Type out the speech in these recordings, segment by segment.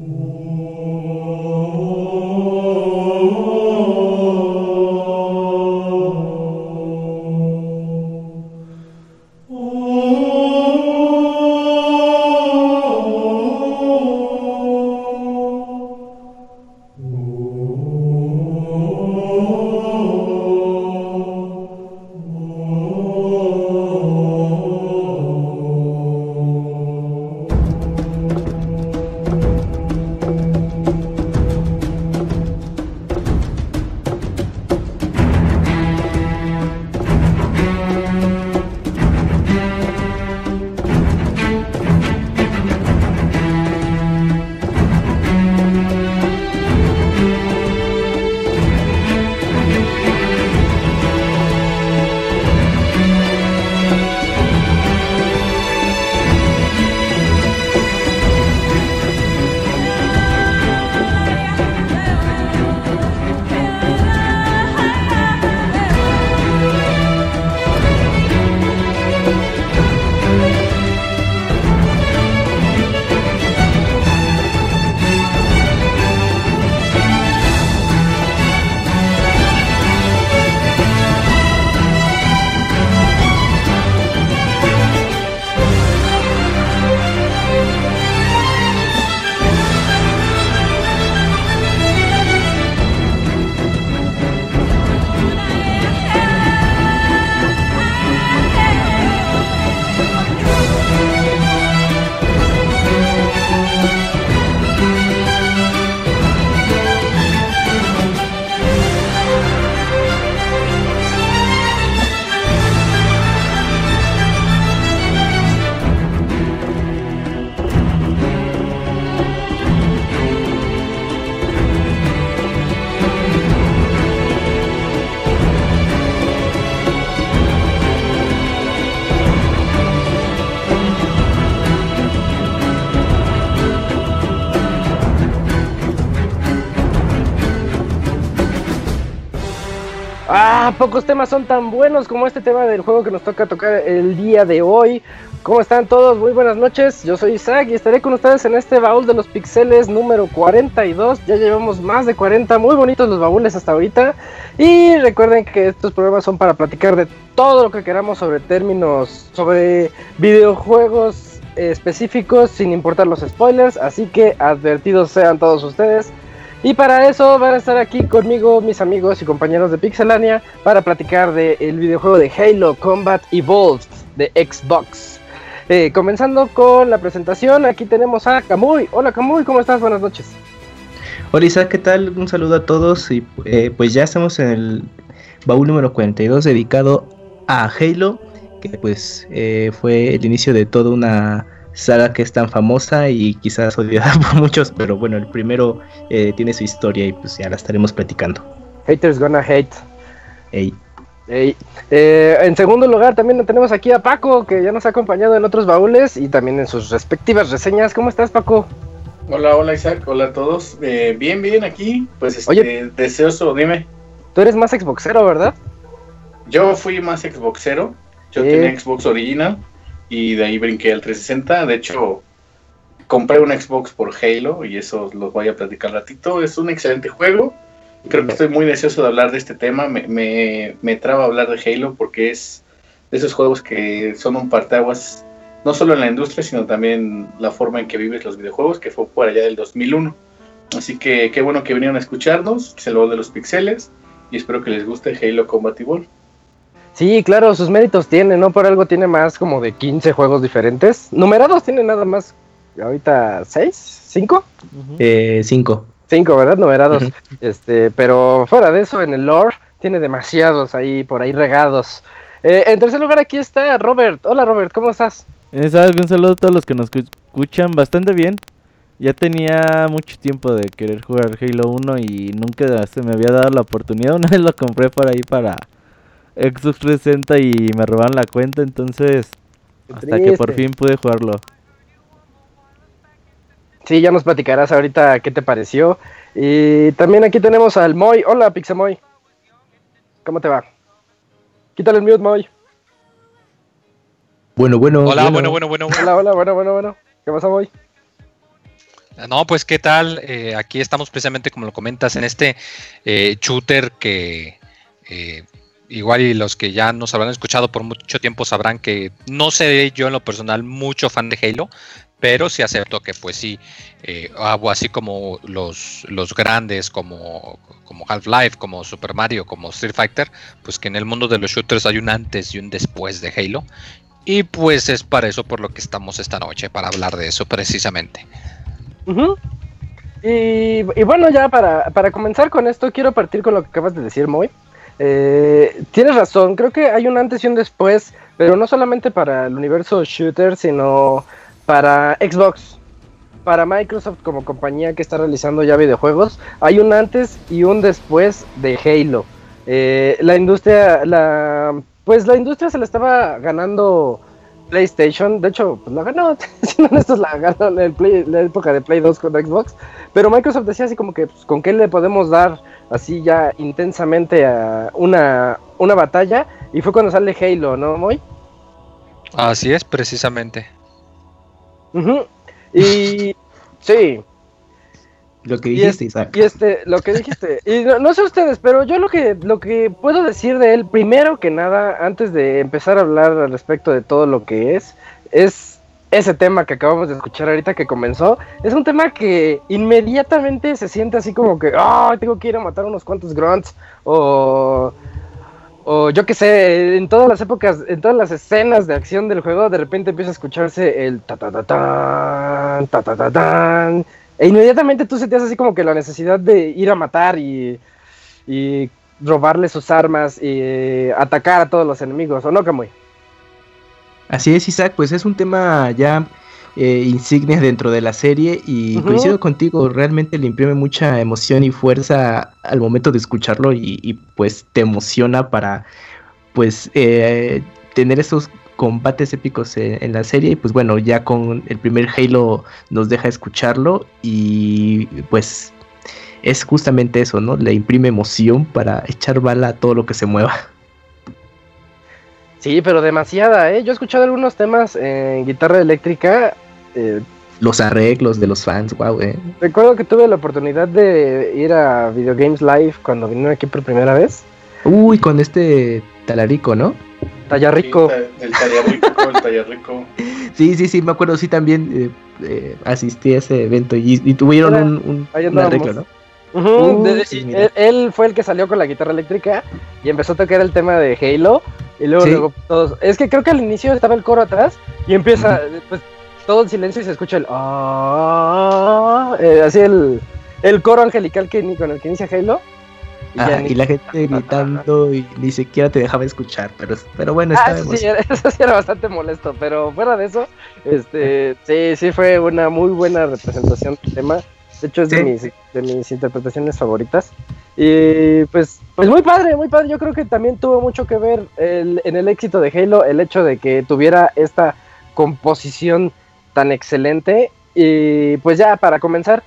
Ooh. Pocos temas son tan buenos como este tema del juego que nos toca tocar el día de hoy. ¿Cómo están todos? Muy buenas noches. Yo soy Isaac y estaré con ustedes en este baúl de los pixeles número 42. Ya llevamos más de 40, muy bonitos los baúles hasta ahorita. Y recuerden que estos programas son para platicar de todo lo que queramos sobre términos, sobre videojuegos específicos, sin importar los spoilers. Así que advertidos sean todos ustedes. Y para eso van a estar aquí conmigo mis amigos y compañeros de Pixelania para platicar del videojuego de Halo Combat Evolved de Xbox. Eh, comenzando con la presentación, aquí tenemos a Kamui. Hola Kamui, ¿cómo estás? Buenas noches. Hola Isaac, ¿qué tal? Un saludo a todos y eh, pues ya estamos en el baúl número 42 dedicado a Halo, que pues eh, fue el inicio de toda una saga que es tan famosa y quizás odiada por muchos, pero bueno, el primero eh, tiene su historia y pues ya la estaremos platicando. Haters gonna hate. Hey. Eh, en segundo lugar también tenemos aquí a Paco, que ya nos ha acompañado en otros baúles y también en sus respectivas reseñas. ¿Cómo estás, Paco? Hola, hola Isaac, hola a todos. Eh, bien, bien aquí. Pues este, Oye, deseoso, dime. Tú eres más Xboxero, ¿verdad? Yo fui más Xboxero. Yo tenía Xbox original y de ahí brinqué al 360. De hecho, compré un Xbox por Halo y eso los voy a platicar ratito. Es un excelente juego. Creo que estoy muy deseoso de hablar de este tema. Me, me, me traba hablar de Halo porque es de esos juegos que son un parteaguas no solo en la industria, sino también la forma en que vives los videojuegos, que fue por allá del 2001. Así que qué bueno que vinieron a escucharnos, se lo de los pixeles, y espero que les guste Halo Combat Evolved. Sí, claro, sus méritos tiene, ¿no? Por algo tiene más como de 15 juegos diferentes. Numerados tiene nada más, ahorita, ¿6? ¿5? Eh, 5. 5, ¿verdad? Numerados. este, pero fuera de eso, en el lore, tiene demasiados ahí, por ahí regados. Eh, en tercer lugar, aquí está Robert. Hola, Robert, ¿cómo estás? Eh, un saludo a todos los que nos escuchan bastante bien. Ya tenía mucho tiempo de querer jugar Halo 1 y nunca se me había dado la oportunidad. Una vez lo compré por ahí para Xbox 360 y me robaron la cuenta, entonces hasta que por fin pude jugarlo. Sí, ya nos platicarás ahorita qué te pareció. Y también aquí tenemos al Moy. Hola, Pixamoy. ¿Cómo te va? Quítale el mute, Moy. Bueno, bueno. Hola, bueno, bueno, bueno. Hola, hola, bueno, bueno, bueno. ¿Qué pasa, Moy? No, pues qué tal. Eh, aquí estamos precisamente, como lo comentas, en este eh, shooter que eh, igual y los que ya nos habrán escuchado por mucho tiempo sabrán que no seré yo en lo personal mucho fan de Halo, pero sí acepto que pues sí, hago así como los, los grandes como, como Half-Life, como Super Mario, como Street Fighter, pues que en el mundo de los shooters hay un antes y un después de Halo. Y pues es para eso por lo que estamos esta noche, para hablar de eso precisamente y, bueno, ya para, comenzar con esto, quiero partir con lo que acabas de decir, Moy. Eh, tienes razón, creo que hay un antes y un después, pero no solamente para el universo shooter, sino para Xbox, para Microsoft como compañía que está realizando ya videojuegos. Hay un antes y un después de Halo. Eh, la industria, la, pues la industria se le estaba ganando PlayStation, de hecho, pues la ganó, siendo honestos, la la época de Play 2 con Xbox, pero Microsoft decía así como que, pues, ¿con qué le podemos dar así ya intensamente a una, una batalla? Y fue cuando sale Halo, ¿no, Moy? Así es, precisamente. Y sí, lo que dijiste, y, este, lo que dijiste. Y no, sé ustedes, pero yo lo que, lo que puedo decir de él, primero que nada, antes de empezar a hablar al respecto de todo lo que es, es ese tema que acabamos de escuchar ahorita que comenzó. Es un tema que inmediatamente se siente así como que, ah, tengo que ir a matar unos cuantos grunts, o o yo qué sé, en todas las épocas, en todas las escenas de acción del juego, de repente empieza a escucharse el ta ta ta tan, ta ta ta tan, e inmediatamente tú sentías así como que la necesidad de ir a matar y, y robarle sus armas y atacar a todos los enemigos, ¿o no, Camuy? Así es, Isaac, pues es un tema ya eh, insignia dentro de la serie y coincido contigo, realmente le imprime mucha emoción y fuerza al momento de escucharlo y, pues te emociona para pues eh, tener esos combates épicos en, la serie y pues bueno, ya con el primer Halo nos deja escucharlo y pues es justamente eso, ¿no? Le imprime emoción para echar bala a todo lo que se mueva. Sí, pero demasiada, ¿eh? Yo he escuchado algunos temas en guitarra eléctrica. Eh, los arreglos de los fans, wow, eh. Recuerdo que tuve la oportunidad de ir a Video Games Live cuando vine aquí por primera vez. Uy, con este talarico, ¿no? Tallarrico. el Tallarrico, el Tallarrico. Sí, sí, sí, me acuerdo, sí, también eh, eh, asistí a ese evento y, tuvieron un, un, arreglo, ¿no? Uh, él, fue el que salió con la guitarra eléctrica y empezó a tocar el tema de Halo. Y luego, luego todos. Es que creo que al inicio estaba el coro atrás y empieza pues, todo el silencio y se escucha el. Ah", eh, así el, el coro angelical que, con el que inicia Halo. Y, la gente gritando y ni siquiera te dejaba escuchar, pero, pero bueno, ah, sí, eso sí era bastante molesto, pero fuera de eso, este, sí, sí fue una muy buena representación del tema. De hecho, es de, mis, de mis interpretaciones favoritas. Y pues, pues muy padre, muy padre. Yo creo que también tuvo mucho que ver en el éxito de Halo el hecho de que tuviera esta composición tan excelente. Y pues ya, para comenzar,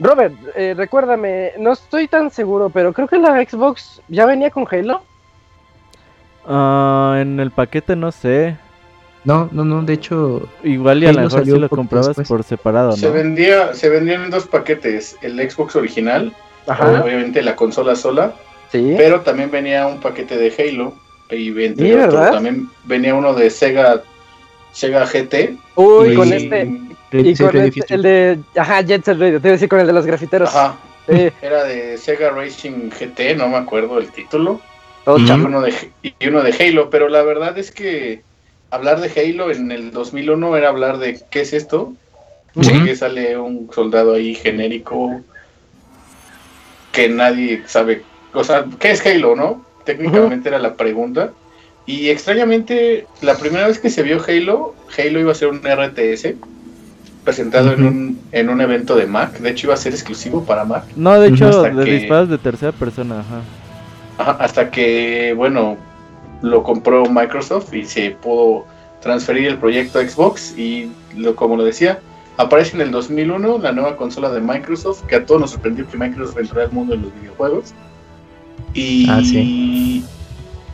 Robert, eh, recuérdame, no estoy tan seguro, pero creo que la Xbox ya venía con Halo. Ah, en el paquete no sé. No, no, no, de hecho. Igual y a lo mejor si lo comprabas por separado, ¿no? Se vendía, se vendían en dos paquetes, el Xbox original, obviamente la consola sola, ¿Sí? pero también venía un paquete de Halo y también venía uno de Sega Sega GT. Uy, con este y con el, de. Ajá, Jet Set Radio, te iba a decir con el de los grafiteros. Ajá. Era de Sega Racing GT, no me acuerdo el título. Todo y, uno de, y uno de Halo, pero la verdad es que hablar de Halo en el 2001 era hablar de ¿qué es esto? Que sale un soldado ahí genérico que nadie sabe. O sea, ¿qué es Halo, no? Técnicamente era la pregunta. Y extrañamente, la primera vez que se vio Halo, Halo iba a ser un RTS presentado en, un, en un evento de Mac. De hecho, iba a ser exclusivo para Mac. No, de hecho, de disparos de tercera persona, ajá. Hasta que, bueno, lo compró Microsoft y se pudo transferir el proyecto a Xbox. Y lo, como lo decía, aparece en el 2001 la nueva consola de Microsoft, que a todos nos sorprendió que Microsoft entró al mundo de los videojuegos. Y ah,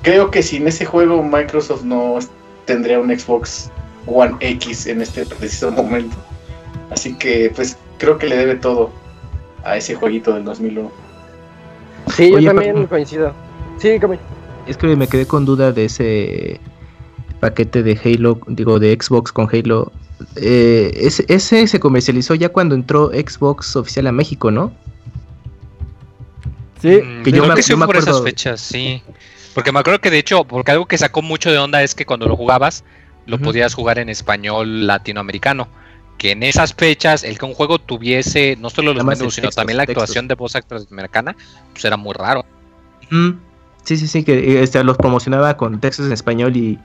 creo que sin ese juego Microsoft no tendría un Xbox One X en este preciso momento. Así que, pues, creo que le debe todo a ese jueguito del 2001. Sí, Oye, yo también pero- coincido. Sí. Es que me quedé con duda de ese paquete de Halo, digo, de Xbox con Halo. Eh, ese, ese se comercializó ya cuando entró Xbox oficial a México, ¿no? Sí, Mm, que yo creo me- que sí yo me por esas fechas, sí. Porque me acuerdo que de hecho, porque algo que sacó mucho de onda es que cuando lo jugabas, lo podías jugar en español latinoamericano. Que en esas fechas, el que un juego tuviese no solo los menús, sino también la textos. actuación de voz americana, pues era muy raro. Mm, Sí, sí, sí, que eh, este, los promocionaba con textos en español y,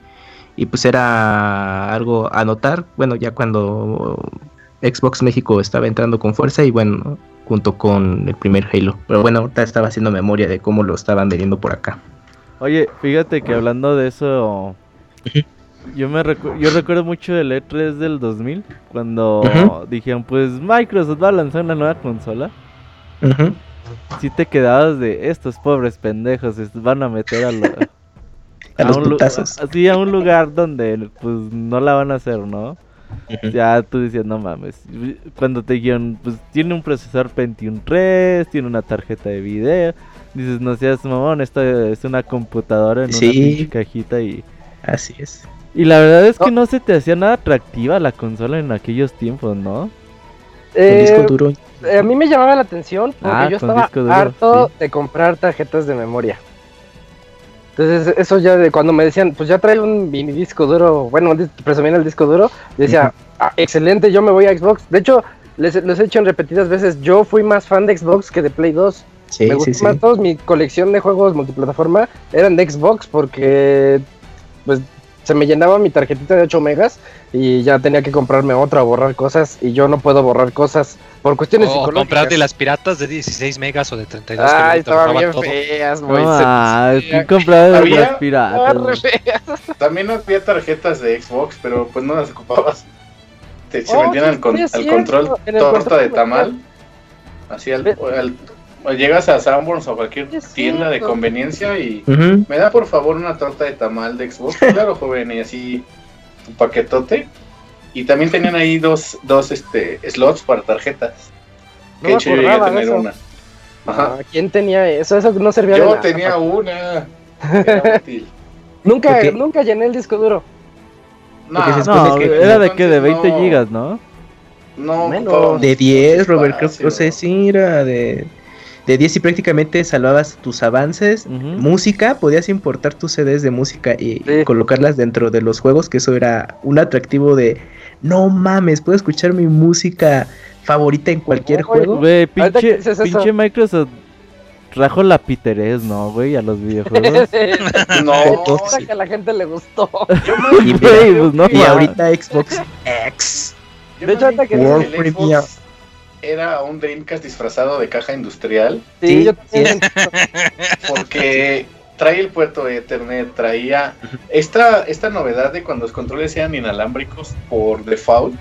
y pues era algo a notar. Bueno, ya cuando Xbox México estaba entrando con fuerza y bueno, junto con el primer Halo. Pero bueno, ahorita estaba haciendo memoria de cómo lo estaban vendiendo por acá. Oye, fíjate que hablando de eso, yo me recu- yo recuerdo mucho del E3 del 2000, cuando Ujú. dijeron, pues Microsoft va a lanzar una nueva consola. Ujú. Si te quedabas de estos pobres pendejos, van a meter a, lo- A los un putazos. así a un lugar donde pues no la van a hacer, ¿no? Ya tú decías, no mames. Cuando te dijeron, pues tiene un procesador Pentium 3, tiene una tarjeta de video. Dices, no seas mamón, esto es una computadora en Sí. una pinche cajita y... Así es. Y la verdad es que no se te hacía nada atractiva la consola en aquellos tiempos, ¿no? Con Eh, disco duro. Eh, a mí me llamaba la atención porque Ah, yo estaba duro, harto sí. de comprar tarjetas de memoria. Entonces, eso ya de cuando me decían, pues ya trae un mini disco duro, bueno, presumían el disco duro, decía, "Ah, excelente, yo me voy a Xbox. De hecho, les, les he dicho en repetidas veces, yo fui más fan de Xbox que de Play 2. Sí, me sí, gustó sí. más todos mi colección de juegos multiplataforma eran de Xbox porque pues se me llenaba mi tarjetita de 8 megas y ya tenía que comprarme otra o borrar cosas y yo no puedo borrar cosas por cuestiones O psicológicas. comprar de las piratas de 16 megas o de 32 Ay, estaban bien todo. feas, No, güey. ah, se- ¿quién compraba de Había- las piratas? Feas. También había tarjetas de Xbox, pero pues no las ocupabas. Te, se Oh, metían al, con- al control torta de tamal. Así al, al- o llegas a Sanborns o cualquier tienda de conveniencia y me da por favor una torta de tamal de Xbox. Claro, joven, y así tu paquetote. Y también tenían ahí dos, dos este, slots para tarjetas. No Que de yo llegué a de tener eso. una. Ajá. Ah, ¿Quién tenía eso? Eso no servía de Yo nada. tenía una. Era útil. Nunca, nunca llené el disco duro. Porque se No, que- era de que de entonces 20 no- gigas, ¿no? No, Menos. De 10, Robert, creo no sé si era de, de 10 y prácticamente salvabas tus avances. Música, podías importar tus CDs de música y Sí. colocarlas dentro de los juegos, que eso era un atractivo de, no mames, puedo escuchar mi música favorita en cualquier juego. Güey, pinche, Microsoft trajo la piterez, ¿no, güey? A los videojuegos. No, Cosa que a la gente le gustó. Y pues no Y ahorita Xbox X. yo De hecho, ahorita que el Xbox. Era un Dreamcast disfrazado de caja industrial Sí, Sí, yo también. porque trae el puerto de Ethernet, traía esta, esta novedad de cuando los controles eran inalámbricos por default,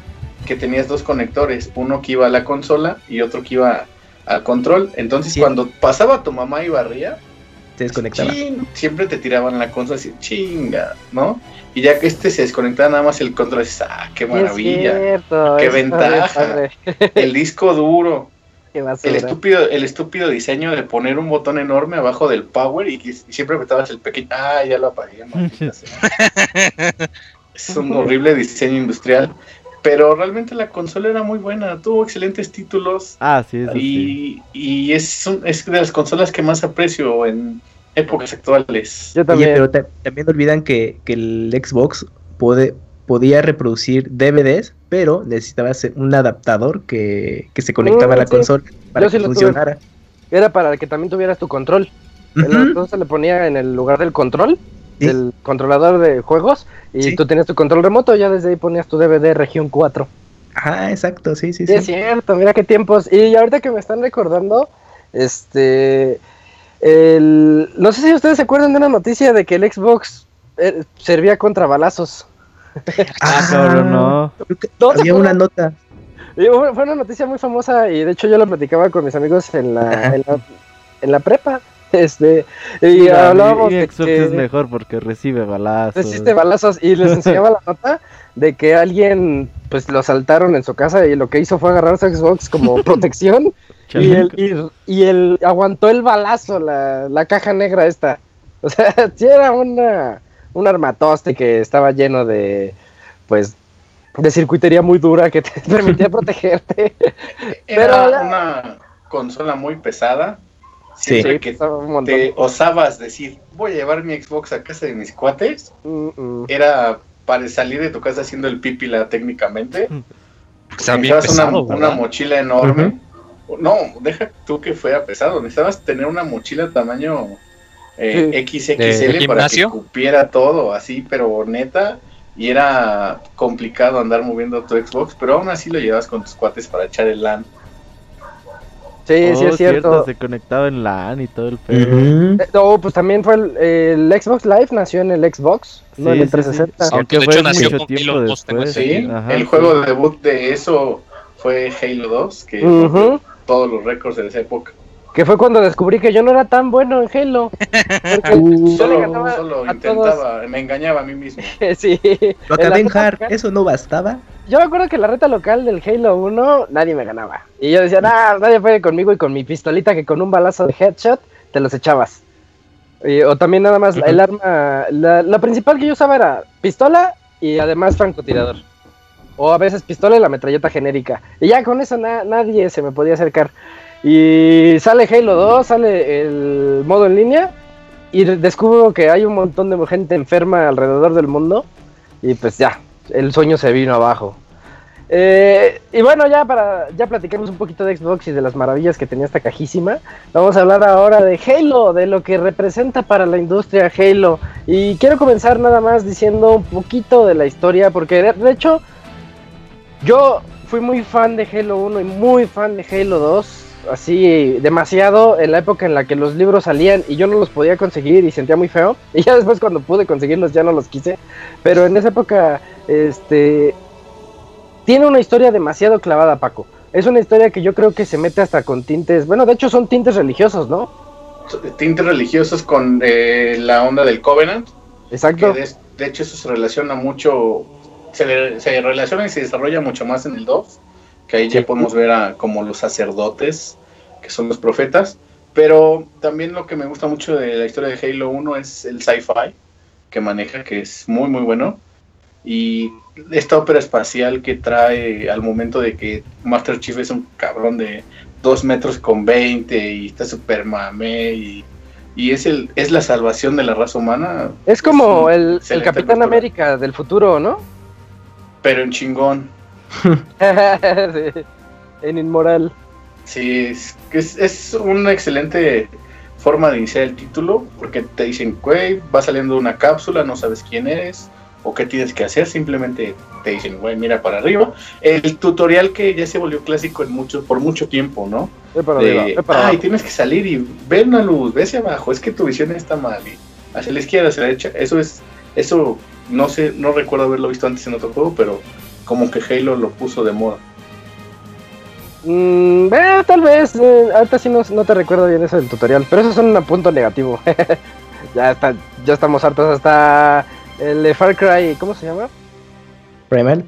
que tenías dos conectores, uno que iba a la consola y otro que iba al control. Entonces Sí. cuando pasaba tu mamá y barría, Se desconectaba. chin, siempre te tiraban la consola así, chinga, ¿no? Y ya que este se desconectaba nada más el control, dices, ah, qué maravilla. Cierto, Qué ventaja. El disco duro, Qué el estúpido, el estúpido diseño de poner un botón enorme abajo del power y, siempre apretabas el pequeño, ah, ya lo apagué, maldita sea". Es un horrible diseño industrial. Pero realmente la consola era muy buena, tuvo excelentes títulos Ah, sí, eso sí. y, y es, un- es de las consolas que más aprecio en épocas actuales. Yo Oye, también. pero ta- también olvidan que, que el Xbox puede, podía reproducir DVDs, pero necesitaba ser un adaptador que, que se conectaba a la Mm, sí. consola para sí que tuve. funcionara. Era para que también tuvieras tu control. Adaptador se le ponía en el lugar del control, Sí. del controlador de juegos, y Sí. tú tenías tu control remoto, ya desde ahí ponías tu DVD región 4. Ajá, exacto, sí, sí, Sí, es cierto, mira qué tiempos. Y ahorita que me están recordando, este. El, no sé si ustedes se acuerdan de una noticia de que el Xbox eh, servía contra balazos. Ah, cabrón, no. ¿No había una nota. Y fue una noticia muy famosa y de hecho yo lo platicaba con mis amigos en la, en la, en la prepa. Este, y hablábamos mi- mi de Xbox que es mejor porque recibe balazos. resiste balazos y les enseñaba la nota de que alguien pues lo saltaron en su casa y lo que hizo fue agarrar su Xbox como protección y él, y, él aguantó el balazo, la, la, caja negra esta. O sea, sí era una, un armatoste que estaba lleno de, pues, de circuitería muy dura que te permitía protegerte. Era una consola muy pesada. Siempre que te osabas decir, voy a llevar mi Xbox a casa de mis cuates, era para salir de tu casa haciendo el pipila técnicamente. Necesitabas una, una, mochila enorme. No, deja tú que fuera pesado. Necesitabas tener una mochila tamaño eh, XXL para que cupiera todo así, pero neta. Y era complicado andar moviendo tu Xbox, pero aún así lo llevas con tus cuates para echar el LAN. Sí, sí es oh, cierto. Se conectaba en LAN y todo el pedo. Eh, no, pues también fue el, Xbox Live, nació en el Xbox, no en el 360. Aunque de hecho nació con Halo 2. Sí, el juego de debut de eso fue Halo 2, que todos los récords de esa época. Que fue cuando descubrí que yo no era tan bueno en Halo. solo, solo intentaba, me engañaba a mí mismo. sí. Lo acabé en hard, ¿eso no bastaba? Yo me acuerdo que en la reta local del Halo 1 nadie me ganaba. Y yo decía, nah, nadie puede conmigo y con mi pistolita que con un balazo de headshot te los echabas. o también nada más, el arma, la, principal que yo usaba era pistola y además francotirador. O a veces pistola y la metralleta genérica. Y ya con eso nadie se me podía acercar. Y sale Halo 2, sale el modo en línea y descubro que hay un montón de gente enferma alrededor del mundo y pues ya, el sueño se vino abajo. Eh, y bueno, ya para ya platicamos un poquito de Xbox y de las maravillas que tenía esta cajísima. Vamos a hablar ahora de Halo, de lo que representa para la industria Halo. Y quiero comenzar nada más diciendo un poquito de la historia, porque de hecho yo fui muy fan de Halo 1 y muy fan de Halo 2 así demasiado en la época en la que los libros salían y yo no los podía conseguir y sentía muy feo. Y ya después cuando pude conseguirlos ya no los quise. Pero en esa época, este, tiene una historia demasiado clavada, Paco. Es una historia que yo creo que se mete hasta con tintes, bueno, de hecho son tintes religiosos, ¿no? Tintes religiosos con eh, la onda del Covenant. Exacto. De, hecho eso se relaciona mucho, se, se relaciona y se desarrolla mucho más en el 2 que ahí ya podemos ver a como los sacerdotes, que son los profetas. Pero también lo que me gusta mucho de la historia de Halo 1 es el sci-fi que maneja, que es muy, muy bueno. Y esta ópera espacial que trae al momento de que Master Chief es un cabrón de 2 metros con 20 y está super mame y, y, es, el, es la salvación de la raza humana. Es como el, el Capitán América del futuro, ¿no? Pero en chingón. En inmoral. Sí, es, es, una excelente forma de iniciar el título, porque te dicen, güey, va saliendo una cápsula, no sabes quién eres, o qué tienes que hacer, simplemente te dicen, güey, mira para arriba. El tutorial que ya se volvió clásico en mucho, por mucho tiempo, ¿no? Ay, tienes que salir y ver una luz, ve hacia abajo, es que tu visión está mal, y hacia la izquierda, hacia la derecha, eso es, eso no sé, no recuerdo haberlo visto antes en otro juego, pero como que Halo lo puso de moda. Mm, eh, tal vez, eh, ahorita sí no, te recuerdo bien eso del tutorial, pero eso es un punto negativo. ya está, ya estamos hartos hasta el de Far Cry, ¿cómo se llama? Primal.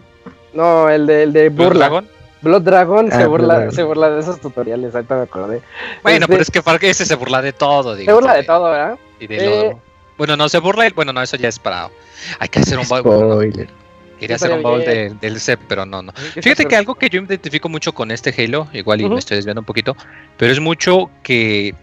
No, el de, el de Burla. Dragon? Blood Dragon se, ah, burla, se burla de esos tutoriales, ahorita me acordé. Bueno, este pero es que Far Cry ese se burla de todo, digo. Se burla de todo, ¿verdad? Y de eh, Bueno, no se burla, bueno, no, eso ya es para... Hay que hacer un... Spoiler. Quería hacer un baúl del CEP, pero no, no. Fíjate que algo que yo identifico mucho con este Halo, igual y me estoy desviando un poquito, pero es mucho que,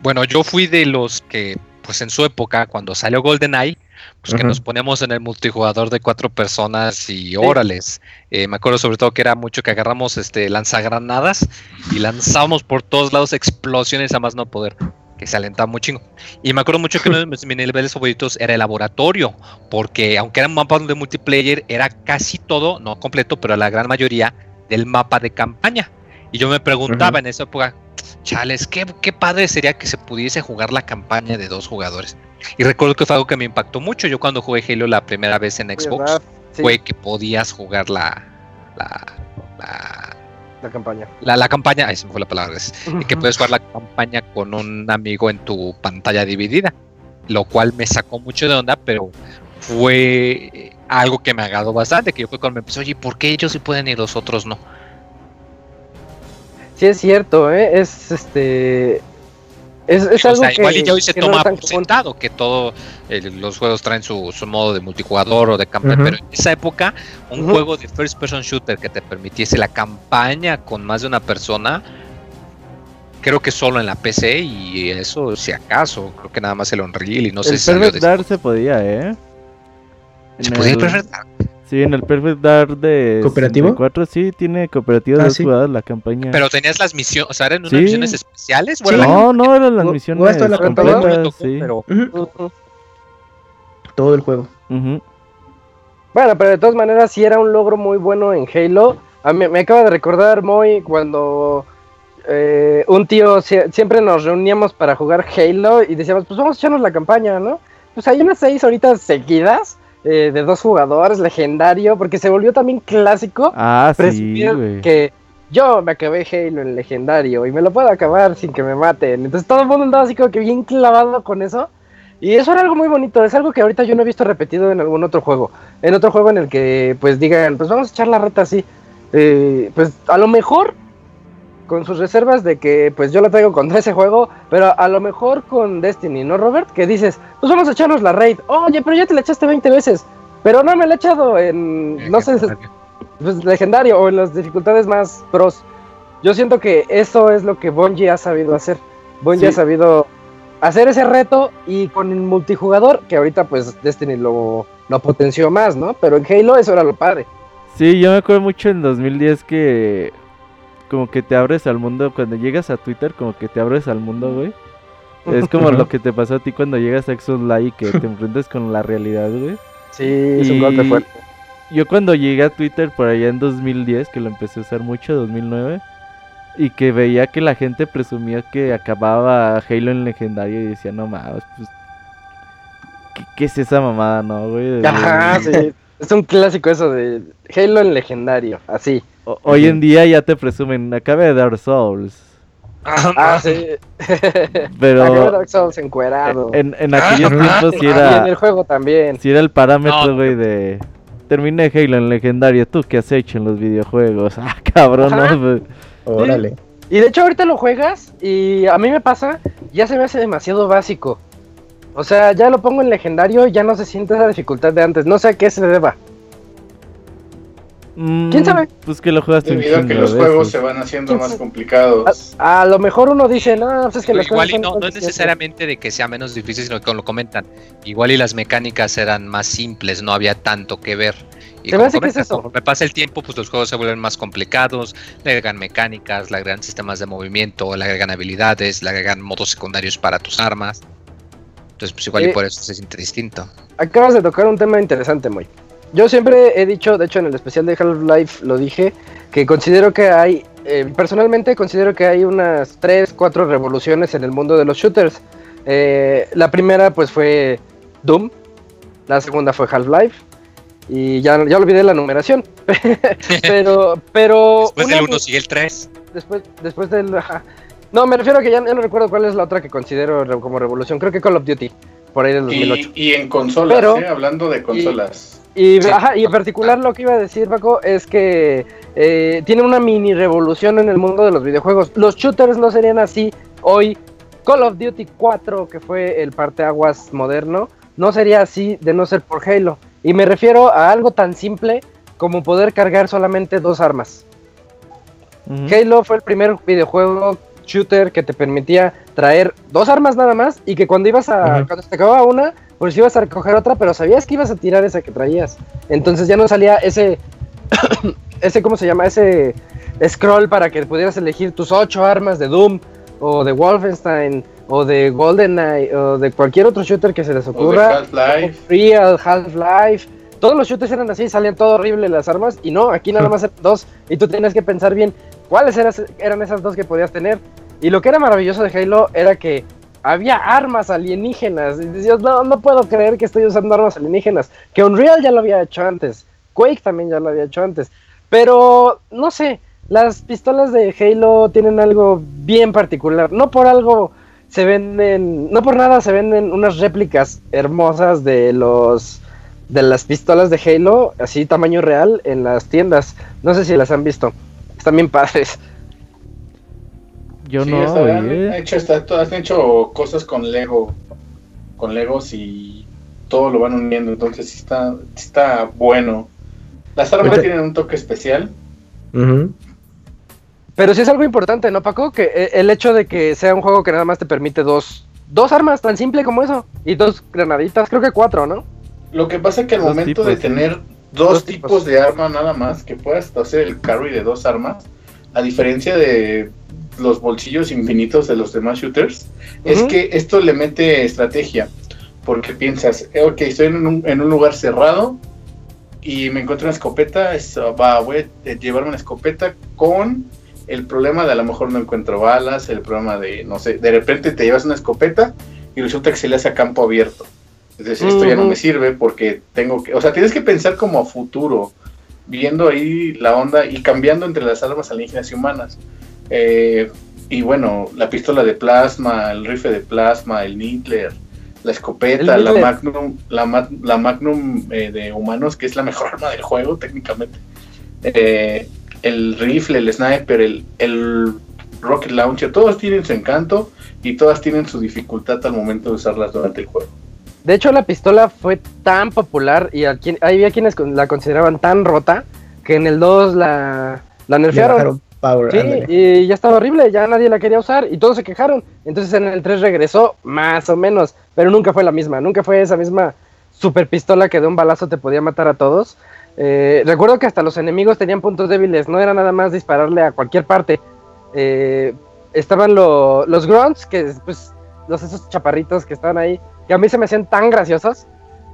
bueno, yo fui de los que, pues en su época, cuando salió GoldenEye, pues que nos ponemos en el multijugador de cuatro personas y órales. Eh, me acuerdo sobre todo que era mucho que agarramos este lanzagranadas y lanzábamos por todos lados explosiones a más no poder que se alentaba muy chingo. Y me acuerdo mucho que uno de mis niveles favoritos era el laboratorio, porque aunque era un mapa de multiplayer, era casi todo, no completo, pero la gran mayoría del mapa de campaña. Y yo me preguntaba en esa época, chales, ¿qué, qué padre sería que se pudiese jugar la campaña de dos jugadores. Y recuerdo que fue algo que me impactó mucho. Yo cuando jugué Halo la primera vez en Xbox, fue que podías jugar la, la, la la campaña. La, la campaña, me fue la palabra, es, que puedes jugar la campaña con un amigo en tu pantalla dividida, lo cual me sacó mucho de onda, pero fue algo que me agradó bastante, que yo fue cuando me empecé, oye, ¿por qué ellos sí pueden y los otros no? Sí, es cierto, ¿eh? Es este. Es, es o algo sea, que. igual y ya hoy se que no toma tan por sentado que todos los juegos traen su, su modo de multijugador o de campaña, Ujú. pero en esa época un Ujú. juego de first person shooter que te permitiese la campaña con más de una persona, creo que solo en la PC y eso si acaso, creo que nada más el Unreal y no sé el si salió Perfect Dark se podía, ¿eh? ¿Se En podía el- Perfect Dark? Sí, en el Perfect Dark de ¿Cooperativo? 64 sí tiene cooperativo de Ah, dos sí. jugadores la campaña. Pero tenías las misiones, o sea, eran unas Sí. misiones especiales, ¿o era Sí. la no, no eran las misiones jugaste toda la completas, tocó, sí. pero. Todo el juego. Bueno, pero de todas maneras sí era un logro muy bueno en Halo. A mí, me acaba de recordar muy cuando eh, un tío sie- siempre nos reuníamos para jugar Halo y decíamos, pues vamos a echarnos la campaña, ¿no? Pues hay unas seis horitas seguidas eh, de dos jugadores, legendario, porque se volvió también clásico Ah, sí, presumir que yo me acabé Halo en legendario y me lo puedo acabar sin que me maten. Entonces todo el mundo andaba así como que bien clavado con eso. Y eso era algo muy bonito, es algo que ahorita yo no he visto repetido en algún otro juego. En otro juego en el que pues digan, pues vamos a echar la reta así. Eh, pues a lo mejor con sus reservas de que pues yo la traigo contra ese juego, pero a lo mejor con Destiny, ¿no, Robert? Que dices, pues vamos a echarnos la raid. Oye, pero ya te la echaste 20 veces. Pero no me la he echado en, no sé, pues, legendario o en las dificultades más pros. Yo siento que eso es lo que Bungie ha sabido hacer. Bungie Sí. ha sabido hacer ese reto y con el multijugador, que ahorita pues Destiny lo, lo potenció más, ¿no? Pero en Halo eso era lo padre. Sí, yo me acuerdo mucho en 2010 que como que te abres al mundo, cuando llegas a Twitter como que te abres al mundo, güey. Es como lo que te pasó a ti cuando llegas a Exos Live y que te enfrentas con la realidad, güey. Sí, es un golpe fuerte. Yo cuando llegué a Twitter por allá en 2010, que lo empecé a usar mucho, 2009, y que veía que la gente presumía que acababa Halo en legendario y decía, no mames, pues, ¿qué, qué es esa mamada, no, güey? Ajá, sí. Es un clásico eso de Halo en legendario, así. O- hoy en día ya te presumen, acabé de Dark Souls, Ah, sí. Acabé pero Dark Souls encuerado. en, en aquellos Ah, tiempos sí y en era, el juego también. sí era el parámetro, No, güey, de... Terminé Halo en legendario, ¿tú qué has hecho en los videojuegos? Ah, cabrón. ¿no? Pues, Órale. Y de hecho ahorita lo juegas y a mí me pasa, ya se me hace demasiado básico. O sea, ya lo pongo en legendario y ya no se siente esa dificultad de antes. No sé a qué se deba. Mm, ¿Quién sabe? Pues que lo jugaste un Debido a que los de juegos se van haciendo ¿Quién más complicados. A, a lo mejor uno dice, no, pues es que las igual cosas y son no, es sencillas". necesariamente de que sea menos difícil, sino que como lo comentan, igual y las mecánicas eran más simples, no había tanto que ver. Y Se me como que es comentan, eso. conforme pasa el tiempo, pues los juegos se vuelven más complicados, le agregan mecánicas, le agregan sistemas de movimiento, le agregan habilidades, le agregan modos secundarios para tus armas. Entonces, pues igual Eh, y por eso se siente distinto. Acabas de tocar un tema interesante, muy. Yo siempre he dicho, de hecho en el especial de Half-Life lo dije, que considero que hay, eh, personalmente considero que hay unas 3, 4 revoluciones en el mundo de los shooters. Eh, la primera pues fue Doom, la segunda fue Half-Life, y ya, ya olvidé la numeración. pero, pero... Después del de- 1 sigue el 3. después, después del... No, me refiero a que ya, ya no recuerdo cuál es la otra que considero como revolución. Creo que Call of Duty, por ahí del 2008. Y, y en consolas, Pero- ¿eh? hablando de consolas. Y, Sí. ajá, y en particular lo que iba a decir, Paco, es que eh, tiene una mini revolución en el mundo de los videojuegos. Los shooters no serían así hoy. Call of Duty 4, que fue el parteaguas moderno, no sería así de no ser por Halo. Y me refiero a algo tan simple como poder cargar solamente dos armas. Halo fue el primer videojuego shooter que te permitía traer dos armas nada más y que cuando ibas a cuando se te acababa una, pues ibas a recoger otra, pero sabías que ibas a tirar esa que traías. Entonces ya no salía ese ese cómo se llama, ese scroll para que pudieras elegir tus ocho armas de Doom o de Wolfenstein o de GoldenEye o de cualquier otro shooter que se les ocurra. Half-Life. Real, Half-Life. Todos los shooters eran así, salían todo horrible las armas. Y no, aquí nada más eran dos. Y tú tenías que pensar bien cuáles eran esas dos que podías tener. Y lo que era maravilloso de Halo era que había armas alienígenas. Y no, no puedo creer que estoy usando armas alienígenas. Que Unreal ya lo había hecho antes. Quake también ya lo había hecho antes. Pero, no sé, las pistolas de Halo tienen algo bien particular. No por algo se venden, no por nada se venden unas réplicas hermosas de los de las pistolas de Halo, así tamaño real, en las tiendas. No sé si las han visto. Están bien padres. Yo Sí, no, han, oye. hecho, está- han hecho cosas con Lego, con Legos y todo lo van uniendo, entonces sí está, está bueno. Las armas Ahorita- tienen un toque especial. Pero sí es algo importante, ¿no, Paco? Que eh, el hecho de que sea un juego que nada más te permite dos, dos armas, tan simple como eso. Y dos granaditas, creo que cuatro, ¿no? Lo que pasa es que al Dos momento tipos, de tener dos, Dos tipos. tipos. de arma nada más, que puedas hacer el carry de dos armas, a diferencia de los bolsillos infinitos de los demás shooters, es que esto le mete estrategia, porque piensas, eh, ok, estoy en un, en un lugar cerrado y me encuentro una escopeta, es- va, voy a llevarme una escopeta con el problema de a lo mejor no encuentro balas, el problema de, no sé, de repente te llevas una escopeta y resulta que se le hace a campo abierto. Es decir, esto ya no me sirve porque tengo que, o sea, tienes que pensar como a futuro, viendo ahí la onda y cambiando entre las armas alienígenas y humanas. Eh, y bueno, la pistola de plasma, el rifle de plasma, el Nittler, la escopeta, la. Magnum, la, la Magnum eh, de humanos, que es la mejor arma del juego técnicamente. Eh, el rifle, el sniper, el, el rocket launcher, todos tienen su encanto y todas tienen su dificultad al momento de usarlas durante el juego. De hecho, la pistola fue tan popular y a quien- había quienes la consideraban tan rota que en el 2 la, la nerfearon. Power, Sí, ándale. y ya estaba horrible, ya nadie la quería usar y todos se quejaron. Entonces en el 3 regresó, más o menos, pero nunca fue la misma, nunca fue esa misma super pistola que de un balazo te podía matar a todos. Eh, recuerdo que hasta los enemigos tenían puntos débiles, no era nada más dispararle a cualquier parte. Eh, estaban lo- los grunts, que pues los esos chaparritos que estaban ahí, que a mí se me hacían tan graciosos,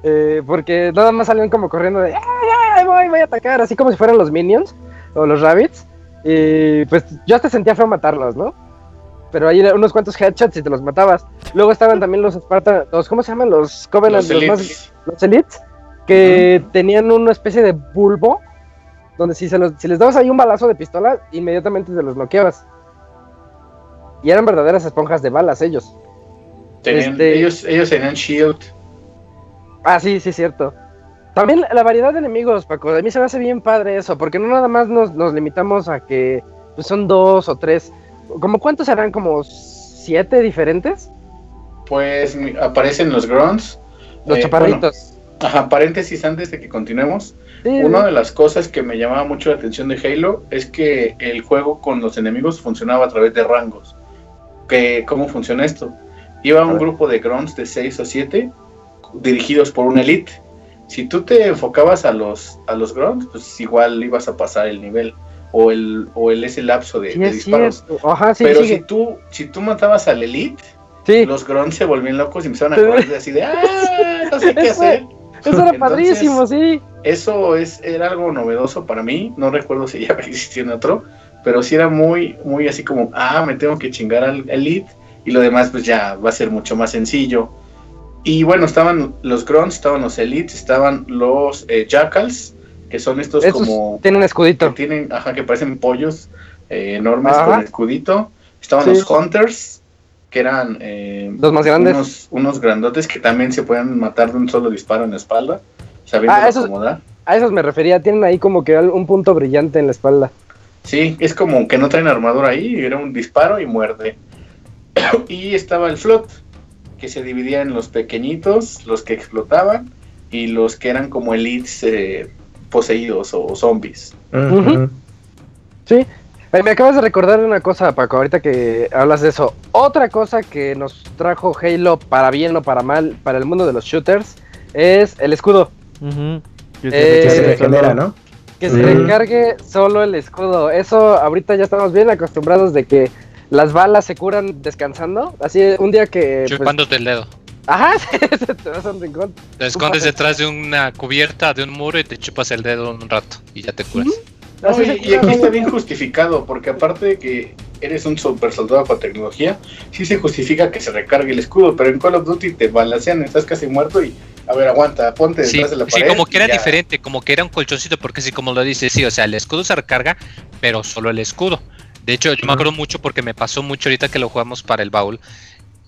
eh, porque nada más salían como corriendo de, ¡ay, ay, ay, voy, voy a atacar! Así como si fueran los minions o los rabbits. Y pues yo hasta sentía feo matarlos, ¿no? Pero ahí unos cuantos headshots y te los matabas. Luego estaban también los Spartan, los, ¿cómo se llaman? Los Covenant, Los los, más- elites. los Elites, que tenían una especie de bulbo, donde si, se los, si les dabas ahí un balazo de pistola, inmediatamente te los bloqueabas. Y eran verdaderas esponjas de balas ellos. Tenían- Este- ellos, ellos tenían shield. Ah, sí, sí, cierto. También la variedad de enemigos, Paco. A mí se me hace bien padre eso, porque no nada más nos, nos limitamos a que pues, son dos o tres. ¿Como cuántos serán? ¿Como siete diferentes? Pues aparecen los grunts. Los Eh, chaparritos. bueno, ajá, paréntesis antes de que continuemos. Sí, Una de las cosas que me llamaba mucho la atención de Halo es que el juego con los enemigos funcionaba a través de rangos. Que, ¿Cómo funciona esto? Iba A un grupo de grunts de 6 o 7 dirigidos por un elite. Si tú te enfocabas a los, a los grunts, pues igual ibas a pasar el nivel o el, o el ese lapso de, sí de es disparos. cierto. Ajá, sí, Pero sigue. si tú, si tú matabas al elite, Sí, los grunts se volvían locos y empezaron a correr así de ¡Ah! No sé qué hacer. eso era entonces- padrísimo, sí. Eso es, era algo novedoso para mí. No recuerdo si ya existía en otro, pero sí era muy, muy así como, ah, me tengo que chingar al elite y lo demás pues ya va a ser mucho más sencillo. Y bueno, estaban los grunts, estaban los elites, estaban los eh, jackals, que son estos Esos como tienen que escudito. tienen, ajá, que parecen pollos eh, enormes Ajá. con escudito. Estaban Sí. los hunters, que eran eh, Los más grandes. Unos, unos grandotes que también se pueden matar de un solo disparo en la espalda, sabiendo Ah, esos- acomodar. A esos me refería. Tienen ahí como que un punto brillante en la espalda. Sí, es como que no traen armadura ahí, era un disparo y muerde. y estaba el flot, que se dividía en los pequeñitos, los que explotaban, y los que eran como elites eh, poseídos o zombies. Sí. Eh, Me acabas de recordar una cosa, Paco, ahorita que hablas de eso. Otra cosa que nos trajo Halo para bien o para mal para el mundo de los shooters es el escudo. Que Eh, Que se recarga regenera. ¿no? Que se recargue solo el escudo. Eso ahorita ya estamos bien acostumbrados de que las balas se curan descansando. Así un día que... pues, Chupándote el dedo. ajá, te vas a un rincón. Te escondes detrás de una cubierta, de un muro y te chupas el dedo un rato y ya te curas. No, y, aquí está bien justificado, porque aparte de que eres un super soldado con tecnología, sí se justifica que se recargue el escudo, pero en Call of Duty te balancean, estás casi muerto y, a ver, aguanta, ponte Sí, detrás de la sí, pared. como que era ya. diferente, como que era un colchoncito, porque sí, como lo dice, sí, o sea, el escudo se recarga, pero solo el escudo. De hecho, yo me acuerdo mucho porque me pasó mucho ahorita que lo jugamos para el baúl,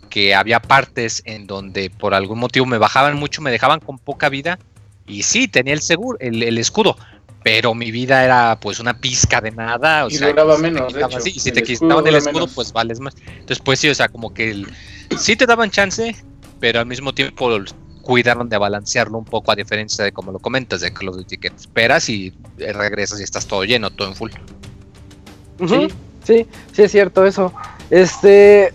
que había partes en donde por algún motivo me bajaban mucho, me dejaban con poca vida Y sí, tenía el seguro, el, el escudo, pero mi vida era pues una pizca de nada. O Y sea, duraba si te menos, de hecho. sí, si El te escudo quitaban el escudo, menos. pues vales más. Entonces, pues sí, o sea, como que el, sí te daban chance, pero al mismo tiempo cuidaron de balancearlo un poco, a diferencia de como lo comentas, de Call of Duty, que te esperas y regresas y estás todo lleno, todo en full. Ujú, Sí. Sí, sí es cierto eso. Este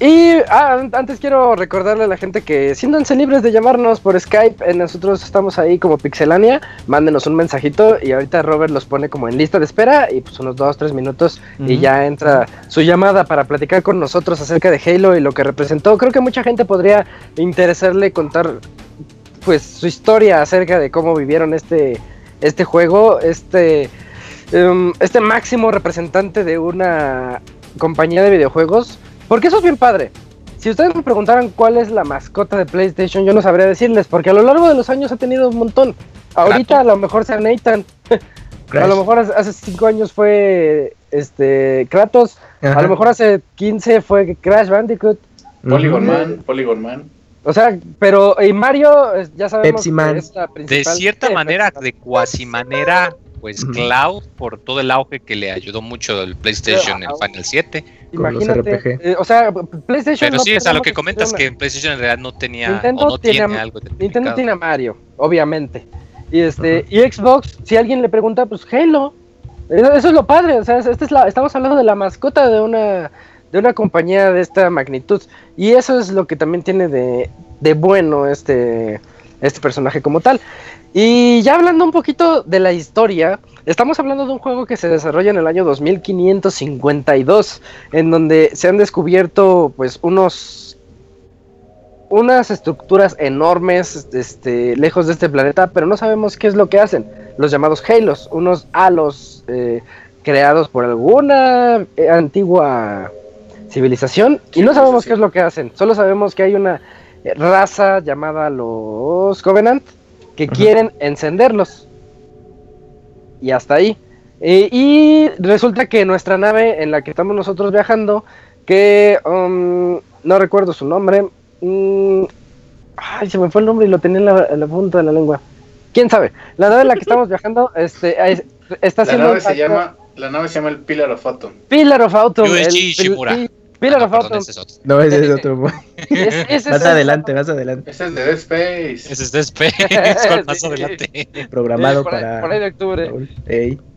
y ah, an- antes quiero recordarle a la gente que siéntanse libres de llamarnos por Skype. eh, nosotros estamos ahí como Pixelania. Mándenos un mensajito y ahorita Robert los pone como en lista de espera y pues unos dos, tres minutos y ya entra su llamada para platicar con nosotros acerca de Halo y lo que representó. Creo que mucha gente podría interesarle contar pues su historia acerca de cómo vivieron este este juego, este em, este máximo representante de una compañía de videojuegos, porque eso es bien padre. Si ustedes me preguntaran cuál es la mascota de PlayStation, yo no sabría decirles, porque a lo largo de los años ha tenido un montón. Ahorita a lo mejor sea Nathan, a lo mejor hace- hace 5 años fue este Kratos, a lo mejor hace 15 fue Crash Bandicoot. Polygon. Man, Polygon Man. O sea, pero y Mario ya sabemos Pepsi que Man. es la De principal- cierta Sí, manera, de cuasi manera, pues. Cloud, por todo el auge que le ayudó mucho el PlayStation en Pero, Final 7. con los Imagínate, RPG. eh, o sea, PlayStation Pero no sí, o sea, lo que comentas que en PlayStation en realidad no tenía Nintendo o no tiene tiene, a- algo Nintendo tiene a Mario, obviamente. Y este, y Xbox, si alguien le pregunta, pues Halo. Eso, eso es lo padre, o sea, esta es la, estamos hablando de la mascota de una, de una compañía de esta magnitud. Y eso es lo que también tiene de, de bueno este, este personaje como tal. Y ya hablando un poquito de la historia, estamos hablando de un juego que se desarrolla en el año 2552, en donde se han descubierto pues unos unas estructuras enormes este, lejos de este planeta, pero no sabemos qué es lo que hacen. Los llamados Halos, unos halos eh, creados por alguna eh, antigua civilización, y no sabemos qué es lo que hacen. Solo sabemos que hay una raza llamada los Covenant que Ajá. quieren encenderlos. Y hasta ahí. Eh, y resulta que nuestra nave en la que estamos nosotros viajando, que um, no recuerdo su nombre, mm, ay, se me fue el nombre y lo tenía en la, en la punta de la lengua. ¿Quién sabe? La nave en la que estamos viajando este, es- está La haciendo nave se llama, la nave se llama el Pillar of Autumn. Pillar of Autumn. USG Shimura. Pillar Ah, of no, perdón, Autumn. ese es otro. No, ese es otro. Es- ese más es- adelante, más adelante. Ese es de Dead Space. Ese es de Space, con más Sí. adelante. Programado por ahí- para. por ahí de octubre.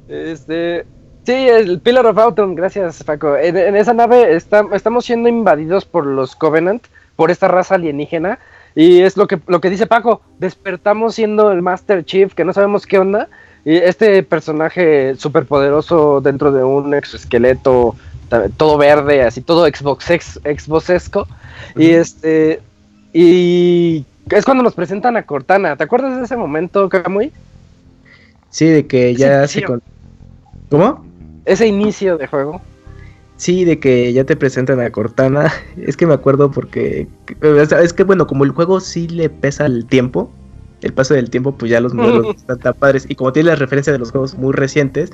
Este, sí, el Pillar of Autumn, gracias Paco. En, en esa nave está- estamos siendo invadidos por los Covenant, por esta raza alienígena. Y es lo que, lo que dice Paco, despertamos siendo el Master Chief, que no sabemos qué onda. Y este personaje superpoderoso dentro de un exoesqueleto, todo verde, así todo Xbox ex, Xboxesco. Y este, y es cuando nos presentan a Cortana. ¿Te acuerdas de ese momento, Kamui? Sí, de que ya se. con- ¿Cómo? Ese inicio de juego. Sí, de que ya te presentan a Cortana. Es que me acuerdo porque. Es que bueno, como el juego sí le pesa el tiempo. El paso del tiempo, pues ya los modelos están tan padres. Y como tiene la referencia de los juegos muy recientes,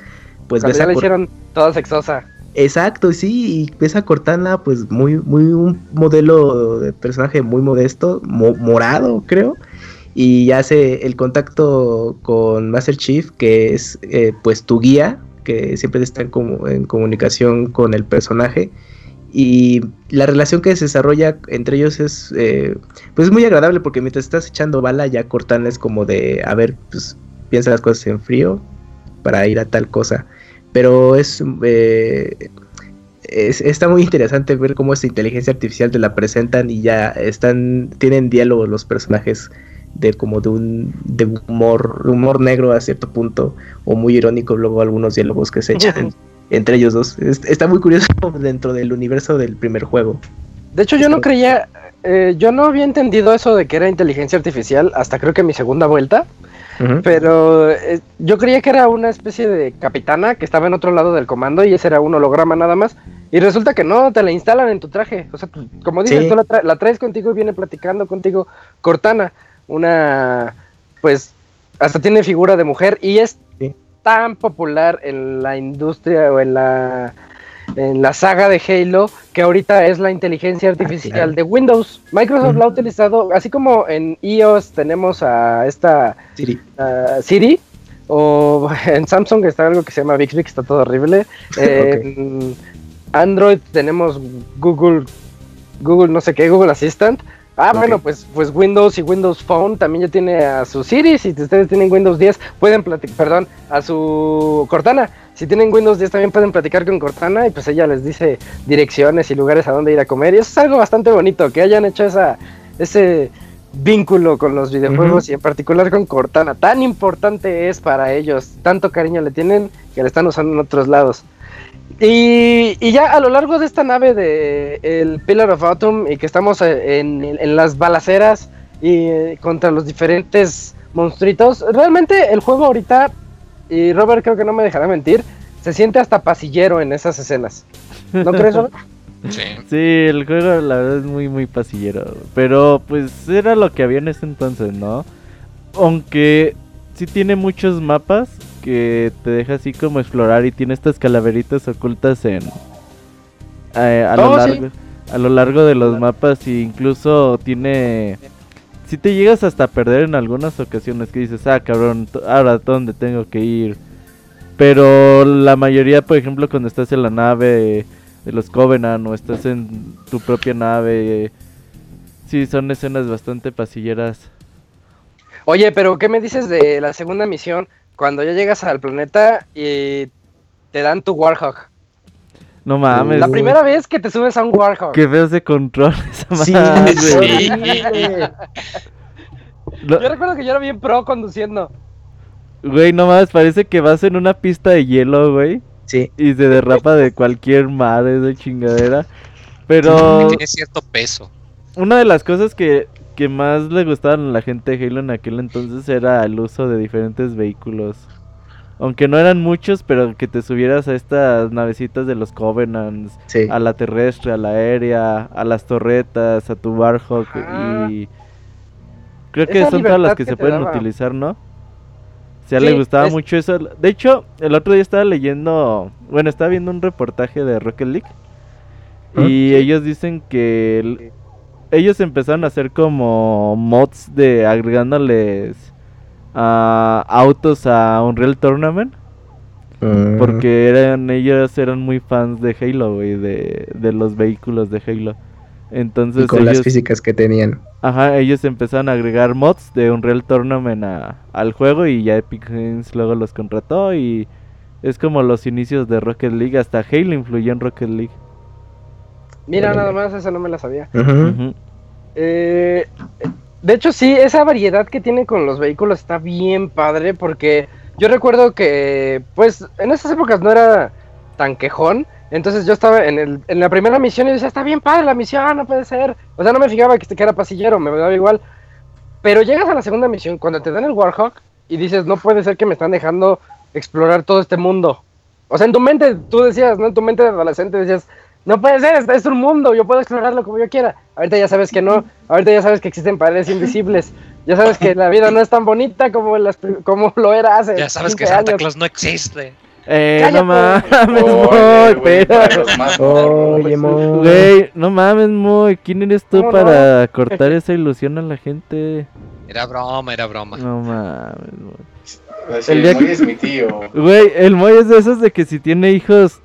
pues Cuando ves ya a la hicieron toda sexosa. Exacto, sí, y ves a Cortana, pues muy, muy un modelo de personaje muy modesto, mo- morado, creo, y hace el contacto con Master Chief, que es eh, pues tu guía, que siempre está en, en comunicación con el personaje, y la relación que se desarrolla entre ellos es eh, pues muy agradable, porque mientras estás echando bala, ya Cortana es como de, a ver, pues piensa las cosas en frío para ir a tal cosa pero es, eh, es- está muy interesante ver cómo esta inteligencia artificial te la presentan y ya están tienen diálogo los personajes de como de un de humor humor negro a cierto punto o muy irónico luego algunos diálogos que se echan entre ellos dos. Es- está muy curioso dentro del universo del primer juego. De hecho, yo no creía, eh, yo no había entendido eso de que era inteligencia artificial hasta creo que mi segunda vuelta, pero eh, yo creía que era una especie de capitana que estaba en otro lado del comando y ese era un holograma nada más. Y resulta que no, te la instalan en tu traje. O sea, tú- como dices, Sí. tú la, tra- la traes contigo y viene platicando contigo Cortana, una, pues, hasta tiene figura de mujer y es Sí. tan popular en la industria o en la en la saga de Halo, que ahorita es la inteligencia artificial claro. de Windows. Microsoft la ha utilizado, así como en iOS tenemos a esta Siri. o en Samsung está algo que se llama Bixby, que está todo horrible. En Android tenemos Google, Google no sé qué, Google Assistant. Ah, bueno, pues, pues Windows y Windows Phone también ya tiene a su Siri. Si ustedes tienen Windows 10, pueden platicar, perdón, a su Cortana. Si tienen Windows 10 también pueden platicar con Cortana y pues ella les dice direcciones y lugares a dónde ir a comer. Y eso es algo bastante bonito, que hayan hecho esa, ese vínculo con los videojuegos y en particular con Cortana. Tan importante es para ellos, tanto cariño le tienen que le están usando en otros lados. Y, y ya a lo largo de esta nave de el Pillar of Autumn y que estamos en, en las balaceras y eh, contra los diferentes monstruitos, realmente el juego ahorita, y Robert creo que no me dejará mentir, se siente hasta pasillero en esas escenas. ¿No crees, Robert? Sí. Sí, el juego la verdad es muy muy pasillero, pero pues era lo que había en ese entonces, ¿no? Aunque sí tiene muchos mapas que te deja así como explorar y tiene estas calaveritas ocultas en eh, a, lo Oh, sí. largo, a lo largo de los mapas e incluso tiene si te llegas hasta perder en algunas ocasiones que dices, ah cabrón, ahora dónde tengo que ir. Pero la mayoría, por ejemplo, cuando estás en la nave de los Covenant o estás en tu propia nave, sí, son escenas bastante pasilleras. Oye, pero ¿qué me dices de la segunda misión? Cuando ya llegas al planeta y te dan tu Warhawk. No mames. La güey. primera vez que te subes a un Warhawk. Qué feo ese control esa Sí, madre, es güey. Sí. Lo- Yo recuerdo que yo era bien pro conduciendo. Güey, no mames, parece que vas en una pista de hielo, güey. Sí. Y se derrapa de cualquier madre de chingadera. Pero Tiene cierto peso. una de las cosas que, que más le gustaban a la gente de Halo en aquel entonces era el uso de diferentes vehículos. Aunque no eran muchos, pero que te subieras a estas navecitas de los Covenants, Sí. a la terrestre, a la aérea, a las torretas, a tu Warhawk Ajá. y creo que Esa son todas las que, que se pueden daba. utilizar, ¿no? Si a él Sí, le gustaba es- mucho eso. De hecho, el otro día estaba leyendo, bueno, estaba viendo un reportaje de Rocket League Ah, y ellos dicen que el- ellos empezaron a hacer como mods de agregándoles a autos a Unreal Tournament. Mm. Porque eran ellos eran muy fans de Halo, güey, de, de los vehículos de Halo. Entonces y con las ellos, físicas que tenían. ajá, ellos empezaron a agregar mods de Unreal Tournament a- al juego y ya Epic Games luego los contrató y es como los inicios de Rocket League, hasta Halo influyó en Rocket League. Mira, nada más, esa no me la sabía. Eh, de hecho, sí, esa variedad que tiene con los vehículos está bien padre porque yo recuerdo que, pues, en esas épocas no era tan quejón. Entonces yo estaba en, el, en la primera misión y decía, está bien padre la misión, no puede ser. O sea, no me fijaba que, que era pasillero, me daba igual. Pero llegas a la segunda misión, cuando te dan el Warhawk y dices, no puede ser que me están dejando explorar todo este mundo. O sea, en tu mente, tú decías, ¿no? En tu mente de adolescente decías, no puede ser, este es un mundo, yo puedo explorarlo como yo quiera. Ahorita ya sabes que no, ahorita ya sabes que existen paredes invisibles. Ya sabes que la vida no es tan bonita como, las, pri- como lo era hace Ya sabes que 15 Santa años. Claus no existe. Eh, Cállate. no mames, Moy, Oye, mo. Güey, no mames, Moy, ¿quién eres tú ¿Cómo para cortar esa ilusión a la gente? Era broma, era broma. No mames, Moy. El día Moy que- es mi tío. Güey, el Moy es de esos de que si tiene hijos,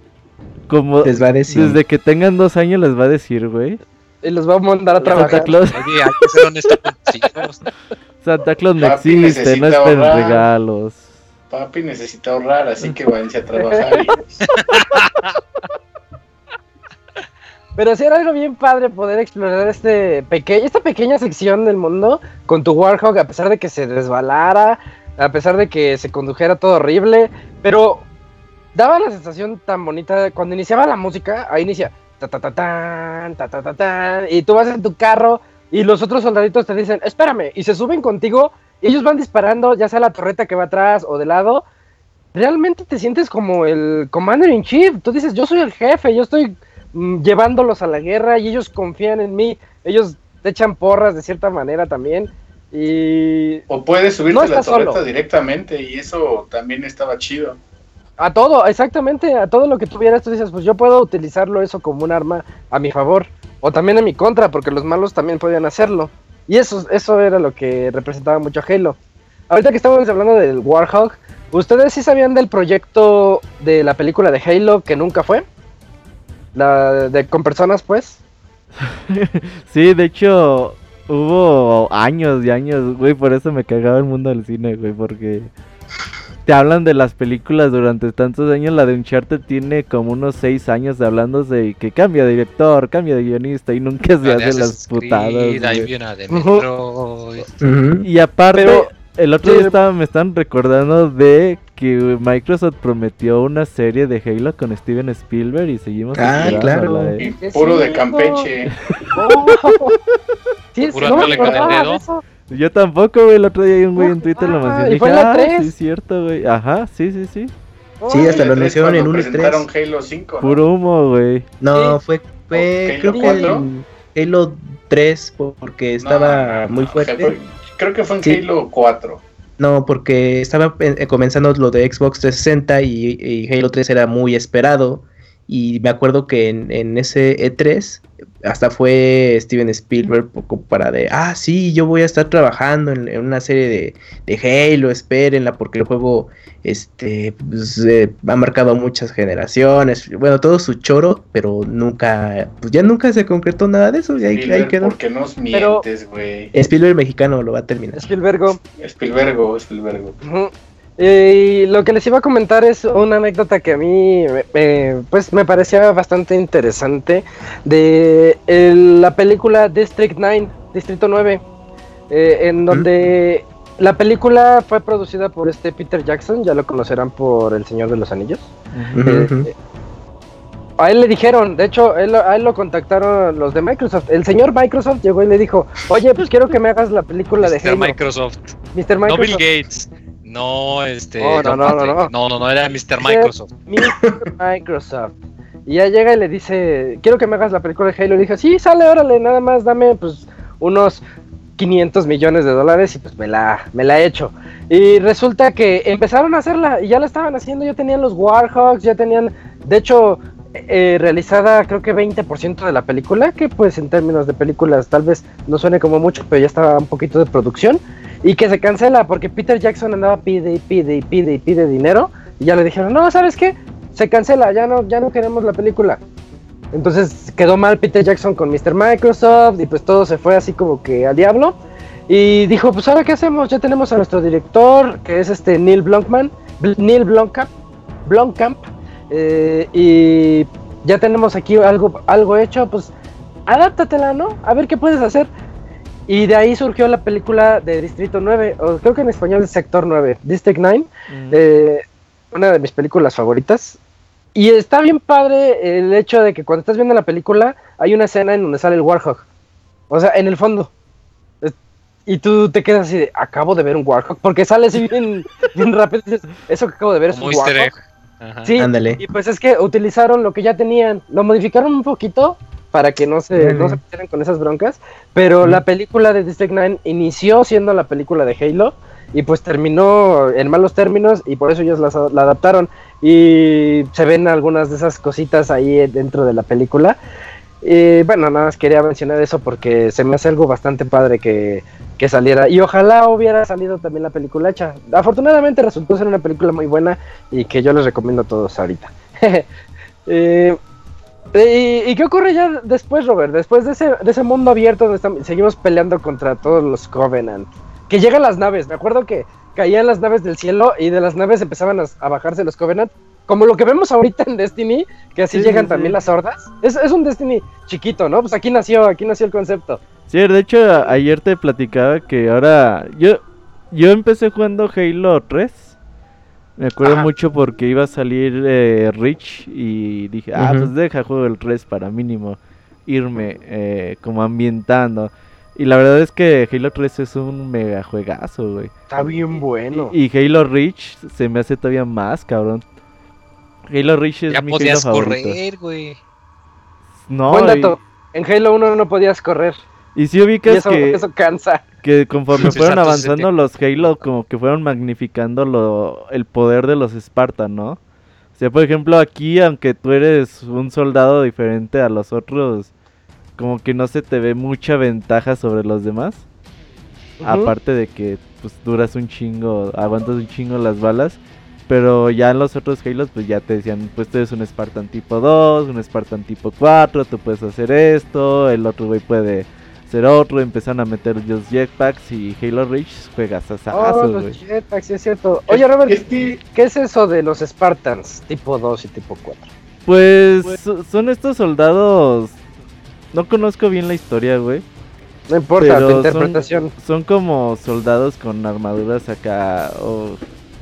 como Les va a decir. desde que tengan dos años les va a decir, güey. Y los va a mandar a Santa trabajar. Claus, Oye, hay que ser honesto con tus hijos. Santa Claus no Papi existe, no ahorrar. regalos. Papi necesita ahorrar, así que váyanse a trabajar. Pero sí era algo bien padre poder explorar este peque esta pequeña sección del mundo con tu Warhawk, a pesar de que se resbalara, a pesar de que se condujera todo horrible, pero daba la sensación tan bonita cuando iniciaba la música, ahí inicia ta ta ta tan, ta ta ta tan, y tú vas en tu carro y los otros soldaditos te dicen, espérame, y se suben contigo y ellos van disparando, ya sea la torreta que va atrás o de lado. Realmente te sientes como el commander in chief. Tú dices, yo soy el jefe, yo estoy mm, llevándolos a la guerra y ellos confían en mí. Ellos te echan porras de cierta manera también. Y O puedes subirte No a la torreta solo. directamente y eso también estaba chido. A todo, exactamente, a todo lo que tuvieras, tú dices, pues yo puedo utilizarlo eso como un arma a mi favor, o también en mi contra, porque los malos también podían hacerlo. Y eso, eso era lo que representaba mucho a Halo. Ahorita que estamos hablando del Warhawk, ¿ustedes sí sabían del proyecto de la película de Halo que nunca fue? La de con personas, pues. sí, de hecho, hubo años y años, güey, por eso me cagaba el mundo del cine, güey, porque te hablan de las películas durante tantos años. La de Uncharted tiene como unos seis años de hablando de que cambia de director, cambia de guionista y nunca se hacen las putadas. Y aparte, el otro día estaba, me están recordando de que Microsoft prometió una serie de Halo con Steven Spielberg y seguimos ah, claro. puro de Campeche. puro no con el dedo. Yo tampoco, güey. El otro día hay un güey en Twitter lo mencionó. Y fue la 3. Ah, sí, cierto, güey. Ajá, sí, sí, sí. Sí, hasta lo anunciaron en un 3. Halo 5. Puro humo, güey. No, fue, fue creo que Halo 3 porque estaba muy fuerte. creo que fue en Halo 4. No, porque estaba eh, comenzando lo de Xbox 360 y, y, Halo 3 era muy esperado. Y me acuerdo que en, en ese E3 hasta fue Steven Spielberg poco para de, ah, sí, yo voy a estar trabajando en, una serie de, de, Halo, espérenla, porque el juego este, pues, eh, ha marcado muchas generaciones, bueno, todo su choro, pero nunca, pues ya nunca se concretó nada de eso, y ahí, ahí quedó. Porque nos mientes, güey. Spielberg mexicano lo va a terminar. Spielberg. Spielberg, Spielberg. Y lo que les iba a comentar es una anécdota que a mí pues me parecía bastante interesante de la película District 9, Distrito 9, eh, en donde la película fue producida por este Peter Jackson, ya lo conocerán por El Señor de los Anillos. Eh, a él le dijeron, de hecho, a él lo contactaron los de Microsoft. El señor Microsoft llegó y le dijo, oye, pues quiero que me hagas la película de Halo. Microsoft. Mr. Microsoft. No Bill Gates. No, este. no, no, no, no, no, no, era Mr. Microsoft. Mr. Microsoft. Y ya llega y le dice, quiero que me hagas la película de Halo. Y dije, sí, sale, órale, nada más dame pues unos 500 millones de dólares y pues me la, me la he hecho. Y resulta que empezaron a hacerla y ya la estaban haciendo, ya tenían los Warhawks, ya tenían, de hecho, eh, realizada creo que 20% de la película, que pues en términos de películas tal vez no suene como mucho, pero ya estaba un poquito de producción y que se cancela porque Peter Jackson andaba pide y pide y pide y pide dinero y ya le dijeron, no, ¿sabes qué? Se cancela, ya no, ya no queremos la película. Entonces quedó mal Peter Jackson con Mr. Microsoft y pues todo se fue así como que al diablo. Y dijo, pues ahora qué hacemos, ya tenemos a nuestro director, que es este Neil Blomkamp, Neil Blomkamp, Blomkamp eh, y ya tenemos aquí algo, algo hecho, pues adáptatela, ¿no? A ver qué puedes hacer. Y de ahí surgió la película de Distrito 9, o creo que en español es Sector 9, District 9, eh, una de mis películas favoritas. Y está bien padre el hecho de que cuando estás viendo la película hay una escena en donde sale el Warhawk. O sea, en el fondo. Y tú te quedas así de, acabo de ver un Warhawk, porque sale así bien, bien rápido y dices, eso que acabo de ver es un Warhawk. Sí, Ándale. y pues es que utilizaron lo que ya tenían, lo modificaron un poquito para que no se, no se metieran con esas broncas. Pero la película de District 9 inició siendo la película de Halo y pues terminó en malos términos y por eso ellos la, adaptaron. Y se ven algunas de esas cositas ahí dentro de la película. Y bueno, nada más quería mencionar eso porque se me hace algo bastante padre que, que saliera. Y ojalá hubiera salido también la película hecha. Afortunadamente resultó ser una película muy buena y que yo les recomiendo a todos ahorita. eh, ¿Y, qué ocurre ya después, Robert? Después de ese, de ese mundo abierto donde estamos, seguimos peleando contra todos los Covenant. Que llegan las naves. Me acuerdo que caían las naves del cielo y de las naves empezaban a, bajarse los Covenant. Como lo que vemos ahorita en Destiny, que así llegan también las hordas. Es, es, un Destiny chiquito, ¿no? Pues aquí nació, aquí nació el concepto. Sí, de hecho, ayer te platicaba que ahora. Yo, yo empecé jugando Halo 3 me acuerdo mucho porque iba a salir eh, Rich y dije, ah, pues deja juego el 3 para mínimo irme eh, como ambientando. Y la verdad es que Halo 3 es un mega juegazo, güey. Está bien bueno. Y, Halo Reach se me hace todavía más, cabrón. Halo Reach es ya mi podías correr, güey. No, Buen dato. En Halo 1 no podías correr. Y si ubicas eso, que... Eso cansa. Que conforme fueron avanzando los Halo, como que fueron magnificando lo, el poder de los Spartan, ¿no? O sea, por ejemplo, aquí, aunque tú eres un soldado diferente a los otros, como que no se te ve mucha ventaja sobre los demás. Aparte de que pues duras un chingo, aguantas un chingo las balas. Pero ya en los otros Halos pues ya te decían, pues tú eres un Spartan tipo 2, un Spartan tipo 4, tú puedes hacer esto, el otro güey puede hacer otro, empezaron a meter los jetpacks y Halo Reach juegas a Oh, sasazos, güey. los jetpacks, sí es cierto. Oye, Robert, Es que ¿qué es eso de los Spartans? Tipo 2 y tipo 4. Pues so- son estos soldados, no conozco bien la historia, güey. No importa, tu son- interpretación. Son como soldados con armaduras acá o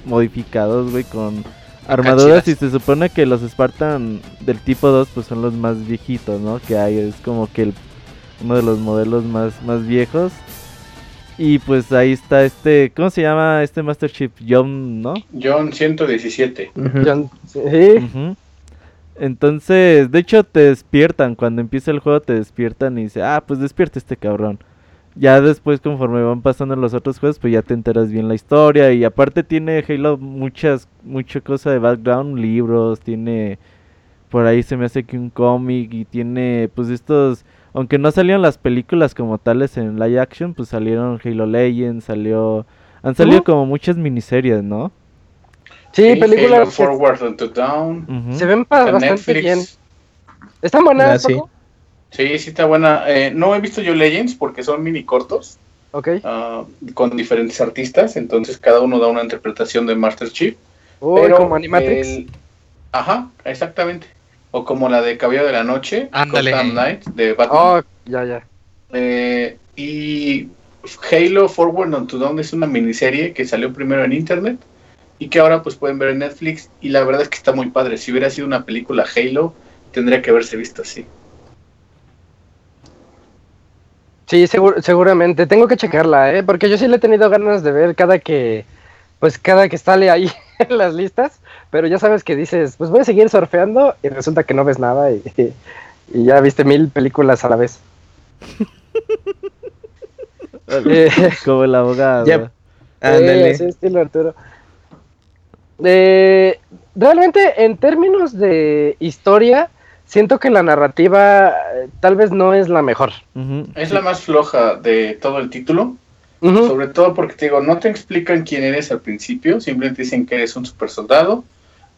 modificados, güey, con armaduras y chidas. se supone que los Spartan del tipo 2 pues son los más viejitos, ¿no? Que hay, es como que el, uno de los modelos más, más viejos. Y pues ahí está este, ¿cómo se llama este Master Chief? John, ¿no? John 117. Ujú. John- sí. Entonces, de hecho te despiertan, cuando empieza el juego te despiertan y dice, ah, pues despierta este cabrón. Ya después conforme van pasando los otros juegos, pues ya te enteras bien la historia y aparte tiene Halo muchas, mucha cosa de background, libros, tiene por ahí se me hace que un cómic y tiene pues estos, aunque no salieron las películas como tales en live action, pues salieron Halo Legends, salió, han salido como muchas miniseries, ¿no? Sí, películas que Forward and to Down. Se ven pa- en bastante Netflix. bien. ¿Están buenas, Ah, sí. Sí, sí está buena. Eh, no he visto yo Legends porque son mini cortos Ok. ah, con diferentes artistas, entonces cada uno da una interpretación de Master Chief. Uy, pero como Animatrix. el- Ajá, exactamente. O como la de Caballero de la Noche, Ándale. Gotham Knight de Batman. Oh, ya, ya. Eh, y Halo Forward on to Dawn es una miniserie que salió primero en internet y que ahora pues pueden ver en Netflix y la verdad es que está muy padre. Si hubiera sido una película Halo, tendría que haberse visto así. Sí, segur- seguramente. Tengo que checarla, ¿eh? Porque yo sí le he tenido ganas de ver cada que, pues cada que sale ahí en las listas. Pero ya sabes que dices, pues voy a seguir surfeando y resulta que no ves nada y, y ya viste mil películas a la vez. Eh, Como el abogado. Yep. Ándale. Sí, así estilo Arturo. Eh, realmente, en términos de historia, siento que la narrativa eh, tal vez no es la mejor. Es la más floja de todo el título, sobre todo porque te digo, no te explican quién eres al principio, simplemente dicen que eres un super soldado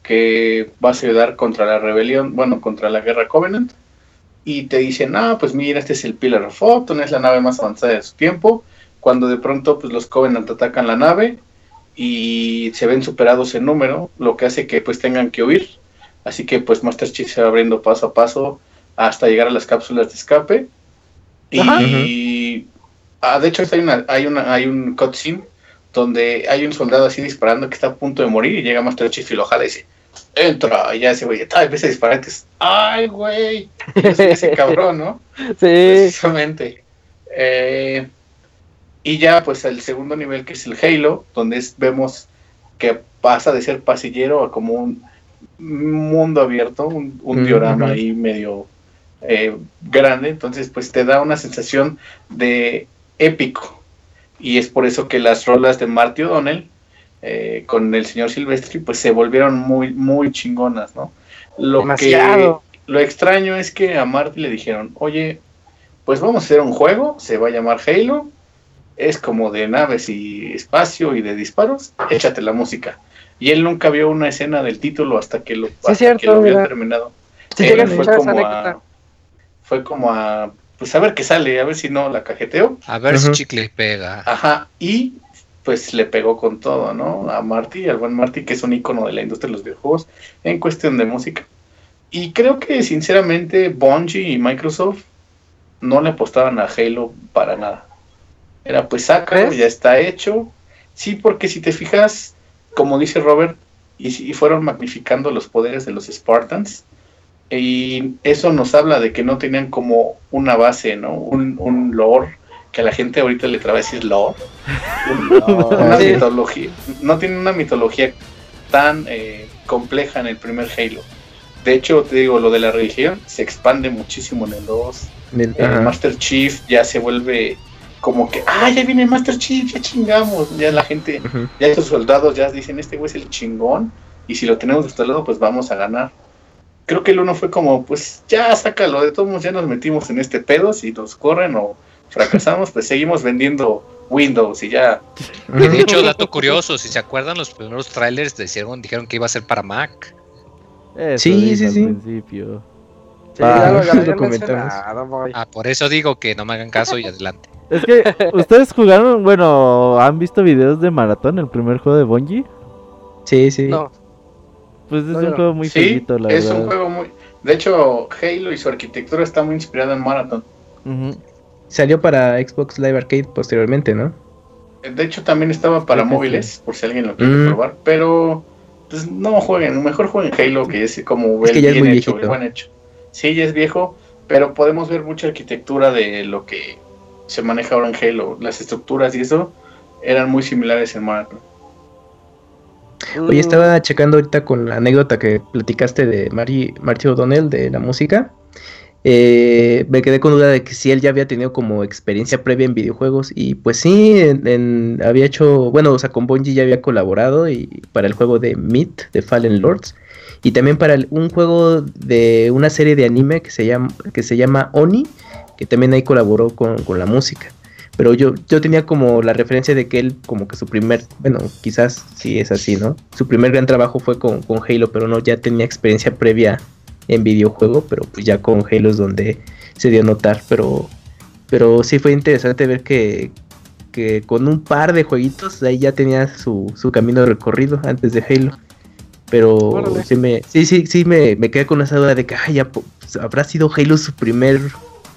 que vas a ayudar contra la rebelión, bueno, contra la guerra Covenant, y te dicen, ah, pues mira, este es el Pillar of Photon, es la nave más avanzada de su tiempo, cuando de pronto pues los Covenant atacan la nave y se ven superados en número, lo que hace que pues tengan que huir, así que pues Master Chief se va abriendo paso a paso hasta llegar a las cápsulas de escape, Ajá. y ah, de hecho hay, una, hay, una, hay un cutscene donde hay un soldado así disparando que está a punto de morir y llega Master Chief y lo jala y dice, entra, y ya ese güey, tal empieza a disparar, y dices, ay, güey, ese cabrón, ¿no? Sí, Precisamente. Eh, y ya, pues, el segundo nivel, que es el Halo, donde es- vemos que pasa de ser pasillero a como un mundo abierto, un, diorama ahí medio eh, grande. Entonces, pues, te da una sensación de épico. Y es por eso que las rolas de Marty O'Donnell eh, con el señor Silvestri, pues, se volvieron muy, muy chingonas, ¿no? Lo demasiado. que lo extraño es que a Marty le dijeron, oye, pues vamos a hacer un juego, se va a llamar Halo, es como de naves y espacio y de disparos, échate la música. Y él nunca vio una escena del título hasta que lo, hasta cierto, que lo habían mira. terminado. Sí, fue como a, fue como a, pues a ver qué sale, a ver si no la cajeteo. A ver si chicle pega. Ajá, y pues le pegó con todo, ¿no? A Marty, al buen Marty, que es un icono de la industria de los videojuegos en cuestión de música. Y creo que sinceramente Bungie y Microsoft no le apostaban a Halo para nada. Era pues sácalo, ¿Crees? ya está hecho. Sí, porque si te fijas, como dice Robert, y fueron magnificando los poderes de los Spartans. Y eso nos habla de que no tenían como una base, ¿no? Un, un lore, que a la gente ahorita le traba decir lore. Un- una Sí. mitología. No tienen una mitología tan eh, compleja en el primer Halo. De hecho, te digo, lo de la religión se expande muchísimo en el 2. Del- El. Master Chief ya se vuelve como que, ah, ya viene el Master Chief, ya chingamos. Ya la gente, ya estos soldados ya dicen, este güey es el chingón. y si lo tenemos instalado, pues vamos a ganar. Creo que el uno fue como, pues ya sácalo, de todos modos ya nos metimos en este pedo, si nos corren o fracasamos, pues seguimos vendiendo Windows y ya. De hecho, dato curioso, si se acuerdan, los primeros trailers dijeron, dijeron que iba a ser para Mac. Eso Sí, sí, al sí. principio. Sí, Ah, ya lo- ya lo lo habían comentamos. mencionado, boy. Ah, por eso digo que no me hagan caso y adelante. Es que ustedes jugaron, bueno, ¿han visto videos de Maratón, el primer juego de Bungie? Sí, sí. No, Pues es No, un no. juego muy sí, feito, la es verdad. un juego muy... De hecho, Halo y su arquitectura está muy inspirada en Marathon. Ujú. Salió para Xbox Live Arcade posteriormente, ¿no? De hecho, también estaba para móviles, por si alguien lo quiere Mm. probar, pero pues no jueguen, mejor jueguen Halo, que es como Es que el ya es bien muy hecho, buen hecho. Sí, ya es viejo, pero podemos ver mucha arquitectura de lo que se maneja ahora en Halo. Las estructuras y eso eran muy similares en Marathon. Oye, Mm, estaba checando ahorita con la anécdota que platicaste de Mari, Marty O'Donnell de la música. Eh, me quedé con duda de que si él ya había tenido como experiencia previa en videojuegos. Y pues sí, había hecho, bueno, o sea, con Bungie ya había colaborado y para el juego de Meat, de Fallen Lords. Y también para un juego de una serie de anime que se llama, que se llama Oni, que también ahí colaboró con, con la música. Pero yo, yo tenía como la referencia de que él, como que su primer, bueno, quizás sí es así, ¿no? Su primer gran trabajo fue con, con Halo, pero no, ya tenía experiencia previa en videojuego, pero pues ya con Halo es donde se dio a notar. Pero, pero sí fue interesante ver que, que con un par de jueguitos ahí ya tenía su, su camino recorrido antes de Halo. Pero Órale. sí me, sí, sí, sí me, me quedé con esa duda de que ay, ya pues, habrá sido Halo su primer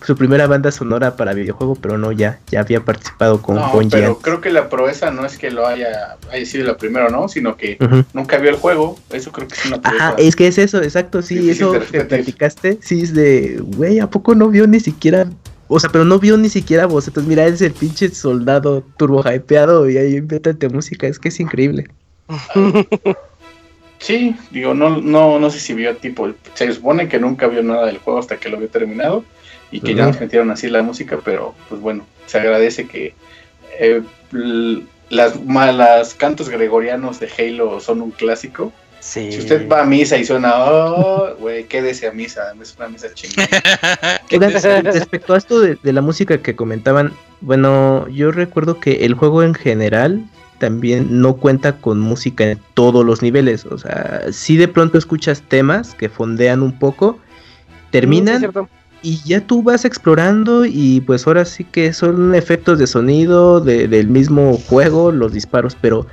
su primera banda sonora para videojuego, pero no, ya, ya había participado con No, pero antes. creo que la proeza no es que lo haya, haya sido la primera, ¿no? Sino que nunca vio el juego. Eso creo que es una proeza. Ajá, es que es eso, exacto, sí, Difícil eso que platicaste, sí, es de, güey, ¿a poco no vio ni siquiera, o sea, pero no vio ni siquiera bocetos, mira, es el pinche soldado turbo hypeado y ahí invéntate música, es que es increíble. Sí, digo, no, no, no sé si vio tipo, se supone que nunca vio nada del juego hasta que lo vio terminado y que ya nos metieron así la música, pero pues bueno, se agradece que eh, las malas cantos gregorianos de Halo son un clásico. sí. Si usted va a misa y suena, oh, güey, quédese a misa, es una misa chingada. Respecto a esto de, de la música que comentaban, bueno, yo recuerdo que el juego en general también no cuenta con música en todos los niveles, o sea, si de pronto escuchas temas que fondean un poco, Mm, sí, terminan. Y ya tú vas explorando y pues ahora sí que son efectos de sonido de- del mismo juego, los disparos, pero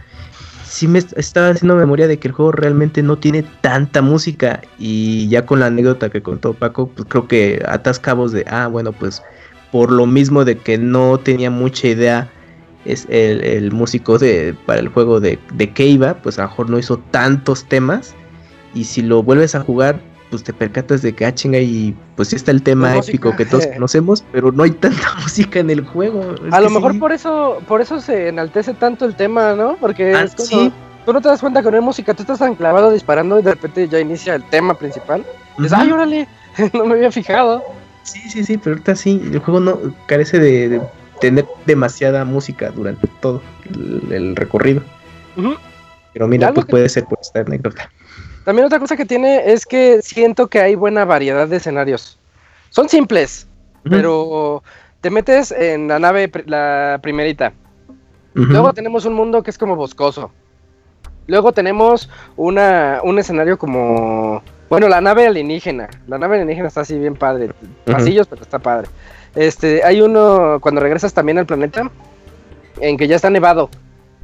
sí me est- estaba haciendo memoria de que el juego realmente no tiene tanta música y ya con la anécdota que contó Paco, pues creo que atas cabos de, ah, bueno, pues por lo mismo de que no tenía mucha idea es el, el músico de, para el juego de, de Keiva, pues a lo mejor no hizo tantos temas y si lo vuelves a jugar, pues te percatas de que, ah, chinga, y pues sí está el tema épico que todos conocemos, pero no hay tanta música en el juego. Es A lo mejor sí. por eso, por eso se enaltece tanto el tema, ¿no? Porque Ah, es como, sí. tú no te das cuenta que no hay música, tú estás tan clavado disparando y de repente ya inicia el tema principal. Dices, Ujú. ay, órale, no me había fijado. Sí, sí, sí, pero ahorita sí, el juego no carece de, de tener demasiada música durante todo el, el recorrido. Ujú. Pero mira, pues que- puede ser por esta anécdota. También otra cosa que tiene es que siento que hay buena variedad de escenarios. Son simples, pero te metes en la nave, la primerita. Luego tenemos un mundo que es como boscoso. Luego tenemos una, un escenario como... Bueno, la nave alienígena. La nave alienígena está así bien padre. Pasillos, pero está padre. Este, hay uno cuando regresas también al planeta en que ya está nevado.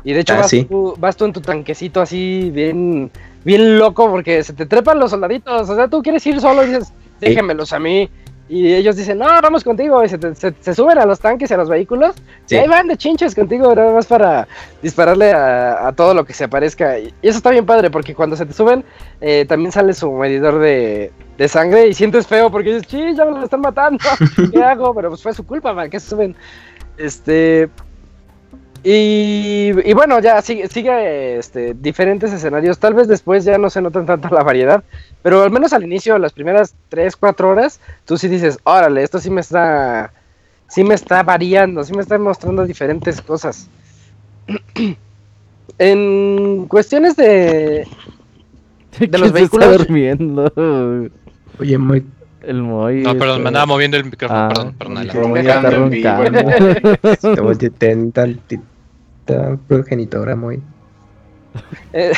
Y de hecho Ah, vas, sí. tú, vas tú en tu tanquecito así bien, bien loco porque se te trepan los soldaditos. O sea, tú quieres ir solo y dices, déjenmelos a mí. Y ellos dicen, no, vamos contigo. Y se, te- se- se suben a los tanques y a los vehículos. Sí. Y ahí van de chinches contigo, nada más para dispararle a, a todo lo que se aparezca. Y eso está bien padre, porque cuando se te suben, eh, también sale su medidor de, de sangre y sientes feo porque dices, sí, ya me lo están matando. ¿Qué hago? Pero pues fue su culpa, ¿para qué se suben? Este. Y, y bueno, ya sigue, sigue este, diferentes escenarios. Tal vez después ya no se notan tanto la variedad, pero al menos al inicio, las primeras 3, 4 horas, tú sí dices, órale, esto sí me está, sí me está variando, sí me está mostrando diferentes cosas. en cuestiones de, de ¿Quién los vehículos. Está durmiendo. Oye, muy. El Moy. No, perdón, me está- andaba moviendo el micrófono, Ah, perdón, perdón. el adelante. Moy está Progenitora, muy. Eh,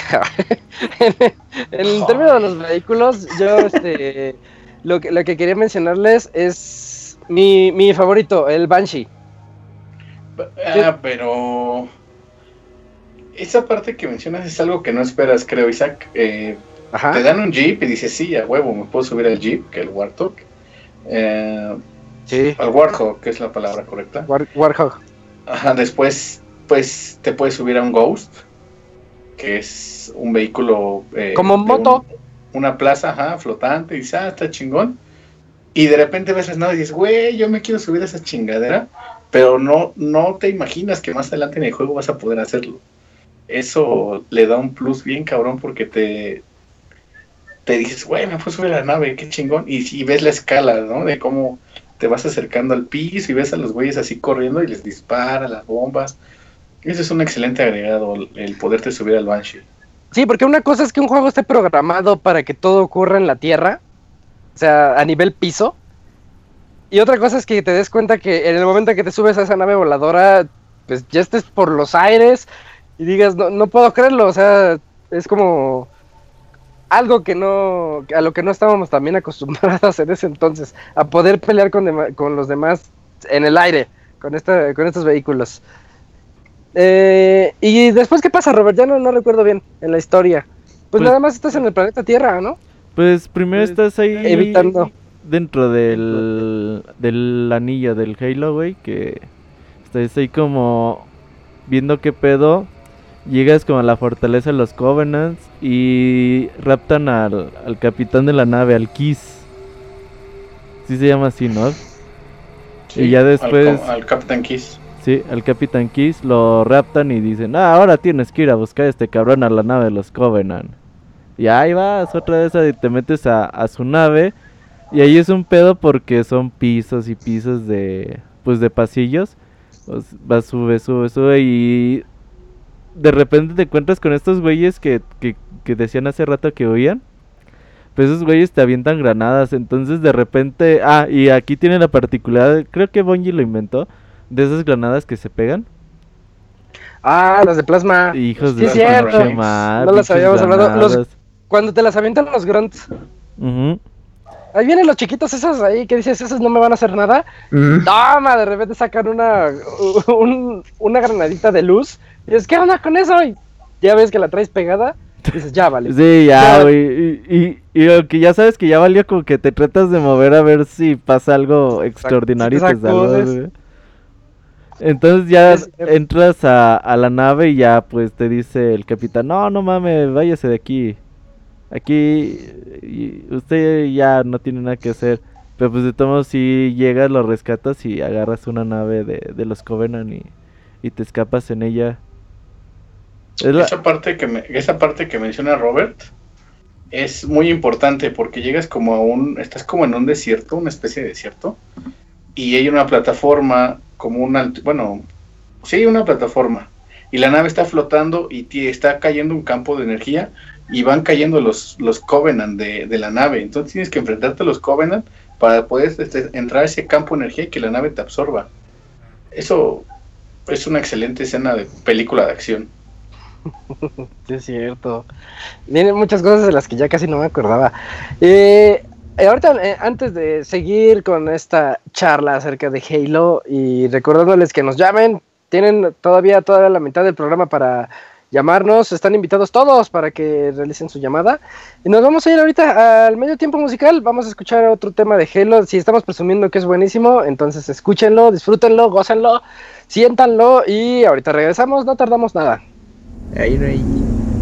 en, en términos de los vehículos, yo este, lo, que, lo que quería mencionarles es mi, mi favorito, el Banshee. Ah, pero esa parte que mencionas es algo que no esperas, creo, Isaac. Eh, te dan un jeep y dices, sí, a huevo, me puedo subir al jeep, que el Warthog. Eh, Sí, al Warthog, que es la palabra correcta. War- Warhog. Ajá, después, pues, te puedes subir a un Ghost, que es un vehículo... eh, Como moto. un- una plaza, ajá, flotante, y dices, ah, está chingón. Y de repente ves las naves y dices, güey, yo me quiero subir a esa chingadera, pero no, no te imaginas que más adelante en el juego vas a poder hacerlo. Eso le da un plus bien cabrón porque te, te dices, güey, me puedo subir a la nave, qué chingón. Y si ves la escala, ¿no? De cómo te vas acercando al piso y ves a los güeyes así corriendo y les dispara las bombas. Ese es un excelente agregado, el- poderte subir al Banshee. Sí, porque una cosa es que un juego esté programado para que todo ocurra en la Tierra, o sea, a nivel piso. Y otra cosa es que te des cuenta que en el momento que te subes a esa nave voladora, pues ya estés por los aires y digas, no, no puedo creerlo, o sea, es como algo que no, a lo que no estábamos también acostumbrados en ese entonces, a poder pelear con, con los demás en el aire, con, esta, con estos vehículos. Eh, y después, ¿qué pasa, Robert? Ya no, no recuerdo bien en la historia. Pues, Pues- nada más estás en el planeta Tierra, ¿no? Pues primero estás ahí Evitando. dentro del, del anillo del Halo, güey, que estás ahí como viendo qué pedo. Llegas como a la fortaleza de los Covenants y raptan al, al capitán de la nave, al Kiss. Sí se llama así, ¿no? Y ya al después- co- Al, Captain Kiss. Sí, al Capitán Kiss lo raptan y dicen, ah, ahora tienes que ir a buscar a este cabrón a la nave de los Covenant. Y ahí vas otra vez y te metes a, su nave. Y ahí es un pedo porque son pisos y pisos de, pues de pasillos. Pues, vas, sube, sube, sube y de repente te encuentras con estos güeyes que, que, que decían hace rato que huían. Pues esos güeyes te avientan granadas. Entonces de repente... Ah, y aquí tiene la particularidad, creo que Bungie lo inventó de esas granadas que se pegan. Ah, las de plasma. Hijos Sí, de es cierto. madre, No las habíamos hablado. Los-. Cuando te las avientan los grunts. Ahí vienen los chiquitos esos ahí que dices, esos no me van a hacer nada. Mm. Toma, de repente sacan una, un- una granadita de luz. Y dices, ¿qué onda con eso? Y ya ves que la traes pegada. Y dices, ya vale. Sí, ya, güey. Y, y, y aunque ya sabes que ya valió como que te tratas de mover a ver si pasa algo extraordinario y te te salvas, sacudes. güey. Entonces ya cierto. entras a, a la nave y ya pues te dice el capitán, no, no mames, váyase de aquí. Aquí y usted ya no tiene nada que hacer. Pero pues de todos modos si llegas, lo rescatas y agarras una nave de, de los Covenant y, y te escapas en ella. Es la- Esa parte que me- esa parte que menciona Robert es muy importante porque llegas como a un, estás como en un desierto, una especie de desierto, y hay una plataforma como una, bueno, sí una plataforma y la nave está flotando y está cayendo un campo de energía y van cayendo los, los Covenant de, de la nave, entonces tienes que enfrentarte a los Covenant para poder este, entrar a ese campo de energía y que la nave te absorba. Eso es una excelente escena de película de acción. Es cierto. Tiene muchas cosas de las que ya casi no me acordaba. Eh, ahorita, eh, antes de seguir con esta charla acerca de Halo y recordándoles que nos llamen, tienen todavía toda la mitad del programa para llamarnos. Están invitados todos para que realicen su llamada. Y nos vamos a ir ahorita al medio tiempo musical. Vamos a escuchar otro tema de Halo. Si estamos presumiendo que es buenísimo, entonces escúchenlo, disfrútenlo, gócenlo, siéntanlo y ahorita regresamos. No tardamos nada. Ahí no hay.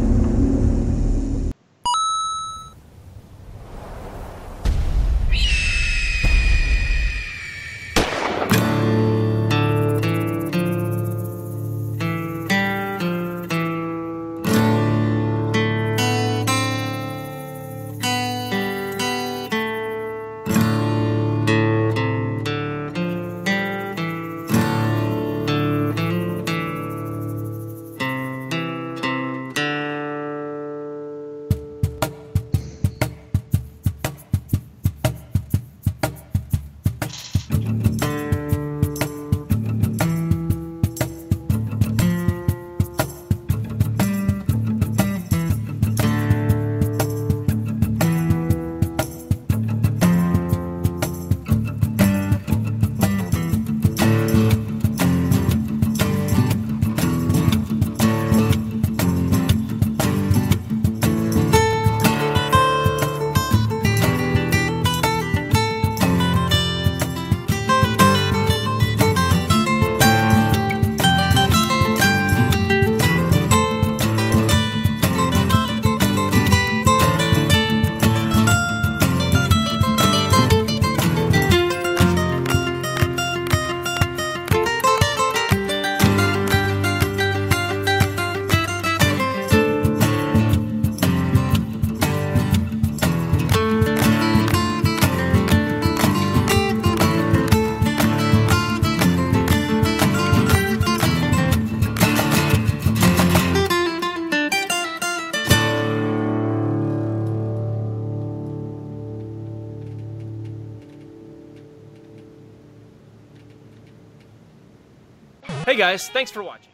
Hey guys, thanks for watching.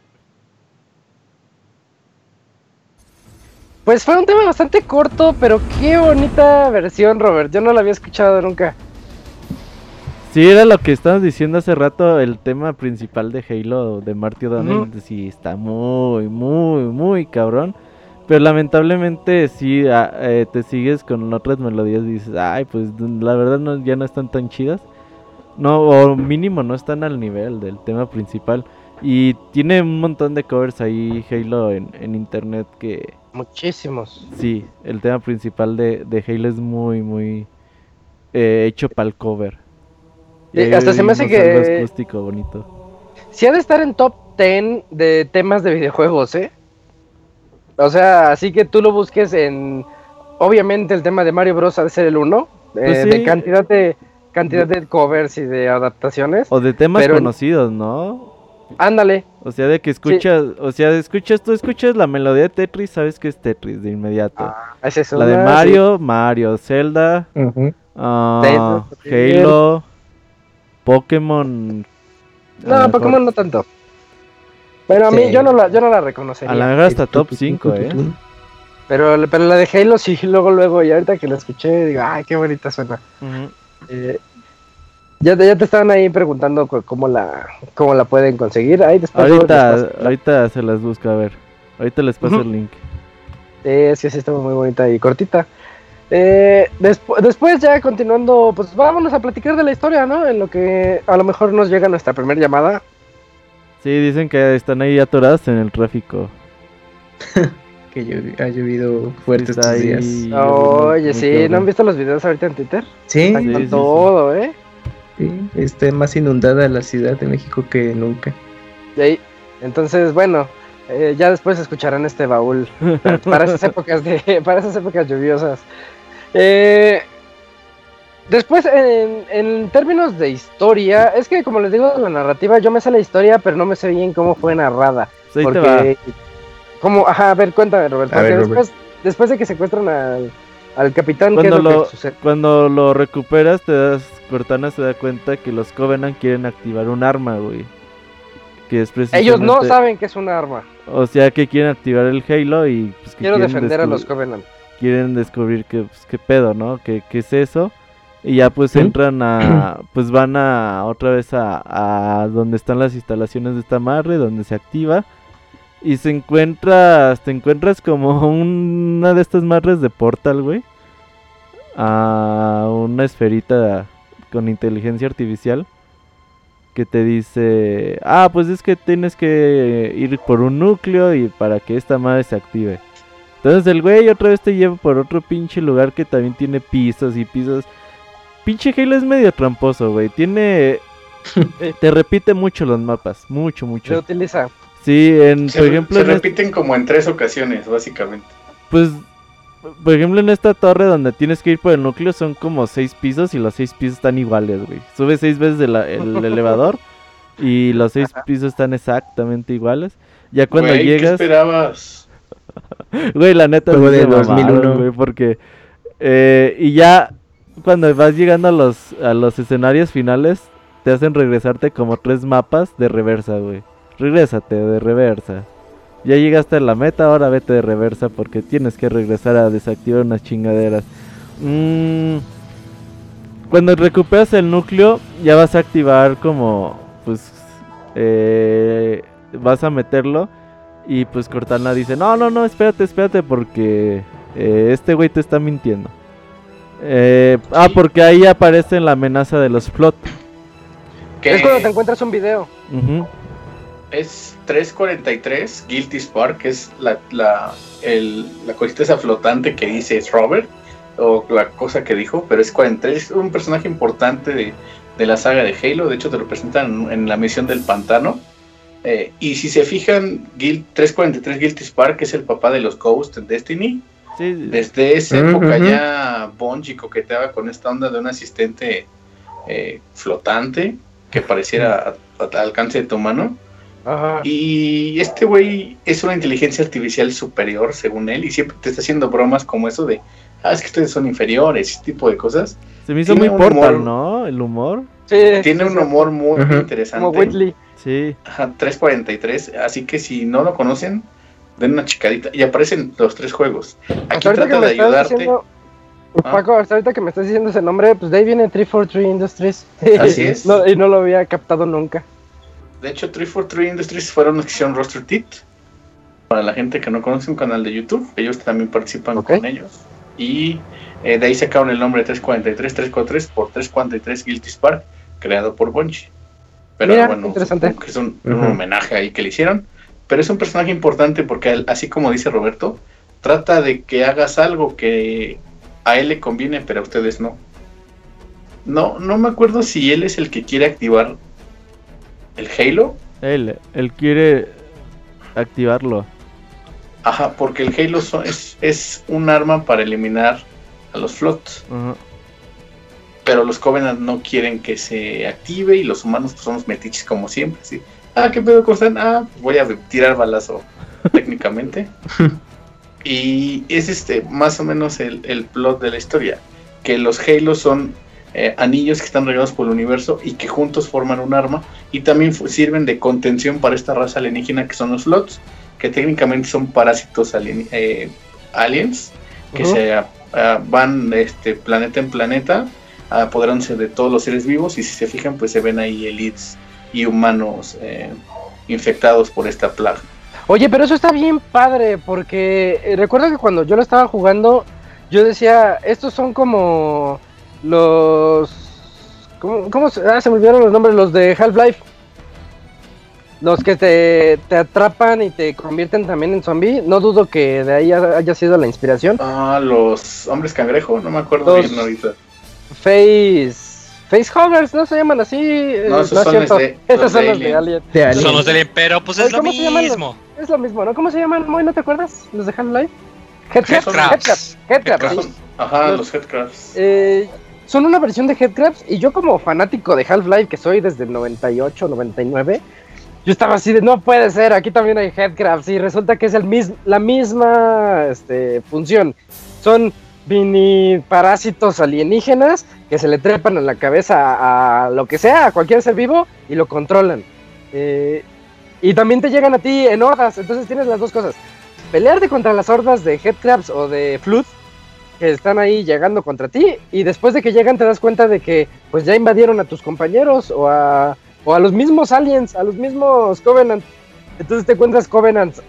Pues fue un tema bastante corto, pero qué bonita versión, Robert. Yo no la había escuchado nunca. Sí, era lo que estabas diciendo hace rato, el tema principal de Halo de Marty O'Donnell. Sí, está muy, muy, muy cabrón. Pero lamentablemente sí, eh, te sigues con otras melodías y dices, ay, pues la verdad no, ya no están tan chidas. No, o mínimo no están al nivel del tema principal. Y tiene un montón de covers ahí Halo en, en internet que... Muchísimos. Sí, el tema principal de, de Halo es muy, muy eh, hecho para el cover. Y hasta se me hace que... acústico bonito. Sí ha de estar en top 10 de temas de videojuegos, ¿eh? O sea, así que tú lo busques en... Obviamente el tema de Mario Bros. ha de ser el 1. Pues eh, de cantidad de cantidad de covers y de adaptaciones. O de temas conocidos, ¿no? Ándale. O sea, de que escuchas, o sea, escuchas, tú escuchas la melodía de Tetris, sabes que es Tetris de inmediato. Ah, es eso, la de Mario, Mario, Zelda, uh Halo, Pokémon. No, Pokémon no tanto. Pero a mí yo no la, yo no la reconocería. A la mejor hasta top 5, eh. Pero, pero la de Halo sí, luego, luego, y ahorita que la escuché, digo, ay, qué bonita suena. eh, ya te, ya te estaban ahí preguntando cómo la, cómo la pueden conseguir. Ahí después ahorita, ahorita se las busca, a ver. Ahorita les paso el link. Eh, sí, sí, está muy bonita y cortita. Eh, después ya continuando, pues vámonos a platicar de la historia, ¿no? En lo que a lo mejor nos llega nuestra primera llamada. Sí, dicen que están ahí atoradas en el tráfico. que ha llovido fuerte estos días. Oye, sí, ¿no han visto los videos ahorita en Twitter? Sí, sí, todo, ¿eh? Está más inundada la Ciudad de México que nunca. Y ahí, entonces, bueno, eh, ya después escucharán este baúl para esas épocas de, para esas épocas lluviosas. Eh, después, en, términos de historia, es que como les digo, la narrativa, yo me sé la historia, pero no me sé bien cómo fue narrada. porque, como, ajá, a ver, cuéntame, Roberto. después, después de que secuestran al, al capitán, cuando lo, Cuando lo recuperas, te das, Cortana se da cuenta que los Covenant quieren activar un arma, güey. Que es Ellos no saben que es un arma. O sea, que quieren activar el Halo y... Pues, Quiero defender a los Covenant. Quieren descubrir que, pues, qué pedo, ¿no? ¿Qué, es eso? Y ya pues entran a... Pues van a otra vez a, a donde están las instalaciones de esta madre, donde se activa y se encuentras, te encuentras como una de estas madres de Portal, güey. A una esferita con inteligencia artificial que te dice, ah, pues es que tienes que ir por un núcleo y para que esta madre se active. Entonces el güey otra vez te lleva por otro pinche lugar que también tiene pisos y pisos. Pinche Halo es medio tramposo, güey. Tiene... te repite mucho los mapas, mucho, mucho. Se utiliza Sí, en, por ejemplo... Se repiten como en tres ocasiones, básicamente. Pues, por ejemplo, en esta torre donde tienes que ir por el núcleo son como seis pisos y los seis pisos están iguales, güey. Subes seis veces el, elevador y los seis pisos están exactamente iguales. Ya cuando llegas... ¿qué esperabas? güey, la neta... es de 2001. Güey, porque... Eh, y ya cuando vas llegando a los, a los escenarios finales, te hacen regresarte como tres mapas de reversa, güey. Regrésate de reversa. Ya llegaste a la meta, ahora vete de reversa porque tienes que regresar a desactivar unas chingaderas. Mm, cuando recuperas el núcleo, ya vas a activar como, pues, eh, vas a meterlo. Y pues Cortana dice, no, no, no, espérate, espérate porque eh, este güey te está mintiendo. Eh, ah, porque ahí aparece la amenaza de los flot. Es cuando te encuentras un video es 343 Guilty Spark, que es la, la, el, la cosita esa flotante que dice es Robert, o la cosa que dijo, pero es 43, es un personaje importante de, de, la saga de Halo, de hecho te lo presentan en la misión del pantano. Eh, y si se fijan, 343 Guilty Spark es el papá de los Ghosts en Destiny. Desde esa época ya Bungie coqueteaba con esta onda de un asistente eh, flotante que pareciera al alcance de tu mano. Y este güey es una inteligencia artificial superior, según él, y siempre te está haciendo bromas como eso de, ah, es que ustedes son inferiores, ese tipo de cosas. Se me hizo muy portal, ¿no? El humor. Tiene un humor muy interesante. Como Whitley. Sí. Ajá, 343. Así que si no lo conocen, den una chicadita. Y aparecen los tres juegos. Aquí que trata me de estás ayudarte. diciendo. Ah. Paco, hasta ahorita que me estás diciendo ese nombre, pues de ahí viene 343 Industries. Así es. No, y no lo había captado nunca. De hecho, 343 Industries fueron los que hicieron Roster Teeth. Para la gente que no conoce un canal de YouTube, ellos también participan con ellos. Y eh, de ahí sacaron el nombre 343, 343 por 343 Guilty Spark, creado por Bungie. Pero Mira, bueno, interesante. que es un, homenaje ahí que le hicieron. Pero es un personaje importante porque, él, así como dice Roberto, trata de que hagas algo que a él le conviene, pero a ustedes no. No, no me acuerdo si él es el que quiere activar el Halo Él, él quiere activarlo. Ajá, porque el Halo es, es un arma para eliminar a los flots, pero los Covenant no quieren que se active y los humanos pues, somos metiches como siempre. Así. Ah, ¿qué pedo con Stan? Ah, voy a tirar balazo técnicamente. y es este más o menos el, el plot de la historia, que los Halos son eh, anillos que están regados por el universo y que juntos forman un arma y también sirven de contención para esta raza alienígena que son los flots, que técnicamente son parásitos alien- eh, aliens que se ah, ah, van este planeta en planeta apoderándose de todos los seres vivos y si se fijan pues se ven ahí elites y humanos eh, infectados por esta plaga. Oye, pero eso está bien padre, porque recuerdo que cuando yo lo estaba jugando, yo decía, estos son como los... ¿Cómo, cómo se, ah, se me olvidaron los nombres? Los de Half-Life. Los que te, te atrapan y te convierten también en zombie. No dudo que de ahí haya sido la inspiración. Ah, los hombres cangrejo, no me acuerdo Los- bien ahorita. Face... Facehuggers, ¿no se llaman así? Eh, No, esos es son cierto. los de- Esos los son de los de Alien. Alien. De Alien. Son los del pero pues es lo ¿cómo se llaman los- mismo. Es lo mismo, ¿no? ¿Cómo se llaman? Moy, ¿no te acuerdas? Los de Half-Life. Headcrabs. Headcrabs. Ajá, Los- los headcrabs. Eh, son una versión de Headcrabs y yo como fanático de Half-Life que soy desde el 98, 99, yo estaba así de no puede ser, aquí también hay Headcrabs y resulta que es la misma este, función. Son mini parásitos alienígenas que se le trepan en la cabeza a, a lo que sea, a cualquier ser vivo y lo controlan. Eh, y también te llegan a ti en hordas, entonces tienes las dos cosas. Pelearte contra las hordas de Headcrabs o de Flood que están ahí llegando contra ti y después de que llegan te das cuenta de que pues ya invadieron a tus compañeros o a, o a los mismos aliens, a los mismos Covenant. Entonces te encuentras Covenants,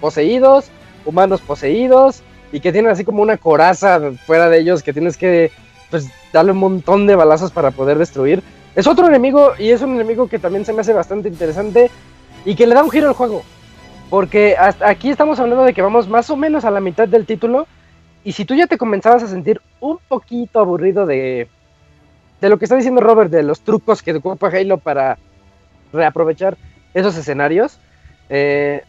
poseídos, humanos poseídos y que tienen así como una coraza fuera de ellos que tienes que pues darle un montón de balazos para poder destruir. Es otro enemigo y es un enemigo que también se me hace bastante interesante y que le da un giro al juego. Porque hasta aquí estamos hablando de que vamos más o menos a la mitad del título y si tú ya te comenzabas a sentir un poquito aburrido de, de lo que está diciendo Robert, de los trucos que ocupa Halo para reaprovechar esos escenarios, eh,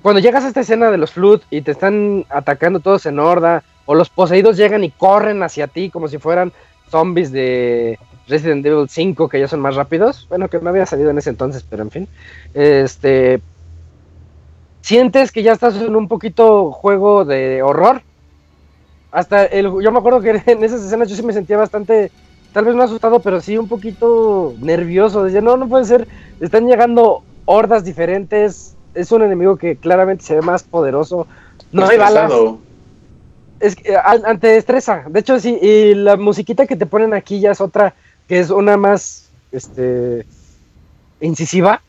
cuando llegas a esta escena de los Flood y te están atacando todos en horda, o los poseídos llegan y corren hacia ti como si fueran zombies de Resident Evil 5 que ya son más rápidos, bueno, que no había salido en ese entonces, pero en fin, este, sientes que ya estás en un poquito juego de horror, hasta el, yo me acuerdo que en esas escenas yo sí me sentía bastante, tal vez no asustado, pero sí un poquito nervioso. Decía, no, no puede ser, están llegando hordas diferentes, es un enemigo que claramente se ve más poderoso. No hay balas. Es que, a- a- te estresa. De hecho, sí, y la musiquita que te ponen aquí ya es otra, que es una más, este, incisiva.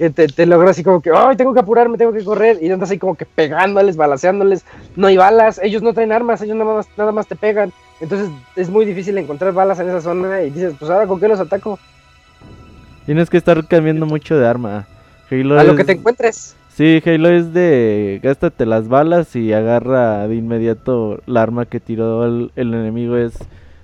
Que te, te logra así como que, ay, tengo que apurarme, tengo que correr. Y andas ahí como que pegándoles, balaceándoles. No hay balas, ellos no traen armas, ellos nada más, nada más te pegan. Entonces es muy difícil encontrar balas en esa zona. Y dices, pues ahora con qué los ataco. Tienes que estar cambiando mucho de arma. Halo A lo es- que te encuentres. Sí, Halo es de gástate las balas y agarra de inmediato la arma que tiró el, el enemigo. Es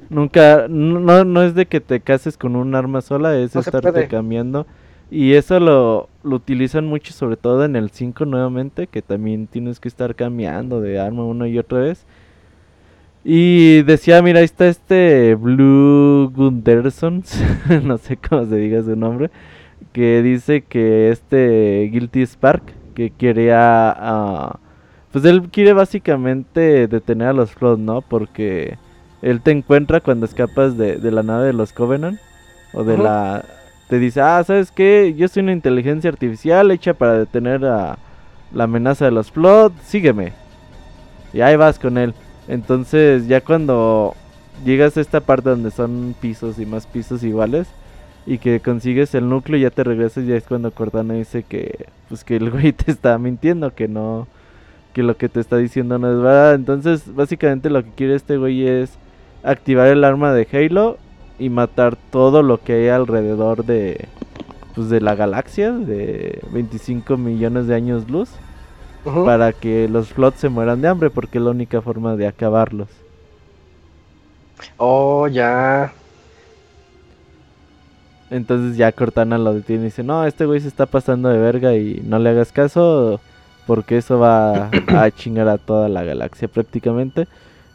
nunca, no, no es de que te cases con un arma sola, es No estarte cambiando. Y eso lo, lo utilizan mucho, sobre todo en el 5 nuevamente, que también tienes que estar cambiando de arma una y otra vez. Y decía, mira, ahí está este Blue Gunderson, no sé cómo se diga su nombre, que dice que este Guilty Spark, que quería, ah, pues él quiere básicamente detener a los Flood, ¿no? Porque él te encuentra cuando escapas de, de la nave de los Covenant, o de la, te dice, ah, ¿sabes qué? Yo soy una inteligencia artificial hecha para detener a la amenaza de los Flood, sígueme. Y ahí vas con él. Entonces ya cuando llegas a esta parte donde son pisos y más pisos iguales y que consigues el núcleo y ya te regresas, ya es cuando Cortana dice que pues que el güey te está mintiendo, que no que lo que te está diciendo no es verdad. Entonces, básicamente lo que quiere este güey es activar el arma de Halo y matar todo lo que hay alrededor de pues de la galaxia de 25 millones de años luz para que los flots se mueran de hambre porque es la única forma de acabarlos. Oh, ya. Entonces ya Cortana lo detiene y dice, no, este güey se está pasando de verga y no le hagas caso porque eso va a chingar a toda la galaxia prácticamente.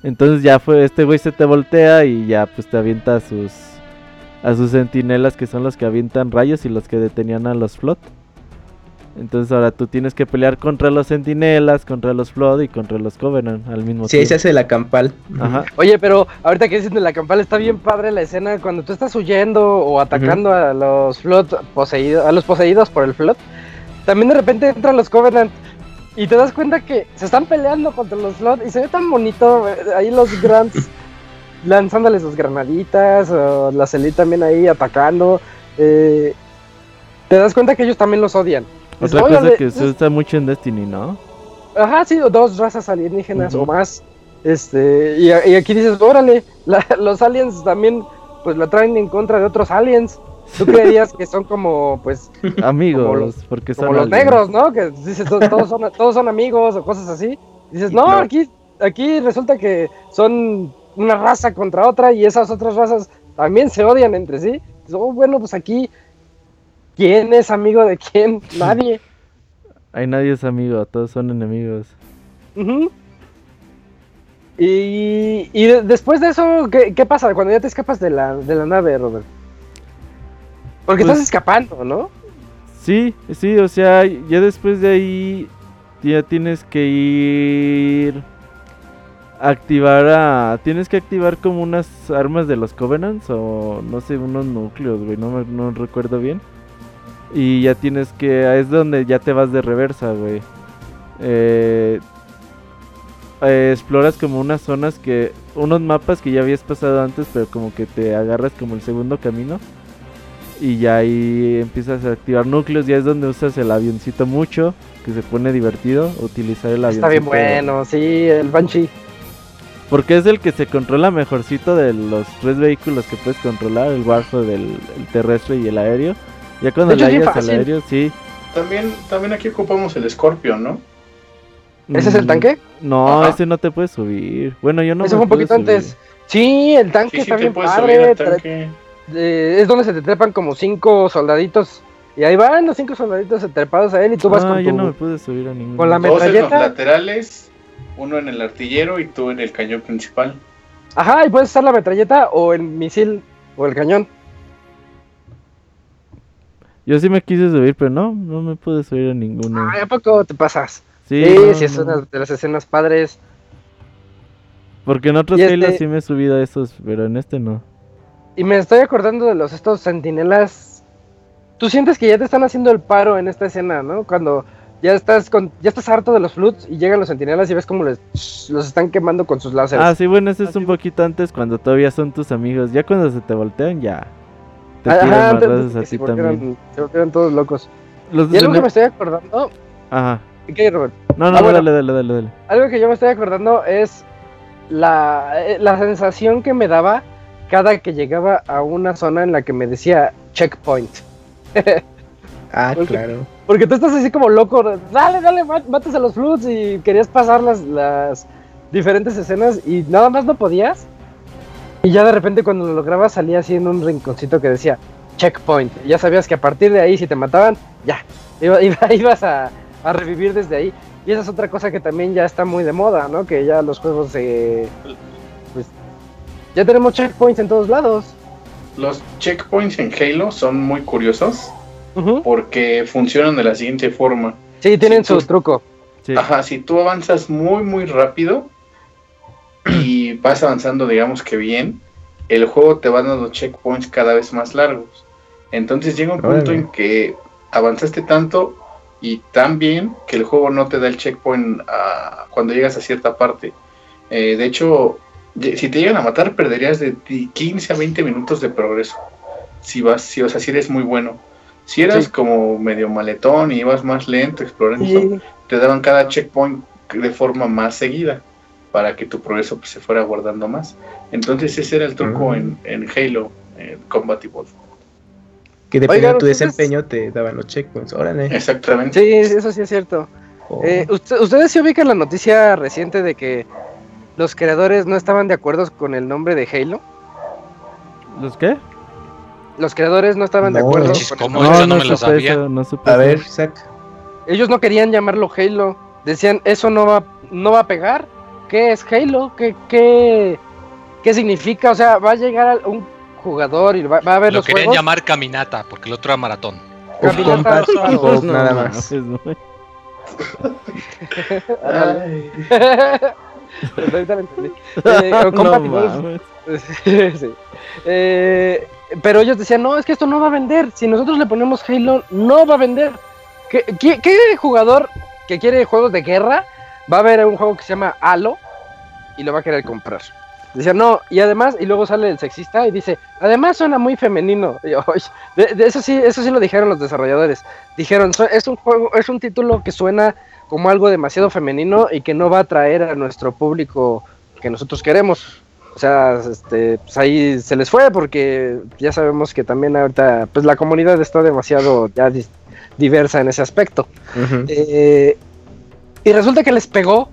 Entonces ya fue, este güey se te voltea y ya pues te avienta a sus a sus sentinelas que son los que avientan rayos y los que detenían a los Flot. Entonces ahora tú tienes que pelear contra los sentinelas, contra los Flood y contra los Covenant al mismo Sí, ahí se tiempo. hace la campal. Ajá. Oye, pero ahorita que dices de la campal está bien padre la escena cuando tú estás huyendo o atacando a los Flood poseídos, a los poseídos por el Flood. También de repente entran los Covenant y te das cuenta que se están peleando contra los Flood y se ve tan bonito eh, ahí los Grants lanzándoles sus granaditas, o la Celit también ahí atacando. eh, te das cuenta que ellos también los odian. Otra cosa "Órale, que se usa mucho en Destiny, ¿no? Ajá, sí, dos razas alienígenas o más. Este, y, aquí dices, órale, la- los aliens también, pues la traen en contra de otros aliens. Tú creerías que son como, pues, Amigos, Como los- porque son como los negros, ¿no? Que dices, to- todos son, todos son amigos o cosas así. Dices, no, No. aquí, aquí resulta que son una raza contra otra y esas otras razas también se odian entre sí. Dices, oh, bueno, pues aquí, ¿quién es amigo de quién? Nadie. Ahí nadie es amigo, todos son enemigos. Ujú. Y, y de- después de eso, ¿qué, qué pasa cuando ya te escapas de la, de la nave, Robert? Porque Pues- estás escapando, ¿no? Sí, sí, o sea, ya después de ahí ya tienes que ir activar a tienes que activar como unas armas de los Covenants o no sé, unos núcleos, güey, no me no recuerdo bien. Y ya tienes que es donde ya te vas de reversa, güey. Eh, eh, exploras como unas zonas que unos mapas que ya habías pasado antes, pero como que te agarras como el segundo camino. Y ya ahí empiezas a activar núcleos, ya es donde usas el avioncito mucho, que se pone divertido utilizar el avioncito. Está bien bueno, sí, el Banshee. Porque es el que se controla mejorcito de los tres vehículos que puedes controlar, el Warthog, el, el terrestre y el aéreo. Ya cuando le hayas al aéreo, sí. También, también aquí ocupamos el Scorpion, ¿no? ¿Ese es el Mm, tanque? No, Ajá. ese no te puedes subir. Bueno, yo no Eso me fue un poquito subir. antes. Sí, el tanque Sí, sí está te bien puedes padre. subir al tra- tanque. Eh, es donde se te trepan como cinco soldaditos. Y ahí van los cinco soldaditos trepados a él y tú vas Ah, con yo tu... no me pude subir a ningún. con la Dos en los metralleta. laterales, uno en el artillero y tú en el cañón principal. Ajá, y puedes usar la metralleta o el misil o el cañón. Yo sí me quise subir, pero no, no me pude subir a ninguno. Ay, ¿a poco te pasas? Sí, Sí, no, sí, es no. una de las escenas padres. Porque en otros este- sí me he subido a esos, pero en este no. Y me estoy acordando de los estos sentinelas. Tú sientes que ya te están haciendo el paro en esta escena, ¿no? Cuando ya estás con, ya estás harto de los flutes y llegan los sentinelas y ves cómo les, los están quemando con sus láseres. Ah, sí, bueno, ese es Así un poquito antes cuando todavía son tus amigos. Ya cuando se te voltean, ya. Te Ajá, tiran a se ti también. se volvieran todos locos. Los Y algo que me estoy acordando. Ajá. ¿Qué, Robert? No, no, Ah, no, bueno. dale, dale, dale, dale. Algo que yo me estoy acordando es la, eh, la sensación que me daba cada que llegaba a una zona en la que me decía checkpoint. Ah, Porque- claro. Porque tú estás así como loco, dale, dale, ma- matas a los flutes y querías pasar las, las diferentes escenas y nada más no podías. Y ya de repente cuando lo lograbas salía así en un rinconcito que decía checkpoint. Ya sabías que a partir de ahí si te mataban, ya, iba- iba- ibas a, a revivir desde ahí. Y esa es otra cosa que también ya está muy de moda, ¿no? Que ya los juegos. Pues, ya tenemos checkpoints en todos lados. Los checkpoints en Halo son muy curiosos porque funcionan de la siguiente forma. Sí, tienen Sí, su tú- truco. Sí. Ajá, si tú avanzas muy, muy rápido y vas avanzando, digamos que bien, el juego te va dando checkpoints cada vez más largos. Entonces llega un punto en que avanzaste tanto y tan bien que el juego no te da el checkpoint cuando llegas a cierta parte. Eh, de hecho, si te llegan a matar, perderías de ti 15 a 20 minutos de progreso. Si vas, si, o sea, si eres muy bueno. Si eras Sí. como medio maletón y ibas más lento explorando, Y- te daban cada checkpoint de forma más seguida para que tu progreso pues, se fuera guardando más. Entonces ese era el truco Mm. en, en Halo, en Combat Evolved. Que dependiendo de tu desempeño te daban los checkpoints. Órale. Exactamente. Sí, eso sí es cierto. Oh. Eh, ¿usted- ¿Ustedes se ubican la noticia reciente de que los creadores no estaban de acuerdo con el nombre de Halo? ¿Los qué? Los creadores no estaban de acuerdo con el nombre. no me lo supe sabía. eso, no A ver, Isaac. Ellos no querían llamarlo Halo. Decían, eso no va, no va a pegar. ¿Qué es Halo? ¿Qué, qué, qué significa? O sea, va a llegar al- un jugador y va, va a ver Lo los querían juegos. llamar caminata, porque el otro era maratón. O Caminata nada más. Ay, Pues entendí. Eh, No. Sí. Eh, pero ellos decían, no, es que esto no va a vender. Si nosotros le ponemos Halo, no va a vender. ¿Qué, qué- qué jugador que quiere juegos de guerra va a ver un juego que se llama Halo y lo va a querer comprar? Decían, no, y además, y luego sale el sexista y dice, además suena muy femenino. Y yo, "Oye", de, de eso sí, eso sí lo dijeron los desarrolladores. Dijeron, "Su- es un juego, es un título que suena como algo demasiado femenino y que no va a atraer a nuestro público que nosotros queremos. O sea, este, pues ahí se les fue porque ya sabemos que también ahorita, pues la comunidad está demasiado ya diversa en ese aspecto. Eh, y resulta que les pegó.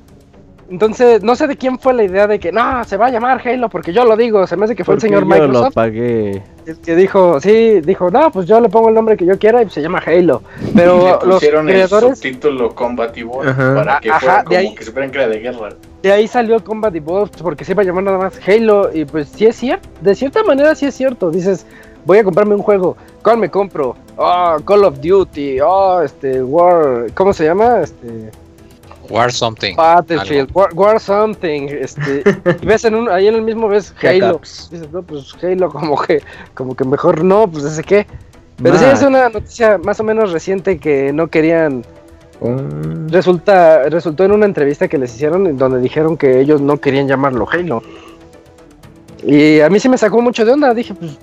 Entonces, no sé de quién fue la idea de que no, se va a llamar Halo porque yo lo digo. Se me hace que fue el señor yo lo Microsoft pagué. el que dijo, sí, dijo, no, pues yo le pongo el nombre que yo quiera y se llama Halo. y Pero le los pusieron el creadores, subtítulo Combat Evolved Ajá. para que Ajá, fuera de como ahí- que supieran que era de guerra. de ahí salió Combat Evolved porque se iba a llamar nada más Halo. Y pues sí es cierto, de cierta manera sí es cierto. Dices, voy a comprarme un juego, ¿cuál me compro? Oh, Call of Duty, oh, este, War, ¿cómo se llama? Este, War something. Battlefield, War, War Something, este, y ves en un, ahí en el mismo ves Halo. Dices, no, pues Halo como que, como que mejor no, pues ese qué. Pero sí Nah. es una noticia más o menos reciente que no querían. Resulta, resultó en una entrevista que les hicieron en donde dijeron que ellos no querían llamarlo Halo. Y a mí sí me sacó mucho de onda. Dije, pues,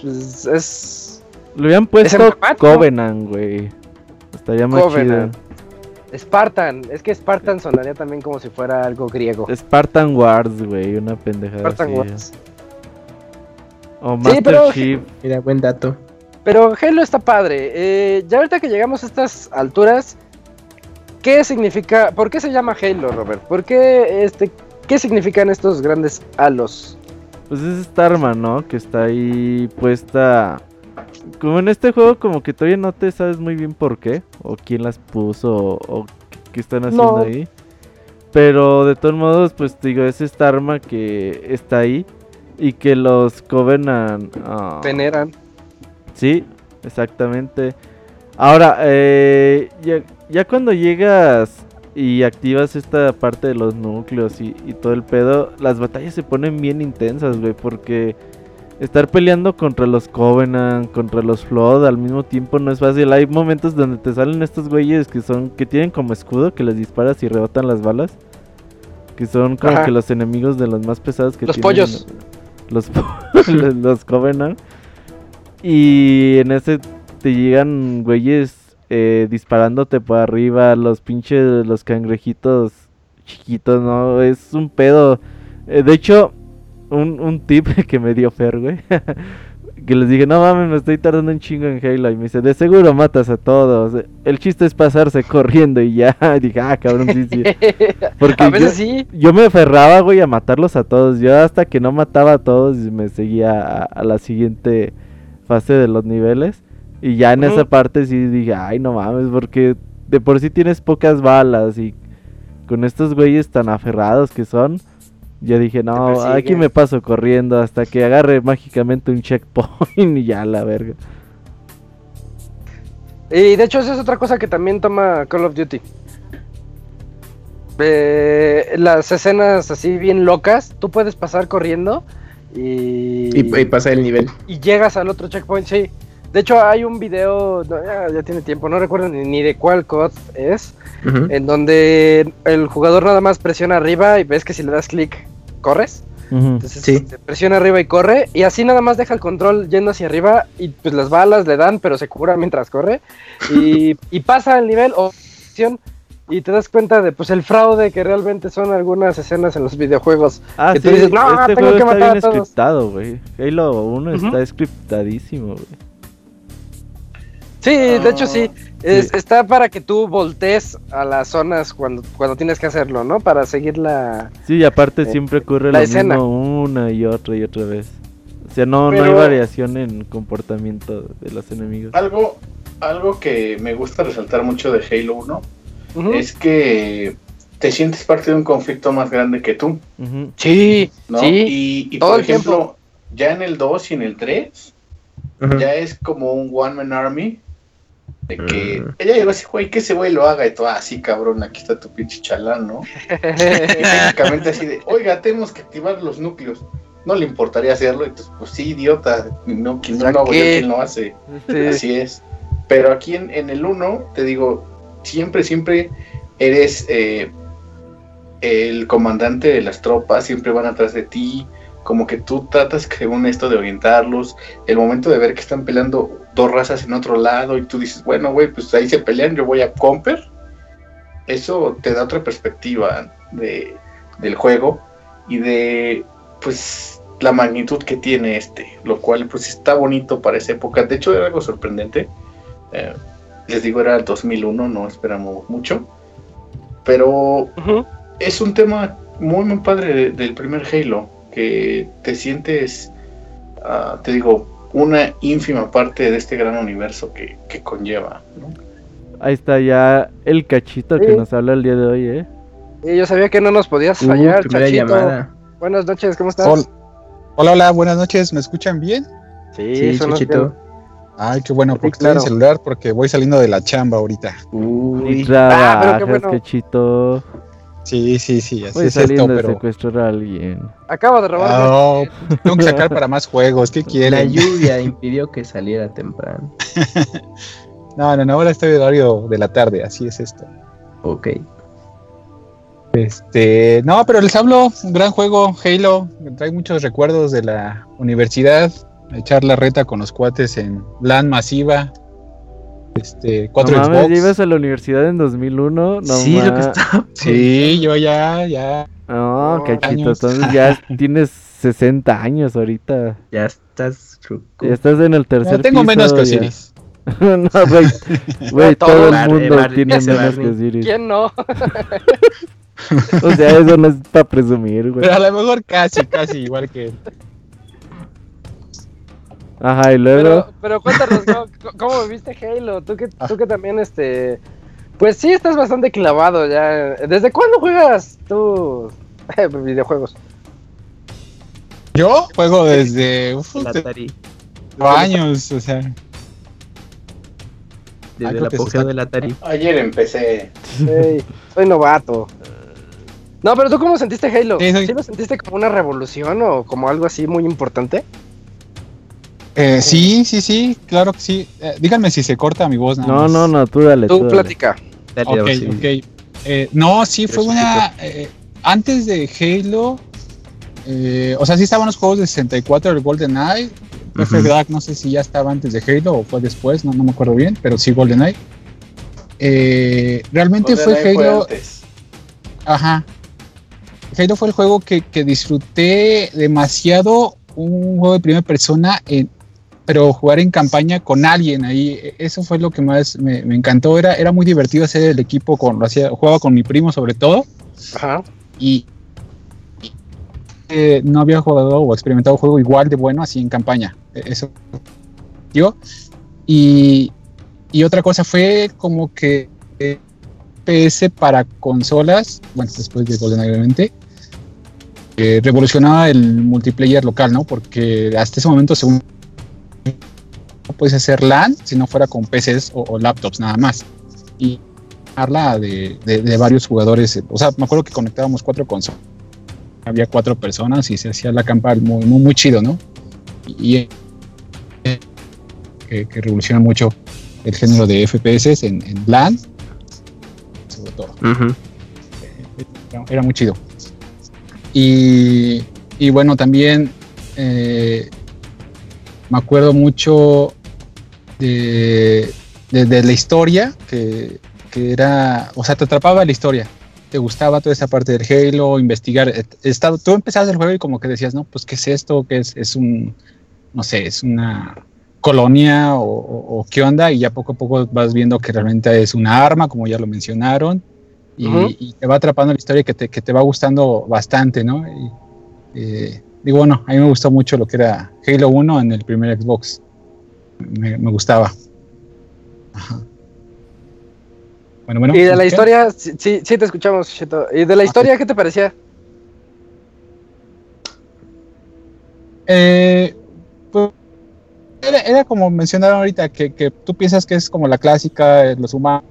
pues es Le habían puesto. Covenant, güey. Estaría más Covenant. Spartan. Es que Spartan sonaría también como si fuera algo griego. Spartan Wars, güey. Una pendejada Spartan así. Wars. O Sí, Master pero- Chief. Mira, buen dato. Pero Halo está padre. Eh, ya ahorita que llegamos a estas alturas, ¿qué significa? ¿Por qué se llama Halo, Robert? ¿Por qué este? ¿Qué significan estos grandes halos? Pues es esta arma, ¿no? Que está ahí puesta. Como en este juego, como que todavía no te sabes muy bien por qué. O quién las puso. O, o qué- están haciendo No. ahí. Pero de todos modos, pues digo, es esta arma que está ahí. Y que los Covenant. ah, Veneran. Sí, exactamente. Ahora, eh, ya, ya cuando llegas y activas esta parte de los núcleos y, y todo el pedo, las batallas se ponen bien intensas, güey, porque estar peleando contra los Covenant, contra los Flood al mismo tiempo no es fácil. Hay momentos donde te salen estos güeyes que son que tienen como escudo que les disparas y rebotan las balas. Que son como Ajá. que los enemigos de los más pesados que Los tienen pollos. Los, los, los Covenant. Y en ese te llegan güeyes eh, disparándote por arriba, los pinches, los cangrejitos chiquitos, ¿no? Es un pedo. Eh, de hecho, un, un tip que me dio Fer, güey. que les dije, no mames, me estoy tardando un chingo en Halo. Y me dice, de seguro matas a todos. El chiste es pasarse corriendo y ya. Y dije, ah, cabrón, sí, sí. Porque a veces yo- sí. yo me aferraba, güey, a matarlos a todos. Yo hasta que no mataba a todos me seguía a, a la siguiente fase de los niveles. Y ya en esa parte sí dije, ay, no mames, porque de por sí tienes pocas balas y con estos güeyes tan aferrados que son, yo dije, no, aquí me paso corriendo hasta que agarre mágicamente un checkpoint y ya la verga. Y de hecho, esa es otra cosa que también toma Call of Duty. Eh, las escenas así bien locas, tú puedes pasar corriendo y, Y, y pasa el nivel. y llegas al otro checkpoint, sí. De hecho, hay un video, no, ya, ya tiene tiempo, no recuerdo ni, ni de cuál COD es, en donde el jugador nada más presiona arriba y ves que si le das clic, corres. Entonces Sí. este, presiona arriba y corre. Y así nada más deja el control yendo hacia arriba. Y pues las balas le dan, pero se cura mientras corre. Y, y pasa el nivel o Y te das cuenta de pues el fraude que realmente son algunas escenas en los videojuegos. Ah, Que sí, tú dices, "No, este tengo juego que está matar bien a todos". scriptado, güey. Halo 1 Ujú. está scriptadísimo, güey. Sí, de hecho Ah, sí. Es- Está para que tú voltees a las zonas cuando, cuando tienes que hacerlo, ¿no? Para seguir la... Sí, y aparte Eh, siempre ocurre la lo escena. mismo una y otra y otra vez. O sea, no, no hay variación en comportamiento de los enemigos. Algo, algo que me gusta resaltar mucho de Halo 1 Ujú. es que te sientes parte de un conflicto más grande que tú. Sí, ¿no? sí. Y, y, todo por tiempo. ejemplo, ya en el 2 y en el 3, Ujú. ya es como un one man army. De que Mm. ella llegó así, güey, que ese güey lo haga y todo, ah, sí, cabrón, aquí está tu pinche chalán, ¿no? Y técnicamente así de, oiga, tenemos que activar los núcleos. No le importaría hacerlo, entonces, pues sí, idiota, no, quien no ¿Ya lo hago yo, quien lo hace. Sí. Así es. Pero aquí en, en el 1, te digo, siempre, siempre eres eh, el comandante de las tropas, siempre van atrás de ti, como que tú tratas según esto de orientarlos, el momento de ver que están peleando dos razas en otro lado y tú dices, bueno, güey, pues ahí se pelean, yo voy a Comper, eso te da otra perspectiva de, del juego y de, pues, la magnitud que tiene este, lo cual, pues, está bonito para esa época. De hecho, era algo sorprendente. Eh, les digo, era el 2001, no esperamos mucho. Pero es un tema muy, muy padre de- del primer Halo, que te sientes, ah, te digo, una ínfima parte de este gran universo que, que conlleva. ¿no? Ahí está ya el cachito que Sí. nos habla el día de hoy, ¿eh? Y yo sabía que no nos podías Uh, fallar, Chachito. llamada. Buenas noches, ¿cómo estás? Hola, hola, hola, buenas noches, ¿me escuchan bien? Sí, Sí, bien. Ay, qué bueno, Sí, porque claro. estoy en celular porque voy saliendo de la chamba ahorita. Uy, Ah, pero qué trabajas, bueno. cachito. Sí, sí, sí, así Voy es esto, saliendo de pero secuestrar a alguien. Acabo de robar. Ah, no, tengo que sacar para más juegos, ¿qué la quieren? lluvia impidió que saliera temprano. No, no, no, ahora estoy en horario de la tarde, así es esto. Ok. Este, no, pero les hablo, un gran juego, Halo, me trae muchos recuerdos de la universidad, echar la reta con los cuates en LAN masiva, este, cuatro no mames, Xbox. ¿ya ibas a la universidad en 2001? No sí, lo que estaba. Sí, yo ya, ya, No, cachito, entonces ya tienes 60 años ahorita. Ya estás. Ya estás en el tercer no, tengo piso, menos que ya. Osiris. no, güey. Güey, todo todo el Barney, mundo Barney, tiene menos que Barney. Osiris. ¿Quién no? O sea, eso no es para presumir, güey. Pero a lo mejor casi, casi igual que él. Ajá, y luego. Pero, pero cuéntanos, ¿cómo, cómo viviste Halo? Tú que, tú que también, este... Pues sí, estás bastante clavado ya. ¿Desde cuándo juegas tú videojuegos? Yo juego desde uf, El de- años, o sea, Desde creo el que se apogeo está- del Atari. Ayer empecé. Soy novato. No, pero tú cómo sentiste Halo? Sí, soy- ¿Sí lo sentiste como una revolución o como algo así muy importante? Eh, sí, sí, sí, claro que sí. Eh, díganme si se corta mi voz. nada No, más. no, no, tú dale. Tú dale. platica. Dale, Ok, ok. Eh, no, sí, fue una. eh, antes de Halo, eh, o sea, sí estaban los juegos de 64, el GoldenEye. Perfect Ujú. Dark, no sé si ya estaba antes de Halo o fue después, no, no me acuerdo bien, pero sí GoldenEye. Eh, realmente fue GoldenEye Halo. Ajá. Halo fue el juego que, que disfruté demasiado. Un juego de primera persona, en- pero jugar en campaña con alguien ahí. e- Eso fue lo que más me, me encantó. Era, era muy divertido hacer el equipo con. Lo hacía, jugaba con mi primo sobre todo. Ajá. Y. eh, no había jugado o experimentado un juego igual de bueno así en campaña. E- Eso. Yo. Y, y otra cosa fue como que eh, PS para consolas, bueno, después de GoldenEye obviamente, eh, revolucionaba el multiplayer local, ¿no? Porque hasta ese momento según no puedes hacer LAN si no fuera con PCs o, o laptops nada más. Y habla de, de- de varios jugadores, o sea, me acuerdo que conectábamos cuatro consolas, había cuatro personas y se hacía la campa muy, muy, muy chido, ¿no? Y eh, que, que revoluciona mucho el género de FPS en, en LAN, sobre todo. Era muy chido. Y, y bueno, también eh, me acuerdo mucho de, de- de la historia, que, que era, o sea, te atrapaba la historia. Te gustaba toda esa parte del Halo, investigar. estaba- tú empezabas el juego y como que decías, no, pues, ¿qué es esto? ¿Qué es? Es un, no sé, es una colonia o, o- o qué onda y ya poco a poco vas viendo que realmente es una arma, como ya lo mencionaron, y, y te va atrapando la historia que te, que te va gustando bastante, ¿no? Y, eh, digo, bueno, a mí me gustó mucho lo que era Halo 1 en el primer Xbox. Me, me gustaba. Ajá. Bueno, bueno. y de la ¿qué? historia, sí, sí, te escuchamos, Cheto. ¿Y de la historia qué te parecía? Eh, pues, era, era como mencionaron ahorita, que, que tú piensas que es como la clásica, eh, los humanos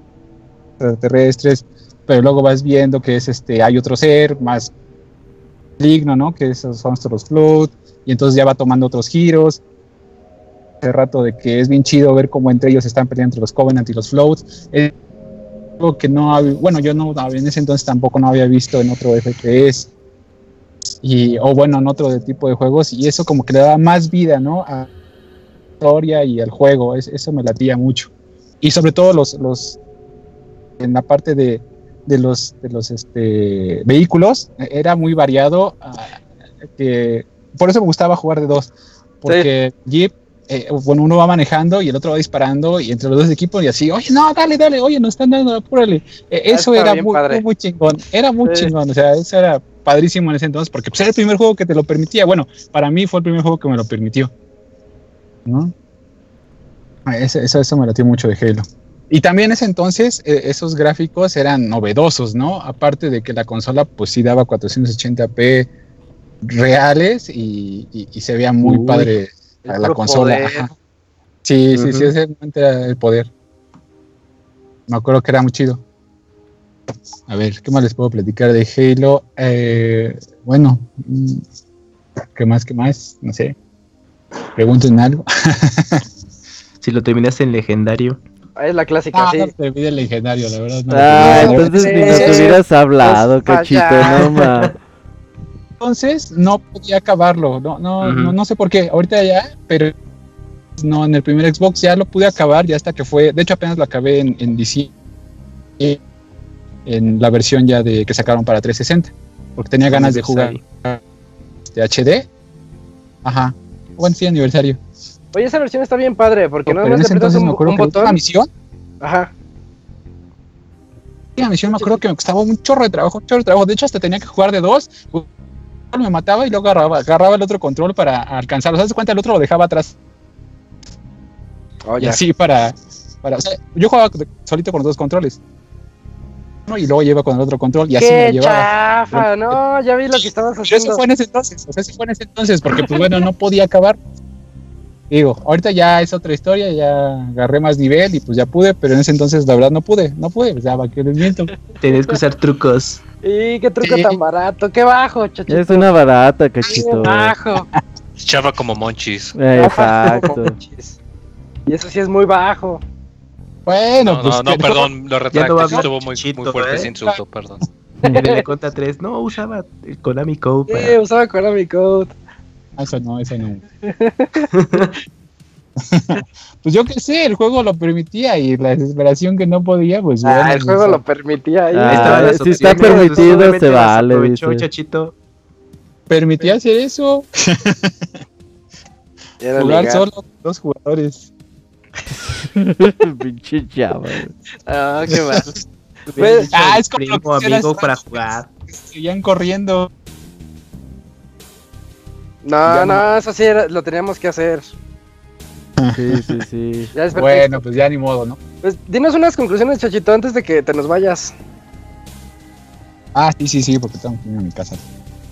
extraterrestres, pero luego vas viendo que es este, hay otro ser más maligno, ¿no? Que esos son los Flood, y entonces ya va tomando otros giros. Hace rato de que es bien chido ver cómo entre ellos están peleando entre los Covenant y los Float. Es algo que no había, bueno, yo no, en ese entonces tampoco no había visto en otro FPS y o bueno en otro de tipo de juegos y eso como que le daba más vida no a la historia y al juego es- eso me latía mucho. Y sobre todo los los en la parte de, de los de los este vehículos eh, era muy variado ah, que por eso me gustaba jugar de dos porque Jeep eh, bueno, uno va manejando y el otro va disparando y entre los dos equipos y así, oye, no, dale, dale, oye, nos están dando, apúrale. Eh, Ah, eso era muy, muy, muy chingón, era muy Sí. chingón, o sea, eso era padrísimo en ese entonces porque pues, era el primer juego que te lo permitía. Bueno, para mí fue el primer juego que me lo permitió. ¿No? Ah, Eso, eso, eso me latió mucho de Halo. Y también ese entonces eh, esos gráficos eran novedosos, ¿no? Aparte de que la consola pues sí daba 480p reales y, y- y se veía muy Uy, padre el a la consola. ajá. Sí, sí, sí, Ujú. ese realmente era el poder. Me acuerdo que era muy chido. A ver, ¿qué más les puedo platicar de Halo? Eh, bueno, mm, ¿qué más? ¿Qué más? No sé. Pregunten algo. Si lo terminaste en legendario. Es la clásica, Ah, sí. no te vi el legendario, la verdad. no Ah, terminé. entonces ni sí, nos sí. hubieras hablado, cachito, no. Entonces no podía acabarlo. No, no, no, no sé por qué. Ahorita ya, pero no, en el primer Xbox ya lo pude acabar, ya hasta que fue. De hecho, apenas lo acabé en, en DC. En la versión ya de que sacaron para 360. Porque tenía ganas de jugar de HD. Ajá. Bueno, sí, aniversario. Oye, esa versión está bien padre, porque Pero nada más entonces un, me acuerdo un que la última botón. misión, Ajá. la misión me acuerdo que me costaba un chorro de trabajo, un chorro de trabajo. De hecho, hasta tenía que jugar de dos. Me mataba y luego agarraba, agarraba el otro control para alcanzarlo. ¿Sabes cuenta? El otro lo dejaba atrás. Oh, Y así para, para o sea, yo jugaba solito con los dos controles. ¿no? Y luego lleva con el otro control y así me ¡Qué lo llevaba. chafa! No, ya vi lo que estabas Pero eso haciendo. fue en ese entonces, o sea, eso fue en ese entonces, porque pues bueno, no podía acabar. Digo, ahorita ya es otra historia, ya agarré más nivel y pues ya pude, pero en ese entonces la verdad no pude, no pude, pues ya va que les miento. Tenías que usar trucos. Y qué truco Sí. tan barato, qué bajo, chachito. Es una barata, Qué cachito. bajo. Chava como monchis. Eh, Exacto. Y eso sí es muy bajo. Bueno, No, pues no, no, que- perdón, lo Ya no retracto. sí hablar Estuvo muy, Chichito, muy fuerte ¿eh? ese insulto, perdón. En el Contra 3 no usaba el Konami Code para- Eh, usaba Konami Code. Eso no, eso no. pues yo qué sé, el juego lo permitía y la desesperación que no podía, pues Ah, bueno, el juego pues, lo permitía. ahí. Ah, si está permitido, se vale. Chachito. permitía hacer eso, Era jugar legal. solo con dos jugadores. Pinche chava. Ah, qué mal. Pues, ah, es como primo amigo para jugar. Seguían corriendo. No, no. no, eso sí era- lo teníamos que hacer. Sí, sí, sí. Ya. Bueno, pues ya ni modo, ¿no? Pues dinos unas conclusiones, Chachito, antes de que te nos vayas. Ah, sí, sí, sí, porque tengo que ir a mi casa.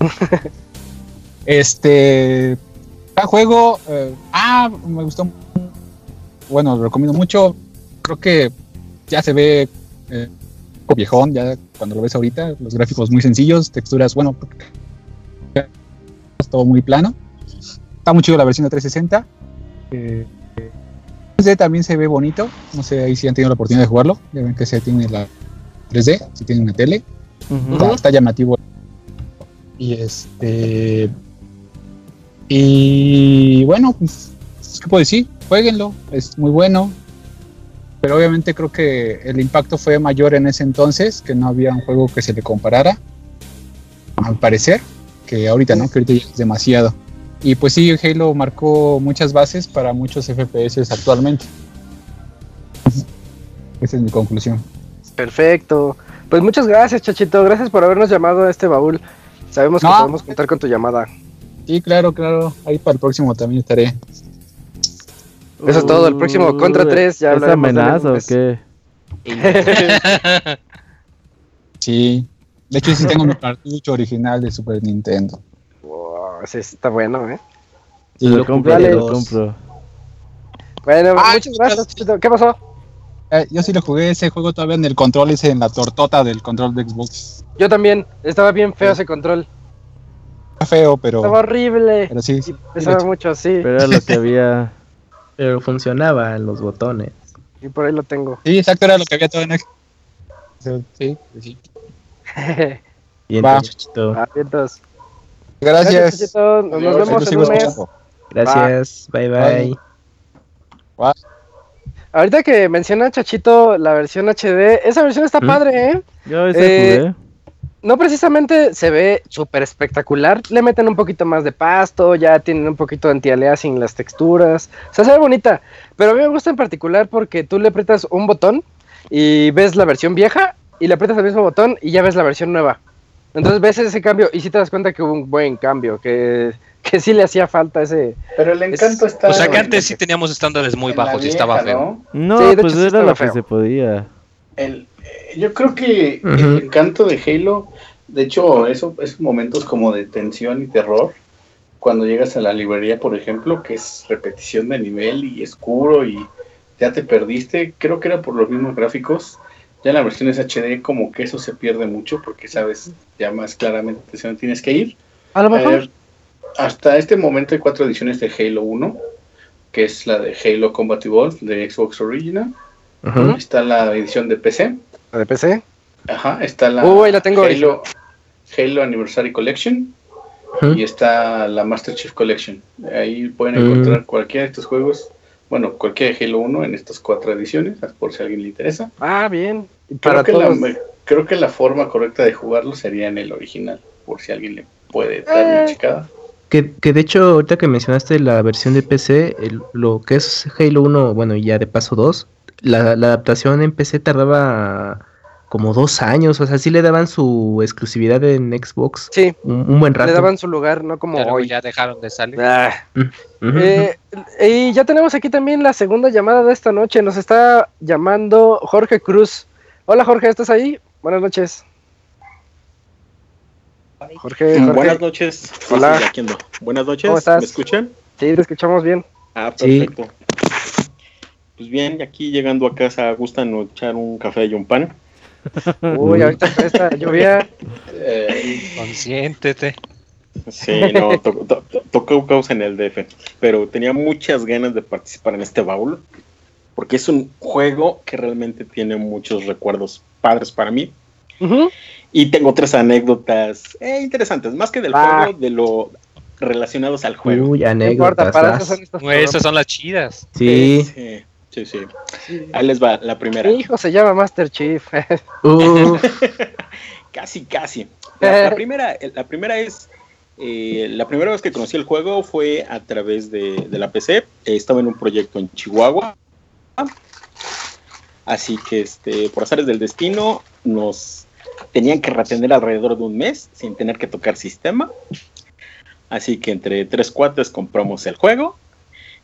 este. Gran juego. eh, ah, me gustó. Bueno, lo recomiendo mucho. Creo que ya se ve eh, un poco viejón, ya cuando lo ves ahorita. Los gráficos muy sencillos, texturas, bueno, es todo muy plano. Está muy chido la versión de 360. eh, 3D también se ve bonito. No sé ahí si han tenido la oportunidad de jugarlo. Ya ven que se tiene la 3D, si tiene una tele. Está llamativo. Y este. Y bueno, pues, ¿qué puedo decir? Jueguenlo, es muy bueno. Pero obviamente creo que el impacto fue mayor en ese entonces, que no había un juego que se le comparara, al parecer, que ahorita, ¿no? Que ahorita ya es demasiado. Y pues sí, Halo marcó muchas bases para muchos FPS actualmente. Esa es mi conclusión. Perfecto. Pues muchas gracias, Chachito. Gracias por habernos llamado a este baúl. Sabemos que No. podemos contar con tu llamada. Sí, claro, claro. Ahí para el próximo también estaré. Eso es todo, el próximo Contra Uy, 3 ya ¿Es amenaza o qué? Sí. De hecho, sí tengo mi cartucho original de Super Nintendo. Wow, ese está bueno, ¿eh? Sí, lo lo compro, lo compro. Bueno, Ah, muchas gracias. ¿Qué pasó? Eh, yo sí lo jugué ese juego todavía en el control, ese en la tortota del control de Xbox. Yo también. Estaba bien feo ese control. Está feo, pero, Estaba horrible. pero sí. Pesaba mucho, sí. Pero era lo que había. Pero funcionaban los botones. Y por ahí lo tengo. Sí, exacto, era lo que había todo en Xbox. Sí, sí. Ah, vientos. Gracias. Nos, nos Adiós. vemos en un mes. Gracias. Bye bye. Bye. Ahorita que menciona Chachito la versión HD, esa versión está ¿Mm? padre, ¿eh? Yo Eh. No precisamente se ve súper espectacular, le meten un poquito más de pasto, ya tienen un poquito de anti-aliasing las texturas, o sea, se ve bonita, pero a mí me gusta en particular porque tú le aprietas un botón y ves la versión vieja y le aprietas el mismo botón y ya ves la versión nueva. Entonces ves ese cambio y sí te das cuenta que hubo un buen cambio, que, que sí le hacía falta ese... Pero el encanto Es- está. O sea que antes sí teníamos estándares muy bajos y estaba feo. ¿no? No, sí, de pues hecho era lo que se podía. El, eh, yo creo que el encanto de Halo, de hecho, eso esos momentos como de tensión y terror, cuando llegas a la librería, por ejemplo, que es repetición de nivel y oscuro y ya te perdiste, creo que era por los mismos gráficos. Ya en la versión HD como que eso se pierde mucho porque sabes ya más claramente hacia dónde tienes que ir. A lo mejor... Eh, hasta este momento hay cuatro ediciones de Halo 1, que es la de Halo Combat Evolved de Xbox Original. Está la edición de PC. ¿La de PC? Ajá, está la, Uy, la tengo Halo, Halo Anniversary Collection y está la Master Chief Collection. Ahí pueden Mm. encontrar cualquiera de estos juegos, bueno, cualquier Halo 1 en estas cuatro ediciones, por si a alguien le interesa. Ah, bien. Creo Para que, la, todos... creo que la forma correcta de jugarlo sería en el original, por si alguien le puede dar una Eh. checada. Que, que de hecho, ahorita que mencionaste la versión de PC, el- lo que es Halo 1, bueno, y ya de paso 2, la, la adaptación en PC tardaba como dos años, o sea, sí le daban su exclusividad en Xbox Sí, un, un buen rato. le daban su lugar, no como Ya luego hoy. ya dejaron de salir. Ah. Ujú. Eh, y ya tenemos aquí también la segunda llamada de esta noche. Nos está llamando Jorge Cruz. Hola Jorge, ¿estás ahí? Buenas noches. Jorge, Jorge. Buenas noches. Hola. sí. Buenas noches. ¿Cómo estás? ¿Me escuchan? Sí, te escuchamos bien. Ah, Sí. perfecto. Pues bien, aquí llegando a casa gustan echar un café y un pan. Uy, ahorita con esta lluvia. Eh, Consiéntete. Sí, no, to- to- to- tocó causa en el DF. Pero tenía muchas ganas de participar en este baúl. Porque es un juego que realmente tiene muchos recuerdos padres para mí. Y tengo tres anécdotas eh, interesantes, más que del Ah. juego, de lo relacionados al juego. Uy, No importa, anécdotas. para vas. eso son estos Güey, Esas son las chidas. Sí. Sí, sí, sí. Ahí les va la primera. Mi hijo se llama Master Chief. Uh, Casi, casi. La, la primera, la primera es. eh, la primera vez que conocí el juego fue a través de, de la PC. Eh, estaba en un proyecto en Chihuahua. Así que, este, por azares del destino, nos tenían que retener alrededor de un mes sin tener que tocar sistema. Así que entre tres cuates compramos el juego.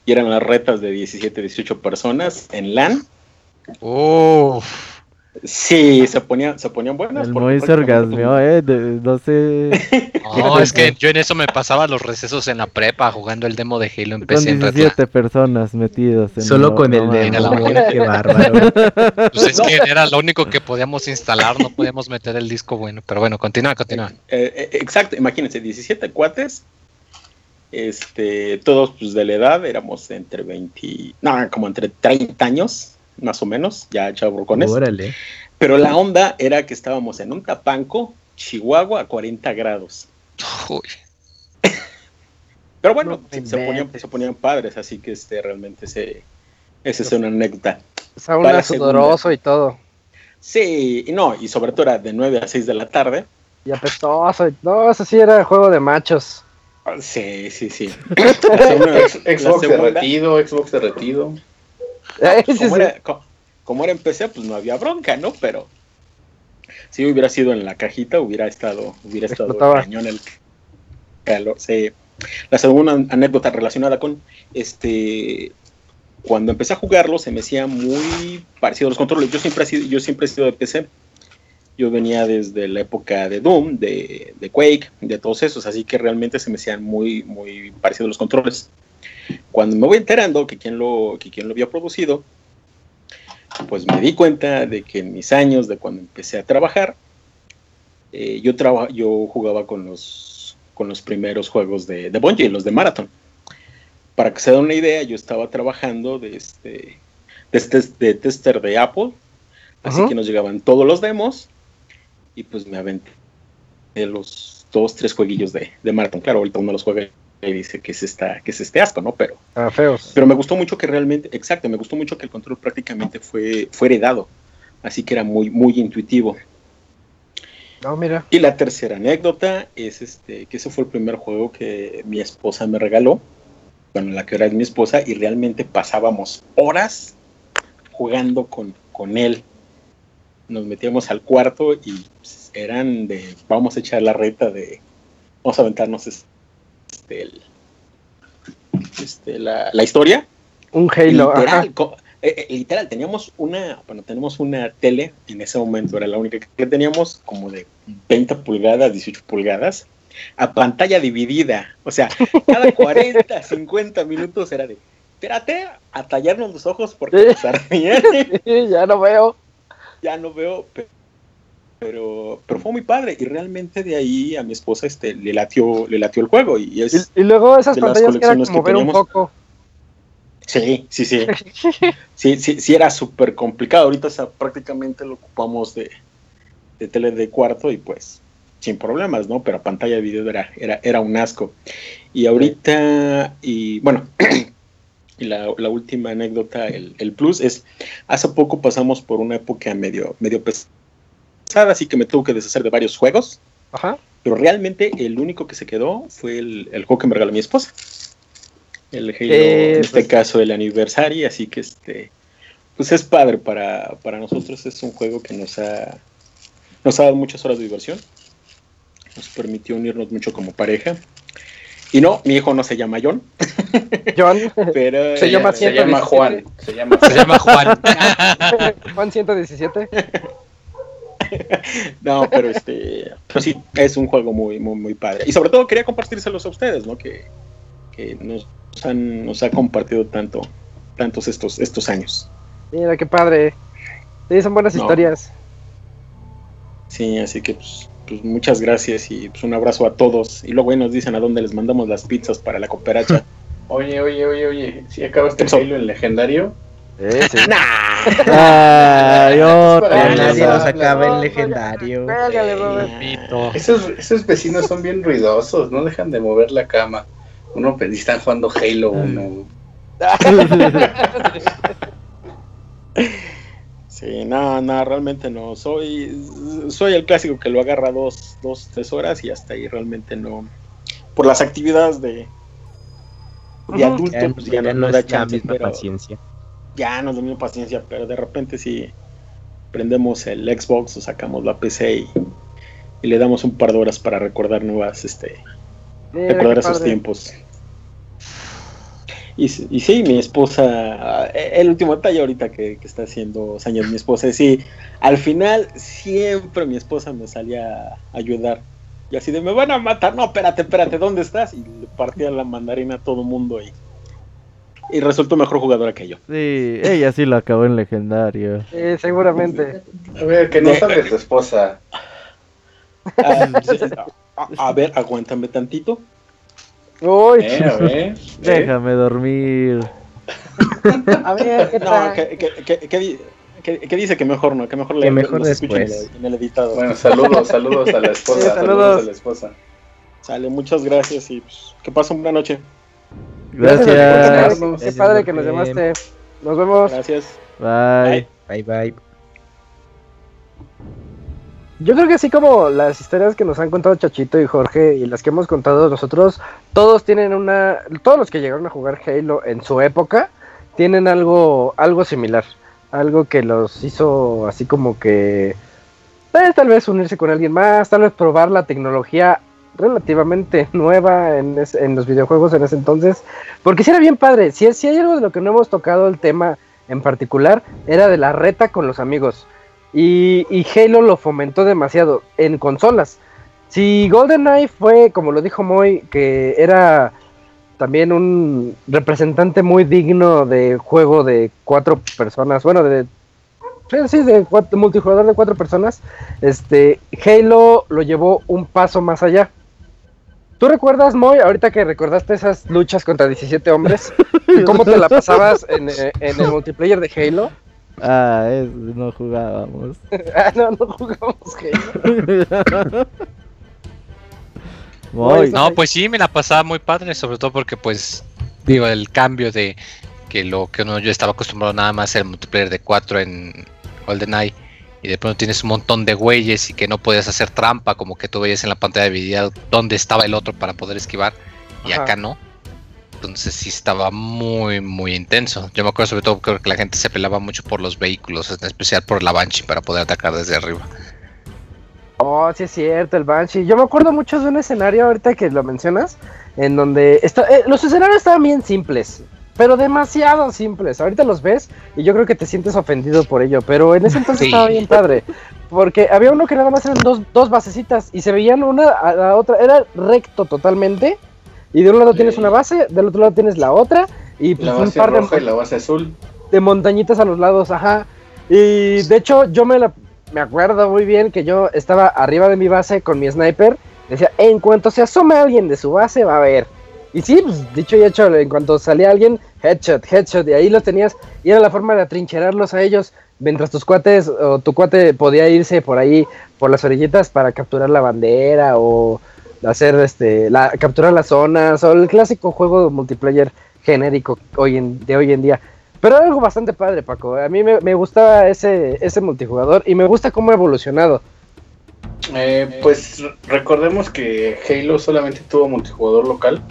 Y eran las retas de 17, 18 personas en LAN. Uf. Sí, se ponían, se ponían buenas. El prácticamente orgasmeó, eh. de- no sé. No, es que yo en eso me pasaba los recesos en la prepa jugando el demo de Halo en Con PC en Red 17 personas metidos. en solo lo- con el no de mames. la qué bárbaro. Pues es que era lo único que podíamos instalar, no podíamos meter el disco bueno. Pero bueno, continúa, continúa. Eh, eh, exacto, imagínense, 17 cuates Este, todos pues de la edad, éramos entre 20, no, como entre 30 años, más o menos, ya chaburcones. Órale. Pero la onda era que estábamos en un tapanco, Chihuahua, a 40 grados. Uy, Pero bueno, No se, ponían, inventes. se ponían padres, así que este realmente se, esa es una anécdota. Segunda. sudoroso y todo. Sí, y no, y sobre todo era de 9 a 6 de la tarde. Y apestoso. y- No, eso sí era juego de machos. Ah, Sí, sí, sí. Segunda- Xbox derretido, Xbox derretido. Sí, como, era, co- como era en PC, pues no había bronca, ¿no? Pero si hubiera sido en la cajita, hubiera estado, hubiera estado cañón el calor. Sí. La segunda anécdota relacionada con este cuando empecé a jugarlo se me hacía muy parecido a los controles. Yo siempre he sido, yo siempre he sido de PC. Yo venía desde la época de Doom, de, de Quake, de todos esos, así que realmente se me hacían muy, muy parecidos los controles. Cuando me voy enterando que quien lo, que quien lo había producido, pues me di cuenta de que en mis años de cuando empecé a trabajar, eh, yo, traba- yo jugaba con los, con los primeros juegos de, de Bungie, los de Marathon. Para que se den una idea, yo estaba trabajando de, este, de, este- de tester de Apple, así Ajá. que nos llegaban todos los demos y pues me aventé los dos, tres jueguillos de, de Marathon. Claro, ahorita uno los juega y dice que es, esta, que es este asco, ¿no? Pero Ah, feos. pero me gustó mucho que realmente, exacto, me gustó mucho que el control prácticamente fue, fue heredado. Así que era muy, muy intuitivo. No, mira. Y la tercera anécdota es este, que ese fue el primer juego que mi esposa me regaló. Bueno, la que era mi esposa, y realmente pasábamos horas jugando con, con él. Nos metíamos al cuarto y eran de, vamos a echar la reta de, vamos a aventarnos este, el- este, la, la historia Un Halo. literal, Ajá. eh, eh, literal, teníamos una, bueno, tenemos una tele, en ese momento era la única que teníamos, como de 20 pulgadas, 18 pulgadas, a pantalla dividida. O sea, cada 40, 50 minutos era de, espérate, a tallarnos los ojos porque ardían". ya no veo. ya no veo, pero, pero fue muy padre y realmente de ahí a mi esposa este, le, latió, le latió el juego y es... Y, y luego esas pantallas que eran como que ver un poco. Sí, sí, sí. Sí, sí, sí era súper complicado. Ahorita o sea, prácticamente lo ocupamos de, de tele de cuarto y pues sin problemas, ¿no? Pero pantalla de video era, era, era un asco. Y ahorita, y bueno, y la, la última anécdota, el, el plus, es hace poco pasamos por una época medio, medio pesada, así que me tuve que deshacer de varios juegos, Ajá. pero realmente el único que se quedó fue el, el juego que me regaló mi esposa. El Halo, Eh, en este pues- caso el aniversario, así que este, pues es padre para, para nosotros, es un juego que nos ha, nos ha dado muchas horas de diversión, nos permitió unirnos mucho como pareja. Y no, mi hijo no se llama John, John. pero Se llama se llama 117. Juan. Se llama se llama Juan. Juan 117. No, pero este, pero sí, es un juego muy, muy, muy padre. Y sobre todo quería compartírselos a ustedes, ¿no? Que, que nos han, nos ha compartido tanto, tantos estos, estos años. Mira qué padre. Sí, son buenas No. historias. Sí, así que pues, pues muchas gracias y pues un abrazo a todos. Y luego ahí nos dicen a dónde les mandamos las pizzas para la cooperacha. Oye, oye, oye, oye. Si acabaste el en legendario. Eh, sí. Ay, Ya nadie nos no, acaba el legendario. Esos, esos vecinos son bien ruidosos. No dejan de mover la cama. Uno pues, están jugando Halo 1. Sí, no, no, realmente no. Soy, soy el clásico que lo agarra dos, dos, tres horas y hasta ahí realmente no. Por las actividades de, de adulto, Ya, pues ya ya no no es da la chance, misma pero paciencia. Ya nos da misma paciencia, pero de repente si prendemos el Xbox o sacamos la PC y, y le damos un par de horas para recordar nuevas, este, Mira recordar esos padre. tiempos. Y, sí, mi esposa, eh, el último detalle ahorita que, que está haciendo años mi esposa, es sí, al final siempre mi esposa me salía a ayudar. Y así de, me van a matar, no, espérate, espérate, ¿dónde estás? Y le partía la mandarina a todo mundo y, y resultó mejor jugadora que yo. Sí, ella sí lo acabó en legendario. Sí, seguramente. A ver, que no De- sabe tu esposa. Ah, sí, a, a ver, aguántame tantito. Uy, Eh, a ver. eh. Déjame dormir. a ver, ¿qué tal? ¿qué, qué, qué- qué di- qué- qué dice que mejor no? Que mejor Que mejor después. en el editado. Bueno, saludos, saludos a la esposa. Sí, saludos. saludos. a la esposa. Sale, muchas gracias y pues, que pasen buena noche. Gracias. Gracias. Qué Gracias, padre que nos llamaste. Nos vemos. Gracias. Bye. Bye bye. Yo creo que así como las historias que nos han contado Chachito y Jorge y las que hemos contado nosotros, todos tienen una, todos los que llegaron a jugar Halo en su época tienen algo, algo similar, algo que los hizo así como que, eh, tal vez unirse con alguien más, tal vez probar la tecnología relativamente nueva en, es- en los videojuegos en ese entonces, porque si era bien padre, si, si hay algo de lo que no hemos tocado el tema en particular, era de la reta con los amigos. Y, Halo lo fomentó demasiado en consolas. Si GoldenEye fue, como lo dijo Moy, que era también un representante muy digno de juego de cuatro personas, bueno, de sí, de multijugador de cuatro personas, este Halo lo llevó un paso más allá. ¿Tú recuerdas, Moy, ahorita que recordaste esas luchas contra 17 hombres? ¿Cómo te la pasabas en, eh, en el multiplayer de Halo? Ah, es- no jugábamos. Ah, no, no jugamos Halo. Eso- No, pues sí, me la pasaba muy padre, sobre todo porque pues digo, el cambio de que lo que uno yo estaba acostumbrado nada más el multiplayer de 4 en GoldenEye y de pronto tienes un montón de güeyes y que no podías hacer trampa, como que tú veías en la pantalla de video dónde estaba el otro para poder esquivar y Ajá. acá no. Entonces sí estaba muy, muy intenso. Yo me acuerdo sobre todo creo que la gente se pelaba mucho por los vehículos, en especial por la Banshee para poder atacar desde arriba. Oh, sí es cierto, el Banshee. Yo me acuerdo mucho de un escenario ahorita que lo mencionas, en donde está, eh, los escenarios estaban bien simples, pero demasiado simples. Ahorita los ves y yo creo que te sientes ofendido por ello, pero en ese entonces Sí. estaba bien padre, porque había uno que nada más eran dos, dos basecitas y se veían una a la otra, era recto totalmente, y de un lado tienes una base, del otro lado tienes la otra, y pues La un base par de roja y la base azul. de montañitas a los lados, ajá. Y de hecho, yo me la me acuerdo muy bien que yo estaba arriba de mi base con mi sniper. Decía, en cuanto se asome alguien de su base, va a ver. Y sí, pues dicho y hecho, en cuanto salía alguien, headshot, headshot, y ahí los tenías. Y era la forma de atrincherarlos a ellos. Mientras tus cuates o tu cuate podía irse por ahí, por las orillitas, para capturar la bandera o hacer este, la, capturar las zonas, o el clásico juego multiplayer genérico hoy en, de hoy en día. Pero era algo bastante padre, Paco. A mí me, me gustaba ese, ese multijugador y me gusta cómo ha evolucionado. Eh, pues re- recordemos que Halo solamente tuvo multijugador local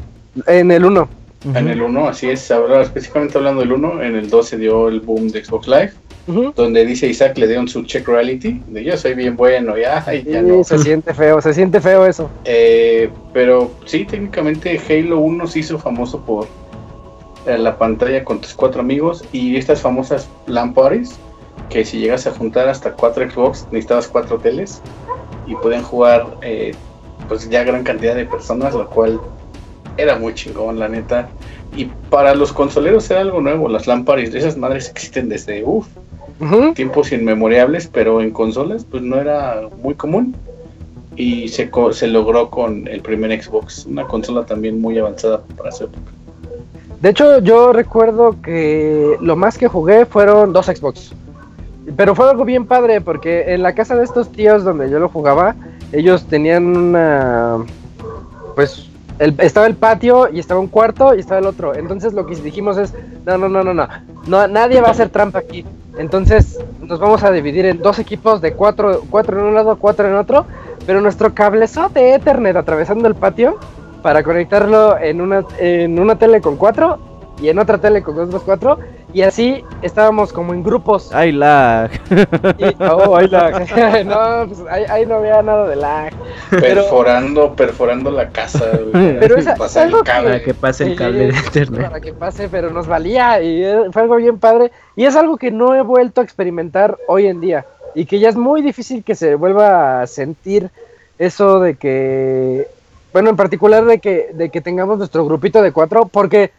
En el 1. en el 1, así es, ahora específicamente hablando del 1, en el 2 se dio el boom de Xbox Live, donde dice Isaac le dieron su check reality, de yo soy bien bueno, ya, ay, ya no. se siente feo, se siente feo eso. Eh, pero sí, técnicamente Halo 1 se hizo famoso por eh, la pantalla con tus cuatro amigos y estas famosas LAN parties, que si llegas a juntar hasta cuatro Xbox necesitabas cuatro teles y pueden jugar eh, pues ya gran cantidad de personas, lo cual era muy chingón, la neta. Y para los consoleros era algo nuevo, las LAN parties, esas madres existen desde uff, Ujú. tiempos inmemorables, pero en consolas pues no era muy común. Y se, co- se logró con el primer Xbox, una consola también muy avanzada para su época. De hecho, yo recuerdo que lo más que jugué fueron dos Xbox. Pero fue algo bien padre porque en la casa de estos tíos donde yo lo jugaba, ellos tenían una... Pues estaba el patio y estaba un cuarto y estaba el otro. Entonces lo que dijimos es, no, no, no, no, no, no nadie va a hacer trampa aquí. Entonces nos vamos a dividir en dos equipos de cuatro, cuatro en un lado, cuatro en otro. Pero nuestro cablezote Ethernet atravesando el patio para conectarlo en una, en una tele con cuatro y en otra tele con otros cuatro. Y así estábamos como en grupos. Ay, lag. Y- oh, ahí lag. no, pues ahí, ahí no había nada de lag. Pero- Perforando, perforando la casa. Pero para esa- pasar es algo el cable. Para que pase el cable de internet. Para que pase, pero nos valía y eh, fue algo bien padre. Y es algo que no he vuelto a experimentar hoy en día. Y que ya es muy difícil que se vuelva a sentir eso de que, bueno, en particular de que, de que tengamos nuestro grupito de cuatro, porque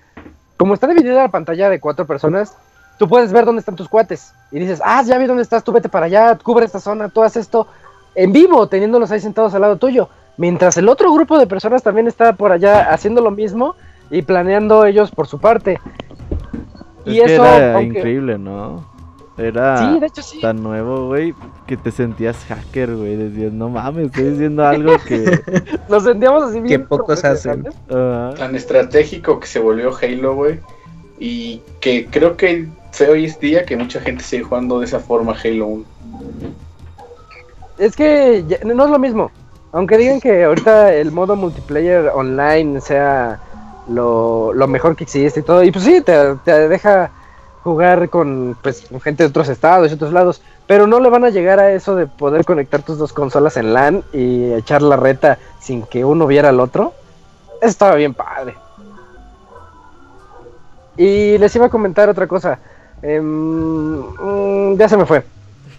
como está dividida la pantalla de cuatro personas, tú puedes ver dónde están tus cuates. Y dices, ah, ya vi dónde estás, tú vete para allá, cubre esta zona, tú haz esto en vivo, teniéndolos ahí sentados al lado tuyo. mientras el otro grupo de personas también está por allá haciendo lo mismo y planeando ellos por su parte. Es y que eso, era aunque- increíble, ¿no? Era Sí, de hecho sí. tan nuevo, güey, que te sentías hacker, güey. Decías, no mames, estoy diciendo algo que. Nos sentíamos así bien. pocos hacen. Ajá. Tan estratégico que se volvió Halo, güey. Y que creo que hoy es día que mucha gente sigue jugando de esa forma Halo 1. Es que ya- no es lo mismo. Aunque digan que ahorita el modo multiplayer online sea lo, lo mejor que existe y todo. Y pues sí, te, te deja jugar con, pues, con gente de otros estados y otros lados. Pero no le van a llegar a eso de poder conectar tus dos consolas en LAN y echar la reta sin que uno viera al otro. Eso estaba bien padre. Y les iba a comentar otra cosa. Em, mm, ya se me fue.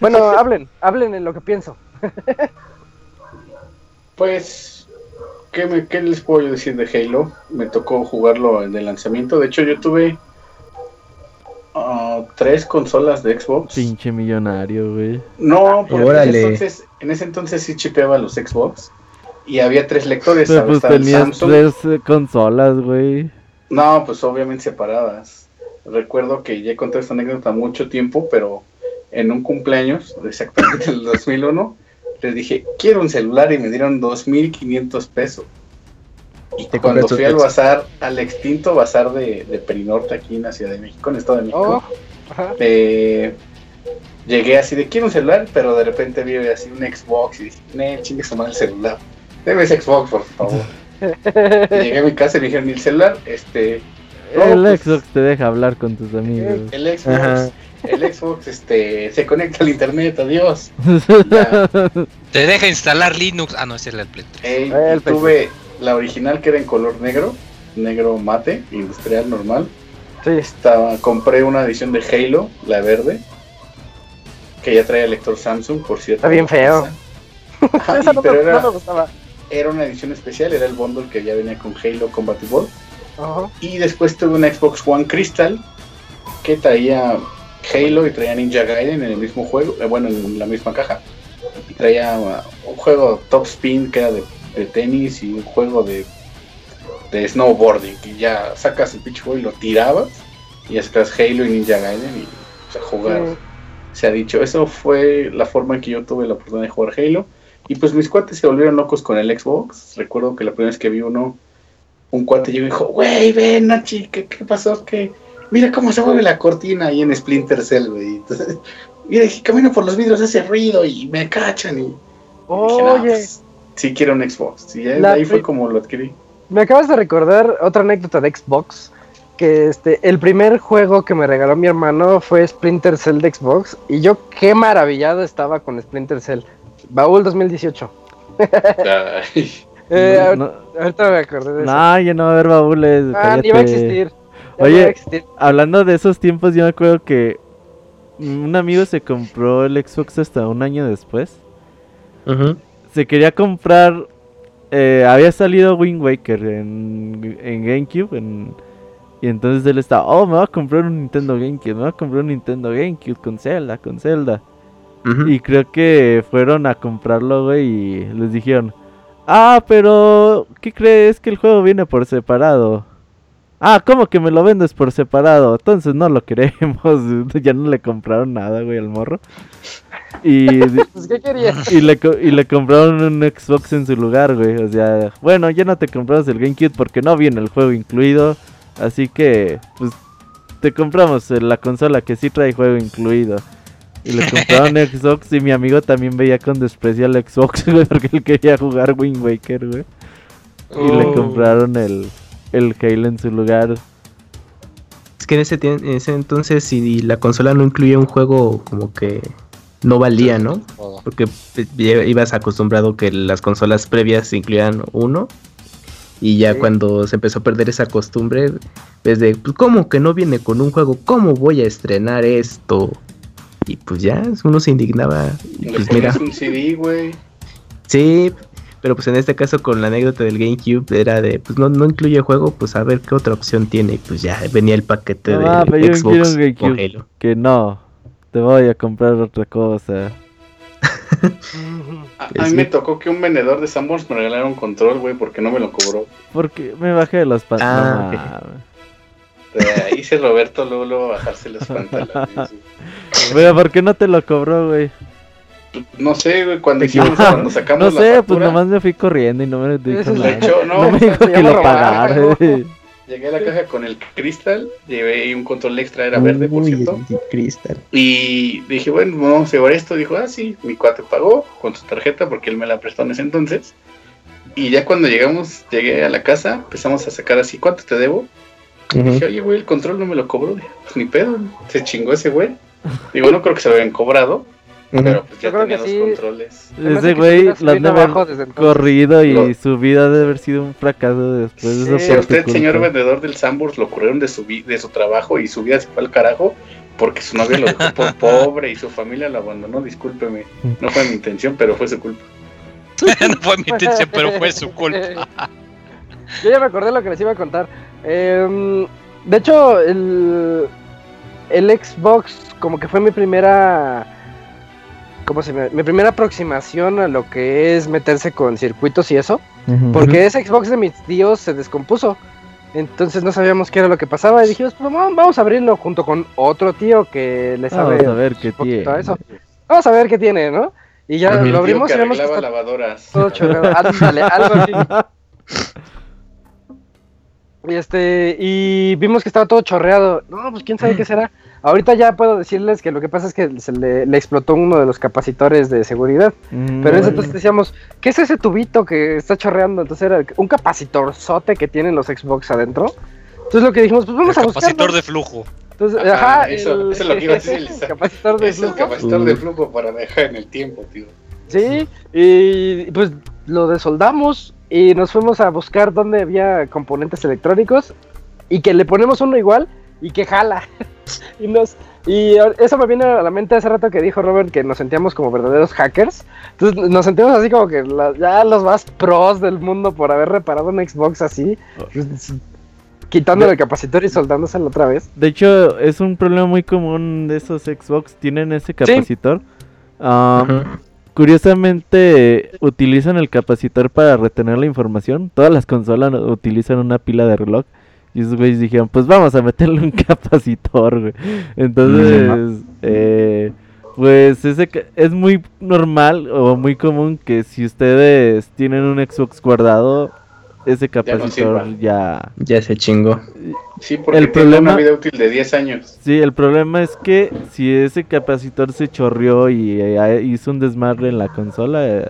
Bueno, hablen, hablen en lo que pienso. Pues, ¿qué, me, ¿qué les puedo decir de Halo? Me tocó jugarlo de lanzamiento. De hecho, yo tuve tres consolas de Xbox. Pinche millonario, güey. No, porque en Órale. entonces, en ese entonces sí chipeaba los Xbox. Y había tres lectores. Pues tenías Samsung. tres eh, consolas, güey. No, pues obviamente separadas. Recuerdo que ya conté esta anécdota mucho tiempo, pero en un cumpleaños, exactamente en el 2001, les dije, quiero un celular y me dieron 2.500 pesos. Y Te cuando fui al bazar, al extinto bazar de, de Perinorte aquí en la Ciudad de México, en el Estado de México, Oh, ajá. eh, llegué así de, quiero un celular, pero de repente vi así un Xbox y dije, ne, chingue su madre el celular. Deme ese Xbox, por favor. Llegué a mi casa y me dijeron, ¿y el celular? Este, No, el pues- Xbox te deja hablar con tus amigos. El Xbox, Ajá. el Xbox este, se conecta al internet, adiós. Ya. Te deja instalar Linux. Ah, no, ese era el Play 3. Ey, El y tuve la original que era en color negro, negro mate, industrial normal. Sí, Estaba, compré una edición de Halo, la verde, que ya traía lector Samsung, por cierto. Está bien feo. Ajá, esa y- no, me, pero no era, me gustaba. era una edición especial, era el bundle que ya venía con Halo Compatible. Ajá. Y después tuve una Xbox One Crystal que traía Halo y traía Ninja Gaiden en el mismo juego, eh, bueno, en la misma caja. Y traía uh, un juego Top Spin que era de, de tenis y un juego de, de snowboarding. Y ya sacas el pinche juego y lo tirabas y ya sacas Halo y Ninja Gaiden y pues, a jugar. Sí. Se ha dicho, eso fue la forma en que yo tuve la oportunidad de jugar Halo. Y pues mis cuates se volvieron locos con el Xbox. Recuerdo que la primera vez que vi uno, un cuate llegó y dijo, güey, ven, Nachi, ¿qué, qué pasó? ¿Qué? Mira cómo se mueve la cortina ahí en Splinter Cell, güey. Entonces, mira, camino por los vidrios, hace ruido y me cachan. Y, y dije, "No, Oye, pues, sí quiero un Xbox. Y ya La ahí fue como lo adquirí. me acabas de recordar otra anécdota de Xbox. Que este, el primer juego que me regaló mi hermano fue Splinter Cell de Xbox. Y yo qué maravillado estaba con Splinter Cell. Baúl 2018. Ay, Eh, No, ahor- no, Ahorita me acordé de eso. no, ya no va a haber baúles. ah, ni va a existir. Ya Oye, a existir. Hablando de esos tiempos, yo me acuerdo que un amigo se compró el Xbox hasta un año después. Ujú. Se quería comprar. eh, había salido Wind Waker en, en GameCube. en- y entonces él estaba, oh, me voy a comprar un Nintendo GameCube. Me voy a comprar un Nintendo GameCube con Zelda, con Zelda. Y creo que fueron a comprarlo, güey, y les dijeron, ah, pero, ¿qué crees que el juego viene por separado? Ah, ¿cómo que me lo vendes por separado? Entonces no lo queremos. ya no le compraron nada, güey, al morro. Y, Pues, ¿qué y, le, y le compraron un Xbox en su lugar, güey. O sea, bueno, ya no te compramos el GameCube porque no viene el juego incluido. Así que, pues, te compramos la consola que sí trae juego incluido. Y le compraron Xbox y mi amigo también veía con desprecio al Xbox, güey, porque él quería jugar Wind Waker, güey. Y le Oh. compraron el, el Halo en su lugar. Es que en ese, en ese entonces, si la consola no incluía un juego, como que no valía, ¿no? Porque eh, ibas acostumbrado que las consolas previas incluían uno. Y ya Sí. cuando se empezó a perder esa costumbre, desde, pues, ¿cómo que no viene con un juego? ¿Cómo voy a estrenar esto? Y pues ya, uno se indignaba. Y pues mira, un CD, güey. sí, pero pues en este caso con la anécdota del GameCube era de, pues no, no incluye juego, pues a ver qué otra opción tiene. Y pues ya venía el paquete No, de Ah, pero yo quiero Xbox un con GameCube. Halo. Que no, te voy a comprar otra cosa. A, a mí me tocó que un vendedor de Sanborns me regalara un control, güey, porque no me lo cobró. Porque me bajé de los Ah, pantalones. Eh, hice Roberto Lulo bajarse los pantalones. Pero ¿por qué no te lo cobró, güey? No sé, güey, cuando hicimos, cuando sacamos No la sé, pues nomás me fui corriendo y no me dijo nada. no, No me dijo que lo pagara. llegué a la caja con el cristal, llevé un control extra, era verde, por cierto. el Crystal. Y dije, bueno, vamos a llevar esto. Dijo, ah, sí, mi cuate pagó con su tarjeta porque él me la prestó en ese entonces. Y ya cuando llegamos, llegué a la casa, empezamos a sacar así, ¿cuánto te debo? Ujú. Dije, oye, güey, el control no me lo cobró. Pues ni pedo, se chingó ese güey. Digo, no creo que se lo habían cobrado. Pero pues ya Yo creo tenía que los sí. controles. Ese güey lo han de haber corrido y Lo- su vida debe haber sido un fracaso después de Sí. eso. Si por a tu usted, culpa. señor vendedor del Sambors, lo corrieron de su, vi- de su trabajo y su vida se fue al carajo porque su novia lo dejó por pobre y su familia lo abandonó, discúlpeme. No fue mi intención, pero fue su culpa. no fue mi intención, pero fue su culpa. Yo ya me acordé lo que les iba a contar. Em, de hecho, el, el Xbox como que fue mi primera... ¿Cómo se llama? Mi primera aproximación a lo que es meterse con circuitos y eso. Porque ese Xbox de mis tíos se descompuso. Entonces no sabíamos qué era lo que pasaba y dijimos, pues vamos vamos a abrirlo junto con otro tío que le sabe Vamos a ver qué tiene. a eso. Vamos a ver qué tiene, ¿no? Y ya lo abrimos y vemos que está lavadoras. todo chorreado. Ándale, algo así. Y este, y vimos que estaba todo chorreado. No, pues quién sabe qué será. Ahorita ya puedo decirles que lo que pasa es que se le, le explotó uno de los capacitores de seguridad. Mm, Pero en entonces decíamos, ¿qué es ese tubito que está chorreando? Entonces era un capacitorzote que tienen los Xbox adentro. Entonces lo que dijimos, pues vamos El a buscar. capacitor de flujo. Entonces, Ajá, ajá, eso- el- eso es lo que iba a decir, Elisa. capacitor de Es el flujo. capacitor de flujo para dejar en el tiempo, tío. Sí, y pues lo desoldamos y nos fuimos a buscar dónde había componentes electrónicos y que le ponemos uno igual y que jala. y nos y eso me viene a la mente hace rato que dijo Robert que nos sentíamos como verdaderos hackers. Entonces nos sentimos así como que la- ya los más pros del mundo por haber reparado un Xbox así, pues, quitándole el capacitor y soldándoselo otra vez. De hecho, es un problema muy común de esos Xbox. Tienen ese capacitor. Ah. Curiosamente, utilizan el capacitor para retener la información. Todas las consolas utilizan una pila de reloj. Y esos güeyes dijeron, pues vamos a meterle un capacitor, güey. Entonces, eh, pues ese es muy normal o muy común que si ustedes tienen un Xbox guardado, ese capacitor sirva. ya... Ya se chingó. Sí, porque El tiene problema- una vida útil de 10 años. Sí, el problema es que si ese capacitor se chorreó y eh, hizo un desmadre en la consola, eh,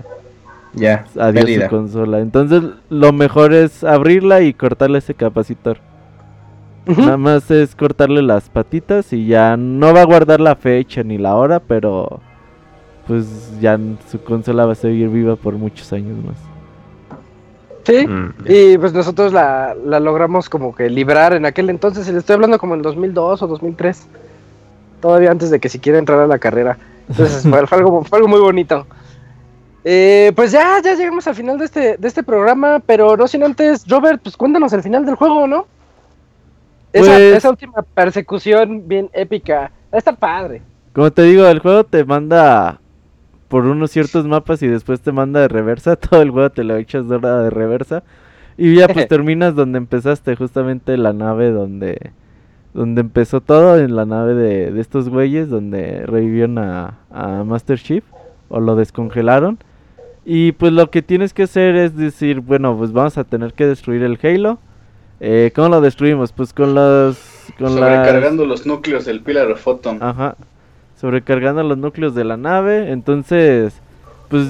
Ya. adiós pérdida. su consola. Entonces, lo mejor es abrirla y cortarle ese capacitor. Nada más es cortarle las patitas y ya no va a guardar la fecha ni la hora, pero pues ya su consola va a seguir viva por muchos años más. Sí. Mm, Y pues nosotros la, la logramos como que librar en aquel entonces, y le estoy hablando como en 2002 o 2003, todavía antes de que siquiera entrara a la carrera. Entonces fue, fue algo, fue algo muy bonito. Eh, pues ya, ya llegamos al final de este, de este programa, pero no sin antes, Robert, pues cuéntanos el final del juego, ¿no? Esa, Pues- esa última persecución bien épica, está padre. Como te digo, el juego te manda por unos ciertos mapas y después te manda de reversa. Todo el juego te lo echas de reversa. Y ya pues terminas donde empezaste, justamente la nave donde donde empezó todo, en la nave de, de estos güeyes, donde revivieron a, a Master Chief o lo descongelaron. Y pues lo que tienes que hacer es decir, bueno, pues vamos a tener que destruir el Halo. Eh, ¿Cómo lo destruimos? Pues con los... Con las- Sobrecargando los núcleos del Pillar of Photon. Ajá. Sobrecargando los núcleos de la nave. Entonces, pues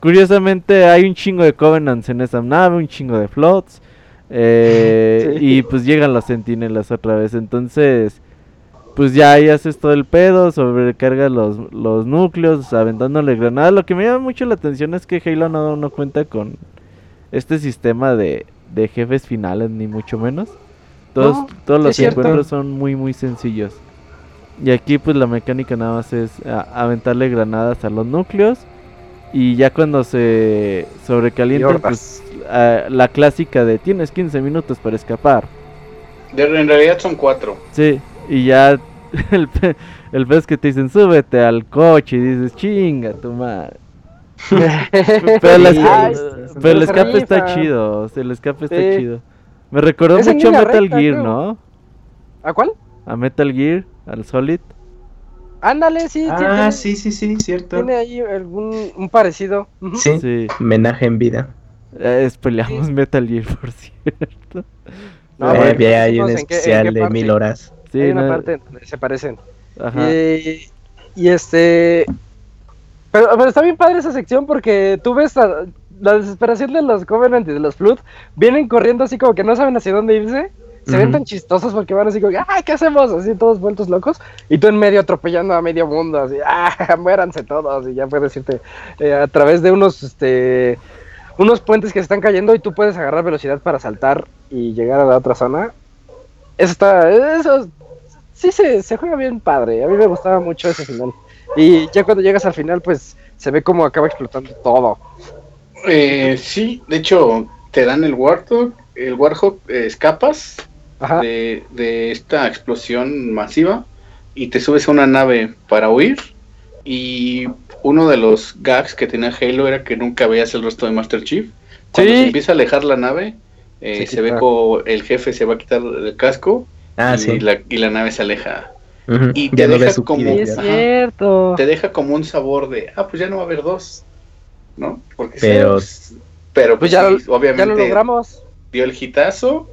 curiosamente hay un chingo de Covenants en esa nave, un chingo de flots. eh, Sí. Y pues llegan los sentinelas otra vez. Entonces, pues ya ahí haces todo el pedo, sobrecargas los, los núcleos, aventándole granadas. Lo que me llama mucho la atención es que Halo no, no cuenta con este sistema de, de jefes finales, ni mucho menos. Todos, No, todos los cierto. encuentros son muy, muy sencillos. Y aquí pues la mecánica nada más es a- aventarle granadas a los núcleos. Y ya cuando se sobrecalientan, pues ah, la clásica de tienes 15 minutos para escapar. De- en realidad son cuatro. Sí, y ya el, pe- el pez que te dicen súbete al coche y dices chinga tu madre. Pero, el Ay, escape, pero el está chido. El escape está Sí. chido. Me recordó Es mucho a Metal recta, Gear, creo. ¿no? ¿A cuál? A Metal Gear, al Solid. Ándale, sí, Ah, tiene, sí, sí, sí, cierto. tiene ahí algún un parecido. Sí, Sí. homenaje en vida. Eh, spoileamos Metal Gear, por cierto. No, Eh, bueno, había ahí un especial qué de mil horas. Sí, Hay una no- parte donde se parecen. Ajá. Y, y este. Pero, pero está bien padre esa sección porque tú ves la, la desesperación de los Covenant y de los Flood. Vienen corriendo así como que no saben hacia dónde irse. Se ven tan chistosos porque van así como, ¡ay, qué hacemos! Así todos vueltos locos. Y tú en medio atropellando a medio mundo, así, ¡ah, muéranse todos! Y ya puedes irte eh, a través de unos, este, unos puentes que se están cayendo y tú puedes agarrar velocidad para saltar y llegar a la otra zona. Eso está, eso sí se, se juega bien padre. A mí me gustaba mucho ese final. Y ya cuando llegas al final, pues se ve como acaba explotando todo. Eh, sí, de hecho, te dan el Warthog, el Warhawk, eh, escapas de, de esta explosión masiva y te subes a una nave para huir. Y uno de los gags que tenía Halo era que nunca veías el rostro de Master Chief. Cuando Sí. se empieza a alejar la nave, eh, Se se ve como el jefe se va a quitar el casco Ah, y, sí. la, y la nave se aleja. Y te no deja como- es cierto. Te deja como un sabor de, ah, pues ya no va a haber dos. ¿No? Porque Pero- sí, pero Pues pues, ya, sí, lo- obviamente ya lo logramos. dio el hitazo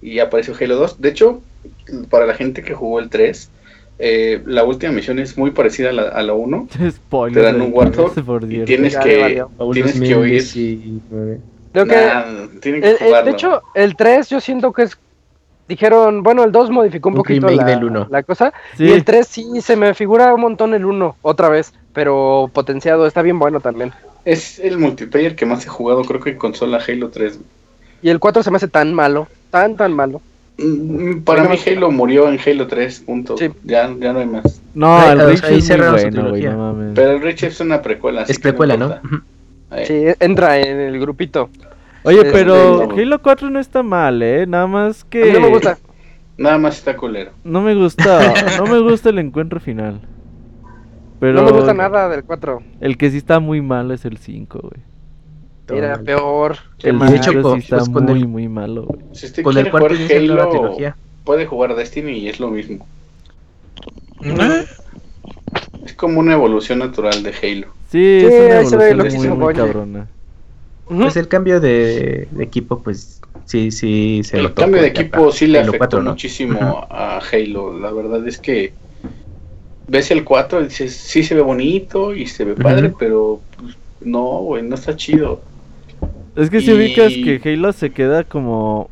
y apareció Halo 2. De hecho, para la gente que jugó el 3, eh, la última misión es muy parecida a la, a la 1. Spoiler. Te dan un Warthog Y tienes que, tienes que oír. 2019. Creo que Nah, tienen que El- el- jugarlo. de hecho, el 3 yo siento que es... Dijeron, bueno, el 2 modificó un, Un poquito la, del uno. la cosa. Sí. Y el 3 sí, se me figura un montón el 1 otra vez. Pero potenciado, está bien bueno también. es el multiplayer que más he jugado, creo que en consola Halo 3. Y el 4 se me hace tan malo, tan, tan malo. Mm, Para mí Halo murió en Halo 3, punto. Sí. Ya, ya no hay más. No, el ahí Reach es muy cerraron su bueno, güey, trilogía. no mames. Pero el Reach es una precuela. Es precuela, ¿no? Sí, entra en el grupito. Oye, es pero Halo 4 no está mal, ¿eh? Nada más que... A mí no me gusta. Nada más está culero. No me gusta, no me gusta el encuentro final. Pero No me gusta nada del 4. El que sí está muy malo es el 5, güey. Era peor. El de hecho, 5 con- sí está pues, con muy, el- muy malo, güey. Si usted Con el quiere cuarto jugar Halo, trilogía. puede jugar Destiny y es lo mismo. ¿Eh? Es como una evolución natural de Halo. Sí, Sí, es una evolución muy, Bungie. Pues el cambio de, de equipo, pues sí, sí se El cambio de equipo sí le Halo afectó 4, ¿no? muchísimo a Halo. La verdad es que ves el 4 y dices, sí se ve bonito y se ve padre, pero pues, no, güey, no está chido. Es que si Y- ubicas que Halo se queda como...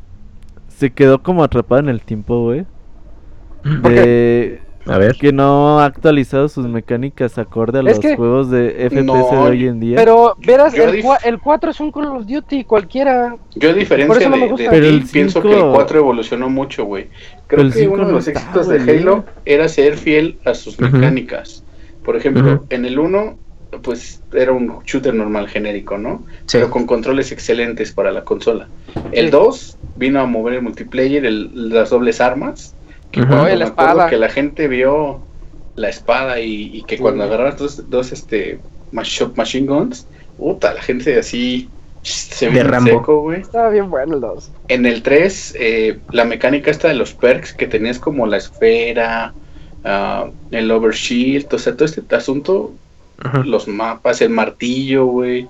Se quedó como atrapado en el tiempo, güey. ¿Por De... A ver. Que no ha actualizado sus mecánicas acorde a Es los que- juegos de FPS No, de hoy en día. Pero, verás, el, dif- cua- el 4 es un Call of Duty cualquiera. Yo a diferencia no de, de Pero el pienso que el 4 evolucionó mucho, güey. Creo el que uno de no los está, éxitos de. Halo era ser fiel a sus mecánicas. Por ejemplo, en el 1, pues era un shooter normal genérico, ¿no? Sí. pero con controles excelentes para la consola. El Sí. 2 vino a mover el multiplayer, el- las dobles armas. Que Oye, la espada. que la gente vio la espada y, y que cuando agarrabas dos, dos este, machine guns, puta, la gente así se De Rambo. seco, güey. Estaba bien bueno el 2. En el 3, eh, la mecánica esta de los perks que tenías como la esfera, ah, el overshield, o sea, todo este asunto los mapas, el martillo, güey.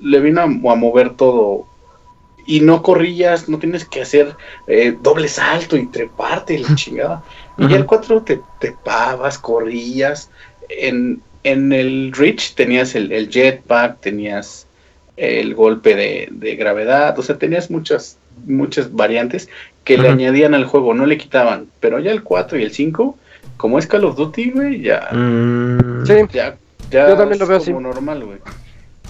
Le vino a, a mover todo. Y no corrías, no tienes que hacer eh, doble salto y treparte y la chingada. Y ya el 4 te trepabas, corrías. En, en el Reach tenías el, el jetpack, tenías el golpe de, de gravedad, o sea, tenías muchas, muchas variantes que le añadían al juego, no le quitaban. Pero ya el 4 y el 5, como es Call of Duty, güey, ya, Mm, Sí, ya, ya Yo también lo es veo como así. normal, güey.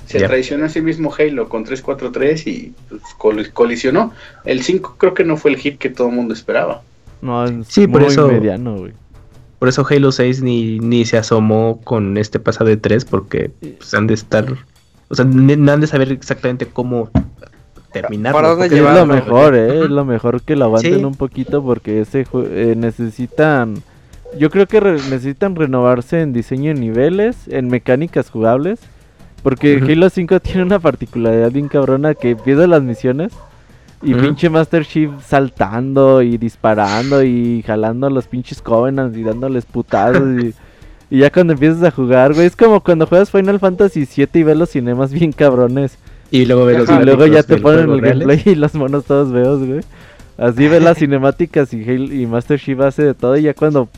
Se Ya. traicionó a sí mismo Halo con 343 y pues, col- colisionó. El 5 creo que no fue el hit que todo el mundo esperaba. No, es Sí, por muy eso- mediano, güey. Por eso Halo 6 ni, ni se asomó con este pasado de 3 porque pues, han de estar... O sea, no han de saber exactamente cómo terminar. ¿Para dónde Es lo mejor, eh, es lo mejor que lo aguanten Sí. un poquito porque ese eh, necesitan yo creo que re- necesitan renovarse en diseño de niveles, en mecánicas jugables Porque. Halo 5 tiene una particularidad bien cabrona que empieza las misiones y pinche Master Chief saltando y disparando y jalando a los pinches Covenants y dándoles putadas y, y ya cuando empiezas a jugar, güey, es como cuando juegas Final Fantasy 7 y ves los cinemas bien cabrones Y luego ve los y luego ya te ponen el reales. gameplay y los monos todos feos, güey. Así ves las cinemáticas y, Halo- y Master Chief hace de todo y ya cuando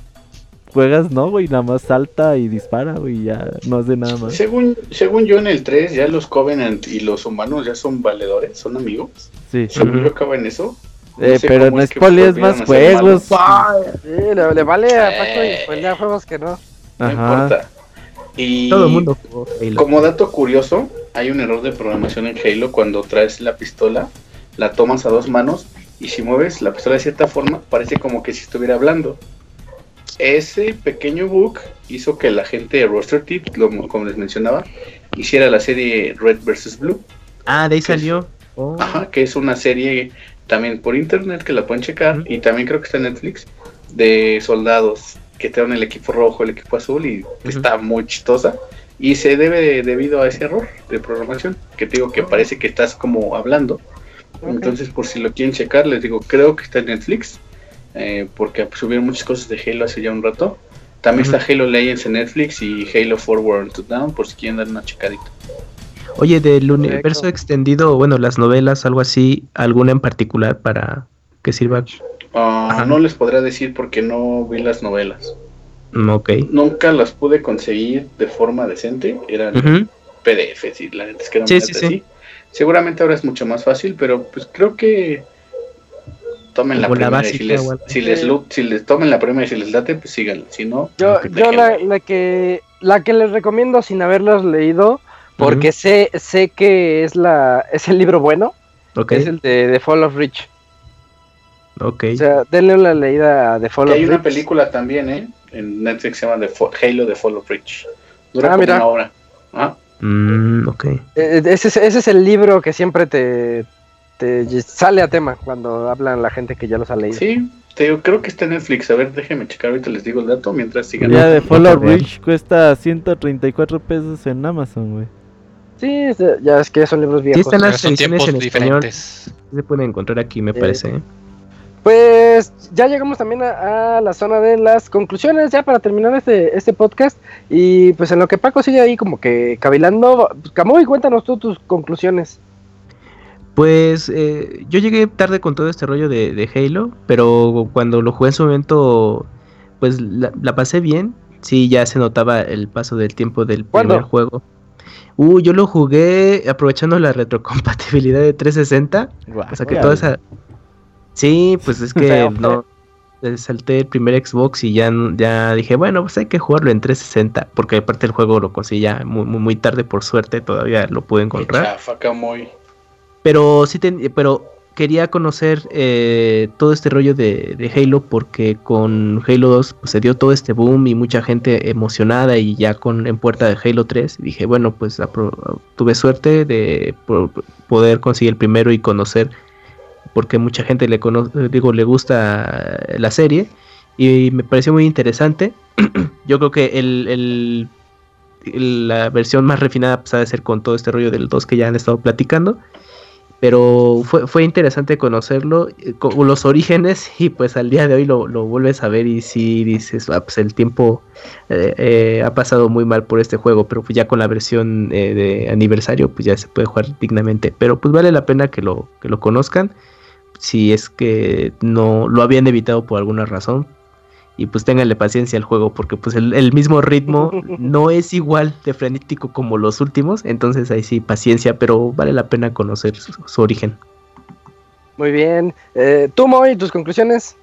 juegas, no, güey, nada más salta y dispara, güey, y ya no hace nada más. Según, según yo en el 3, ya los Covenant y los humanos ya son valedores, son amigos. Sí. Según yo acaba en eso. Eh, sé pero no es que spoilees más a juegos. Sí, le, le vale a Paco Eh. y spoilear juegos que no. No importa. Y Todo el mundo jugó Halo. Como dato curioso, hay un error de programación en Halo cuando traes la pistola, la tomas a dos manos y si mueves la pistola de cierta forma, parece como que si estuviera hablando. Ese pequeño bug hizo que la gente de Roster Teeth, como les mencionaba, hiciera la serie Red vs. Blue, Ah, de ahí salió. Oh. ajá, que es una serie también por internet que la pueden checar y también creo que está en Netflix de soldados que traen el equipo rojo, el equipo azul y está muy chistosa. Y se debe de- debido a ese error de programación, que te digo que parece que estás como hablando. Entonces, por si lo quieren checar, les digo, creo que está en Netflix, eh, porque subieron muchas cosas de Halo hace ya un rato. También está Halo Legends en Netflix y Halo Forward to Down, por si quieren dar una checadita. Oye, del universo extendido, bueno, las novelas, algo así, alguna en particular para que sirva. Ah, no les podría decir porque no vi las novelas. Mm, Ok. Nunca las pude conseguir de forma decente, eran. PDF, y la neta es que no Sí, me sí, late sí. así. Seguramente ahora es mucho más fácil, pero pues creo que tomen la primera y si básica les, si les si les tomen la primera y si les late, pues síganla. Si no, Yo, Ok. yo la, la que la que les recomiendo sin haberlos leído, porque sé, sé que es la es el libro bueno, Ok. es el de The Fall of Rich. Ok. O sea, denle una leída a The Fall of hay una Rich. película también, ¿eh? En Netflix se llama The Fo- Halo The Fall of Rich. Dura Ah, como mira. una hora. Ah, Mm, ok. Eh, ese, es- ese es el libro que siempre te, te sale a tema cuando hablan la gente que ya los ha leído. sí, te digo, creo que está en Netflix. A ver, déjenme checar ahorita les digo el dato mientras sigan. Ya de Fall of Bien. Reach cuesta 134 pesos en Amazon, güey. Sí, es de- ya es que son libros viejos. están Pero las son ediciones tiempos en español. diferentes. Se pueden encontrar aquí, me Sí. parece. ¿eh? Pues ya llegamos también a, a la zona de las conclusiones, ya para terminar este, este podcast. Y pues en lo que Paco sigue ahí como que cavilando, Camuy, cuéntanos tú tus conclusiones. Pues eh, yo llegué tarde con todo este rollo de, de Halo, pero cuando lo jugué en su momento, pues la, la pasé bien. Sí, ya se notaba el paso del tiempo del ¿Cuándo? primer juego. Uh, yo lo jugué aprovechando la retrocompatibilidad de 360. O sea que toda esa. Sí, pues es que no. Salté el primer Xbox y ya, ya dije, bueno, pues hay que jugarlo en 360. Porque aparte el juego lo conseguí ya muy, muy, muy tarde, por suerte, todavía lo pude encontrar. chafa, Camuy. Pero sí, ten- pero quería conocer eh, todo este rollo de, Halo porque con Halo 2 pues, se dio todo este boom y mucha gente emocionada y ya con en puerta de Halo 3 dije, bueno, pues tuve suerte de po- poder conseguir el primero y conocer porque mucha gente le digo le gusta la serie y me pareció muy interesante. Yo creo que el, la versión más refinada pues, ha ser con todo este rollo del 2 que ya han estado platicando pero fue, fue interesante conocerlo, eh, con los orígenes, y pues al día de hoy lo, lo vuelves a ver y si dices, ah, pues el tiempo eh, eh, ha pasado muy mal por este juego, pero pues ya con la versión de aniversario, pues ya se puede jugar dignamente, pero pues vale la pena que lo, que lo conozcan, si es que no lo habían evitado por alguna razón, y pues ténganle paciencia al juego, porque pues el, el mismo ritmo no es igual de frenético como los últimos, entonces ahí sí, paciencia, pero vale la pena conocer su, su origen. Muy bien. Eh, tú, Moy, tus conclusiones.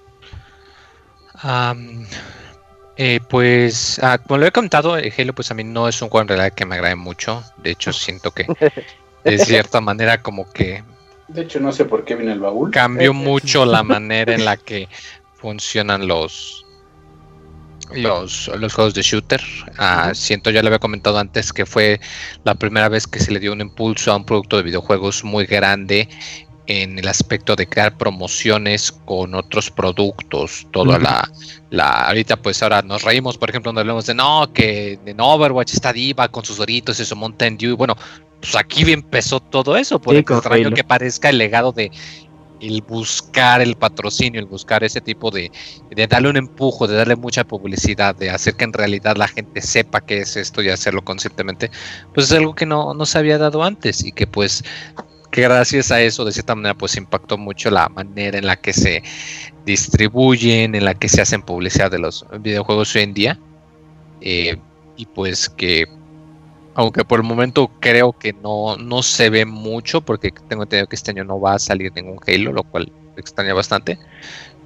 Eh, pues, ah, como lo he contado, eh, Halo pues a mí no es un juego en realidad que me agrade mucho. De hecho, siento que de cierta manera como que De hecho, no sé por qué viene el baúl. cambió mucho la manera en la que funcionan los los, los juegos. de shooter. Ah, Siento, ya lo había comentado antes, que fue la primera vez que se le dio un impulso a un producto de videojuegos muy grande en el aspecto de crear promociones con otros productos, toda la, la, ahorita pues ahora nos reímos, por ejemplo, cuando hablamos de no, que en Overwatch está Diva con sus doritos y su Mountain Dew, bueno, pues aquí empezó todo eso, por Sí, extraño que parezca el legado de el buscar el patrocinio, el buscar ese tipo de, de darle un empujo, de darle mucha publicidad, de hacer que en realidad la gente sepa qué es esto y hacerlo conscientemente, pues es algo que no, no se había dado antes y que pues que gracias a eso de cierta manera pues impactó mucho la manera en la que se distribuyen, en la que se hacen publicidad de los videojuegos hoy en día. Eh, y pues que aunque por el momento creo que no, no se ve mucho, porque tengo entendido que este año no va a salir ningún Halo, lo cual extraña bastante.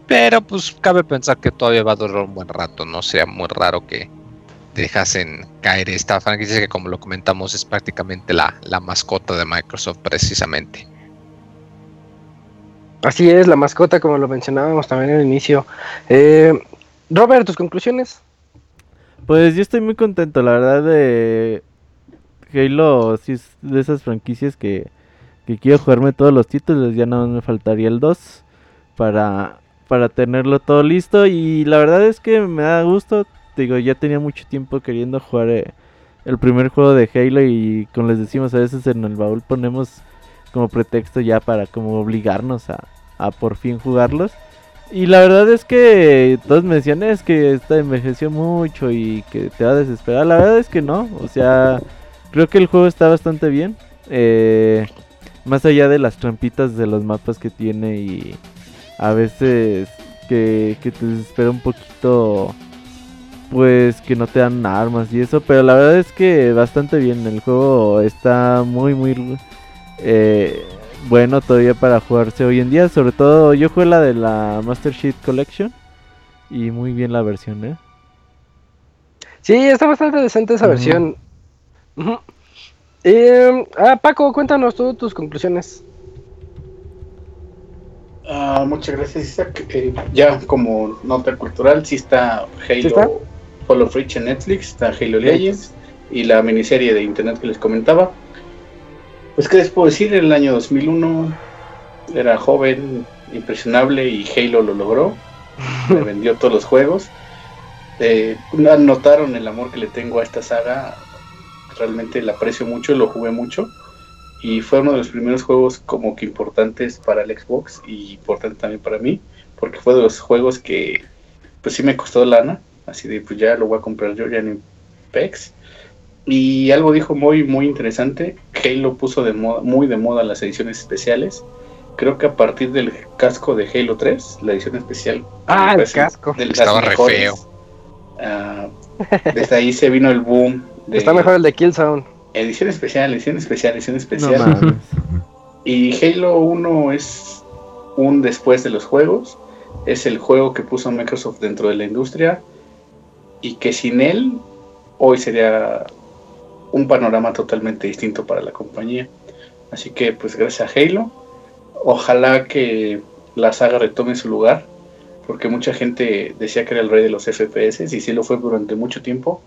Pero pues cabe pensar que todavía va a durar un buen rato, no sería muy raro que dejasen caer esta franquicia que como lo comentamos es prácticamente la, la mascota de Microsoft precisamente. Así es, la mascota, como lo mencionábamos también al inicio. Eh, Robert, tus conclusiones. Pues yo estoy muy contento, la verdad, de Halo, sí es de esas franquicias que, que quiero jugarme todos los títulos, ya no me faltaría el 2 para, para tenerlo todo listo y la verdad es que me da gusto, digo, ya tenía mucho tiempo queriendo jugar eh, el primer juego de Halo y como les decimos a veces en el baúl ponemos como pretexto ya para como obligarnos a, a por fin jugarlos. Y la verdad es que todos me decían es que esta envejeció mucho y que te va a desesperar. La verdad es que no. O sea, creo que el juego está bastante bien. Eh, más allá de las trampitas de los mapas que tiene y a veces que, que te desespera un poquito. Pues que no te dan armas y eso. Pero la verdad es que bastante bien. El juego está muy, muy... Eh, bueno todavía para jugarse hoy en día. Sobre todo yo jugué la de la Master Sheet Collection. Y muy bien la versión, ¿eh? Sí, está bastante decente esa versión. Eh, ah, Paco, cuéntanos tú tus conclusiones. Ah, muchas gracias, Isaac. Eh, ya como nota cultural, sí está Halo está? Fall of Reach en Netflix, está Halo Legends y la miniserie de internet que les comentaba. Pues, ¿qué les puedo decir? En el año 2001 era joven, impresionable y Halo lo logró. Me vendió todos los juegos. Eh, notaron el amor que le tengo a esta saga. Realmente la aprecio mucho, lo jugué mucho. Y fue uno de los primeros juegos como que importantes para el Xbox y importante también para mí. Porque fue de los juegos que pues sí me costó lana. Así de pues ya lo voy a comprar yo, ya ni pex. Y algo dijo muy, muy interesante. Halo puso de moda, muy de moda las ediciones especiales. Creo que a partir del casco de Halo 3, la edición especial. Ah, el casco. Estaba re mejores. feo. Ah, desde ahí se vino el boom. De Está mejor el de Killzone. Edición especial, edición especial, edición especial. y Halo 1 es un después de los juegos. Es el juego que puso Microsoft dentro de la industria. Y que sin él, hoy sería un panorama totalmente distinto para la compañía. Así que, pues, gracias a Halo. Ojalá que la saga retome su lugar. Porque mucha gente decía que era el rey de los FPS. Y sí lo fue durante mucho tiempo.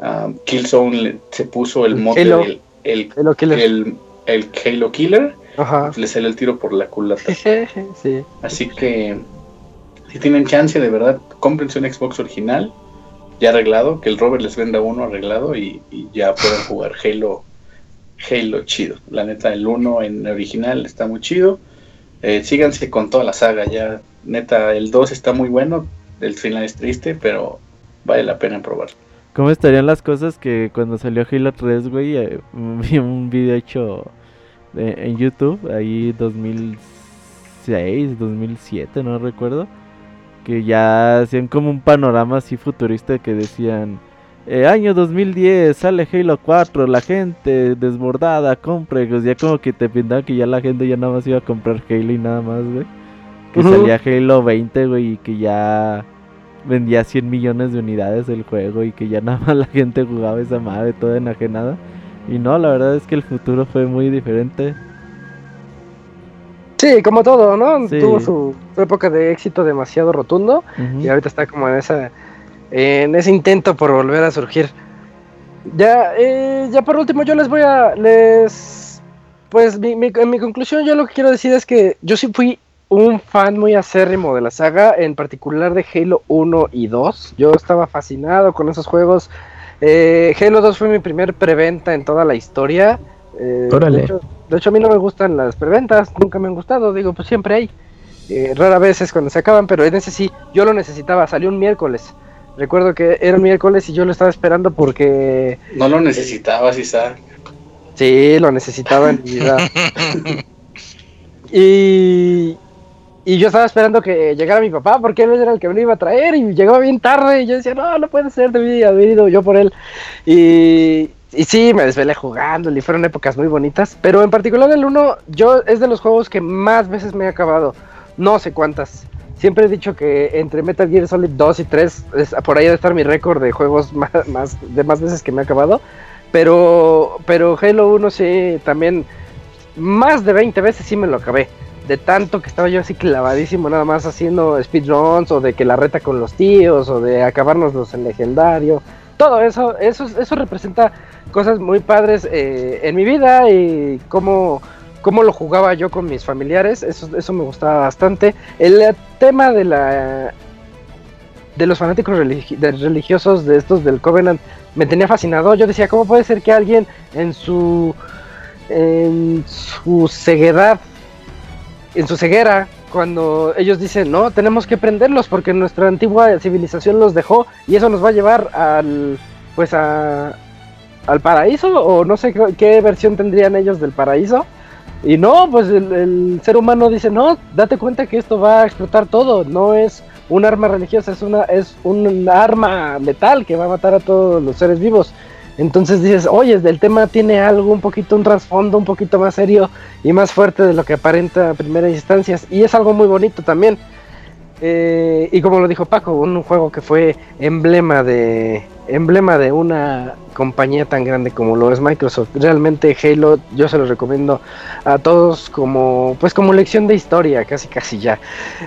Ah, Killzone le- se puso el mote Halo. del el, Halo Killer. el, el Halo Killer. Ajá. Le salió el tiro por la culata. sí. Así que si tienen chance, de verdad, cómprense un Xbox original, ya arreglado, que el Robert les venda uno arreglado y, y ya puedan jugar Halo, Halo chido. La neta, el 1 en original está muy chido. Eh, síganse con toda la saga, ya neta, el 2 está muy bueno, el final es triste, pero vale la pena probar. ¿Cómo estarían las cosas que cuando salió Halo 3, güey, eh, vi un video hecho de- en YouTube, ahí 2006, 2007, no recuerdo, que ya hacían como un panorama así futurista que decían, eh, año 2010, sale Halo 4, la gente desbordada, compre, pues ya como que te pintaban que ya la gente ya nada más iba a comprar Halo y nada más, güey. Que salía Halo 20, güey, y que ya vendía 100 millones de unidades el juego y que ya nada más la gente jugaba esa madre toda enajenada. Y no, la verdad es que el futuro fue muy diferente. Sí, como todo, ¿no? Sí. Tuvo su, su época de éxito demasiado rotundo y ahorita está como en esa en ese intento por volver a surgir. Ya, eh, ya por último yo les voy a les pues mi, mi- en mi conclusión yo lo que quiero decir es que yo sí fui un fan muy acérrimo de la saga, en particular de Halo 1 y 2. Yo estaba fascinado con esos juegos. Eh, Halo 2 fue mi primer preventa en toda la historia. Eh, Órale. De hecho, de hecho, a mí no me gustan las preventas, nunca me han gustado, digo, pues siempre hay. Eh, rara vez es cuando se acaban, pero en ese sí, yo lo necesitaba, salió un miércoles. Recuerdo que era un miércoles y yo lo estaba esperando porque No lo necesitabas, Isaac. Sí, lo necesitaba en mi vida. y, y yo estaba esperando que llegara mi papá porque él era el que me lo iba a traer y llegó bien tarde y yo decía, no, no puede ser, debí haber ido yo por él. Y, y sí, me desvelé jugando y fueron épocas muy bonitas, pero en particular el 1 yo es de los juegos que más veces me he acabado, no sé cuántas. Siempre he dicho que entre Metal Gear Solid 2 y 3 es, por ahí debe estar mi récord de juegos más, más, de más veces que me he acabado. Pero, pero Halo 1 sí, también más de 20 veces sí me lo acabé. De tanto que estaba yo así clavadísimo, nada más haciendo speedruns, o de que la reta con los tíos, o de acabárnoslos en legendario. Todo eso, eso, eso representa cosas muy padres eh, en mi vida y cómo, cómo lo jugaba yo con mis familiares. Eso, eso me gustaba bastante. El tema de la de los fanáticos religiosos de estos del Covenant me tenía fascinado. Yo decía, ¿cómo puede ser que alguien en su en su ceguedad, en su ceguera, cuando ellos dicen, no, tenemos que prenderlos porque nuestra antigua civilización los dejó y eso nos va a llevar al, pues a, al paraíso o no sé qué, versión tendrían ellos del paraíso? Y no, pues el, el ser humano dice, no, date cuenta que esto va a explotar todo, no es un arma religiosa, es una es un arma letal que va a matar a todos los seres vivos. Entonces dices, oye, el tema tiene algo, un poquito, un trasfondo un poquito más serio y más fuerte de lo que aparenta a primeras instancias. Y es algo muy bonito también. Eh, y como lo dijo Paco, un juego que fue emblema de emblema de una compañía tan grande como lo es Microsoft. Realmente Halo yo se lo recomiendo a todos como pues como lección de historia, casi casi ya.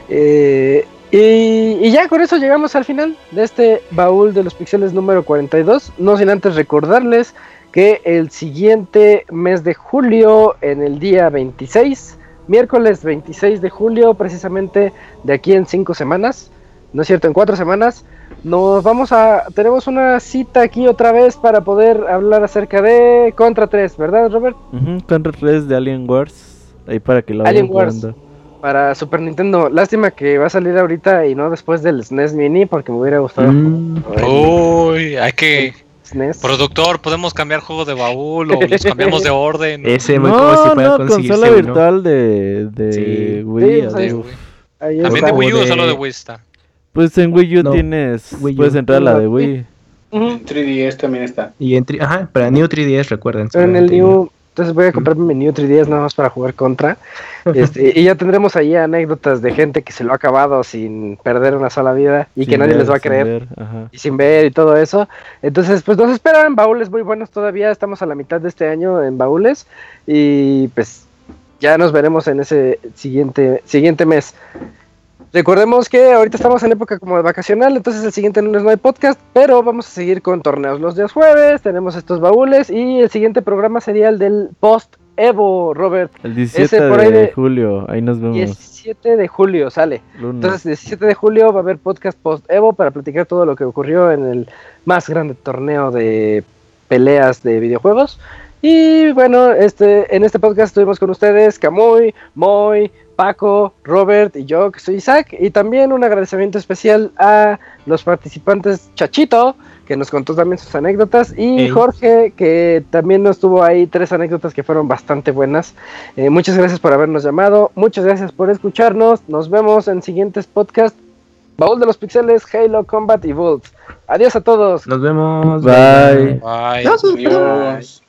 Eh, y, y ya con eso llegamos al final de este baúl de los pixeles número 42. No sin antes recordarles que el siguiente mes de julio, en el día 26, miércoles 26 de julio, precisamente de aquí en cinco semanas, no es cierto, en cuatro semanas, nos vamos a, tenemos una cita aquí otra vez para poder hablar acerca de Contra 3, ¿verdad, Robert? Contra 3 de Alien Wars. Ahí para que lo Alien Wars. jugando. Para Super Nintendo. Lástima que va a salir ahorita y no después del SNES Mini, porque me hubiera gustado Mm. Uy, hay que. SNES. Productor, podemos cambiar juego de baúl o los cambiamos de orden. Ese muy como si No, no, consola uno. virtual de, de Sí. Wii. Sí, o de-. Ahí ¿También de Wii U o solo de Wii está? Pues en Wii U No, tienes. Wii U. Puedes entrar a la de Wii. En 3DS también está. Y en tri- ajá, para New 3DS recuerden. Pero en el New, entonces voy a comprarme mi New 3DS nada más para jugar contra. Este, y ya tendremos ahí anécdotas de gente que se lo ha acabado sin perder una sola vida y que nadie ver, les va a creer ver, y sin ver y todo eso. Entonces, pues nos esperan baúles muy buenos todavía. Estamos a la mitad de este año en baúles y pues ya nos veremos en ese siguiente siguiente mes. Recordemos que ahorita estamos en época como de vacacional, entonces el siguiente lunes no hay podcast, pero vamos a seguir con torneos los días jueves, tenemos estos baúles y el siguiente programa sería el del post Evo, Robert. El 17 Ese por ahí de, de- julio. Ahí nos vemos. 17 de julio sale. lunes. Entonces, 17 de julio va a haber podcast post Evo para platicar todo lo que ocurrió en el más grande torneo de peleas de videojuegos. Y bueno, este, en este podcast estuvimos con ustedes Camuy, Moy, Paco, Robert y yo, que soy Isaac. Y también un agradecimiento especial a los participantes Chachito, que nos contó también sus anécdotas, y. Jorge, que también nos tuvo ahí tres anécdotas que fueron bastante buenas. Eh, muchas gracias por habernos llamado, muchas gracias por escucharnos. Nos vemos en siguientes podcasts. Baúl de los Pixeles, Halo Combat y Volt. Adiós a todos. Nos vemos. Bye. Bye. Adiós.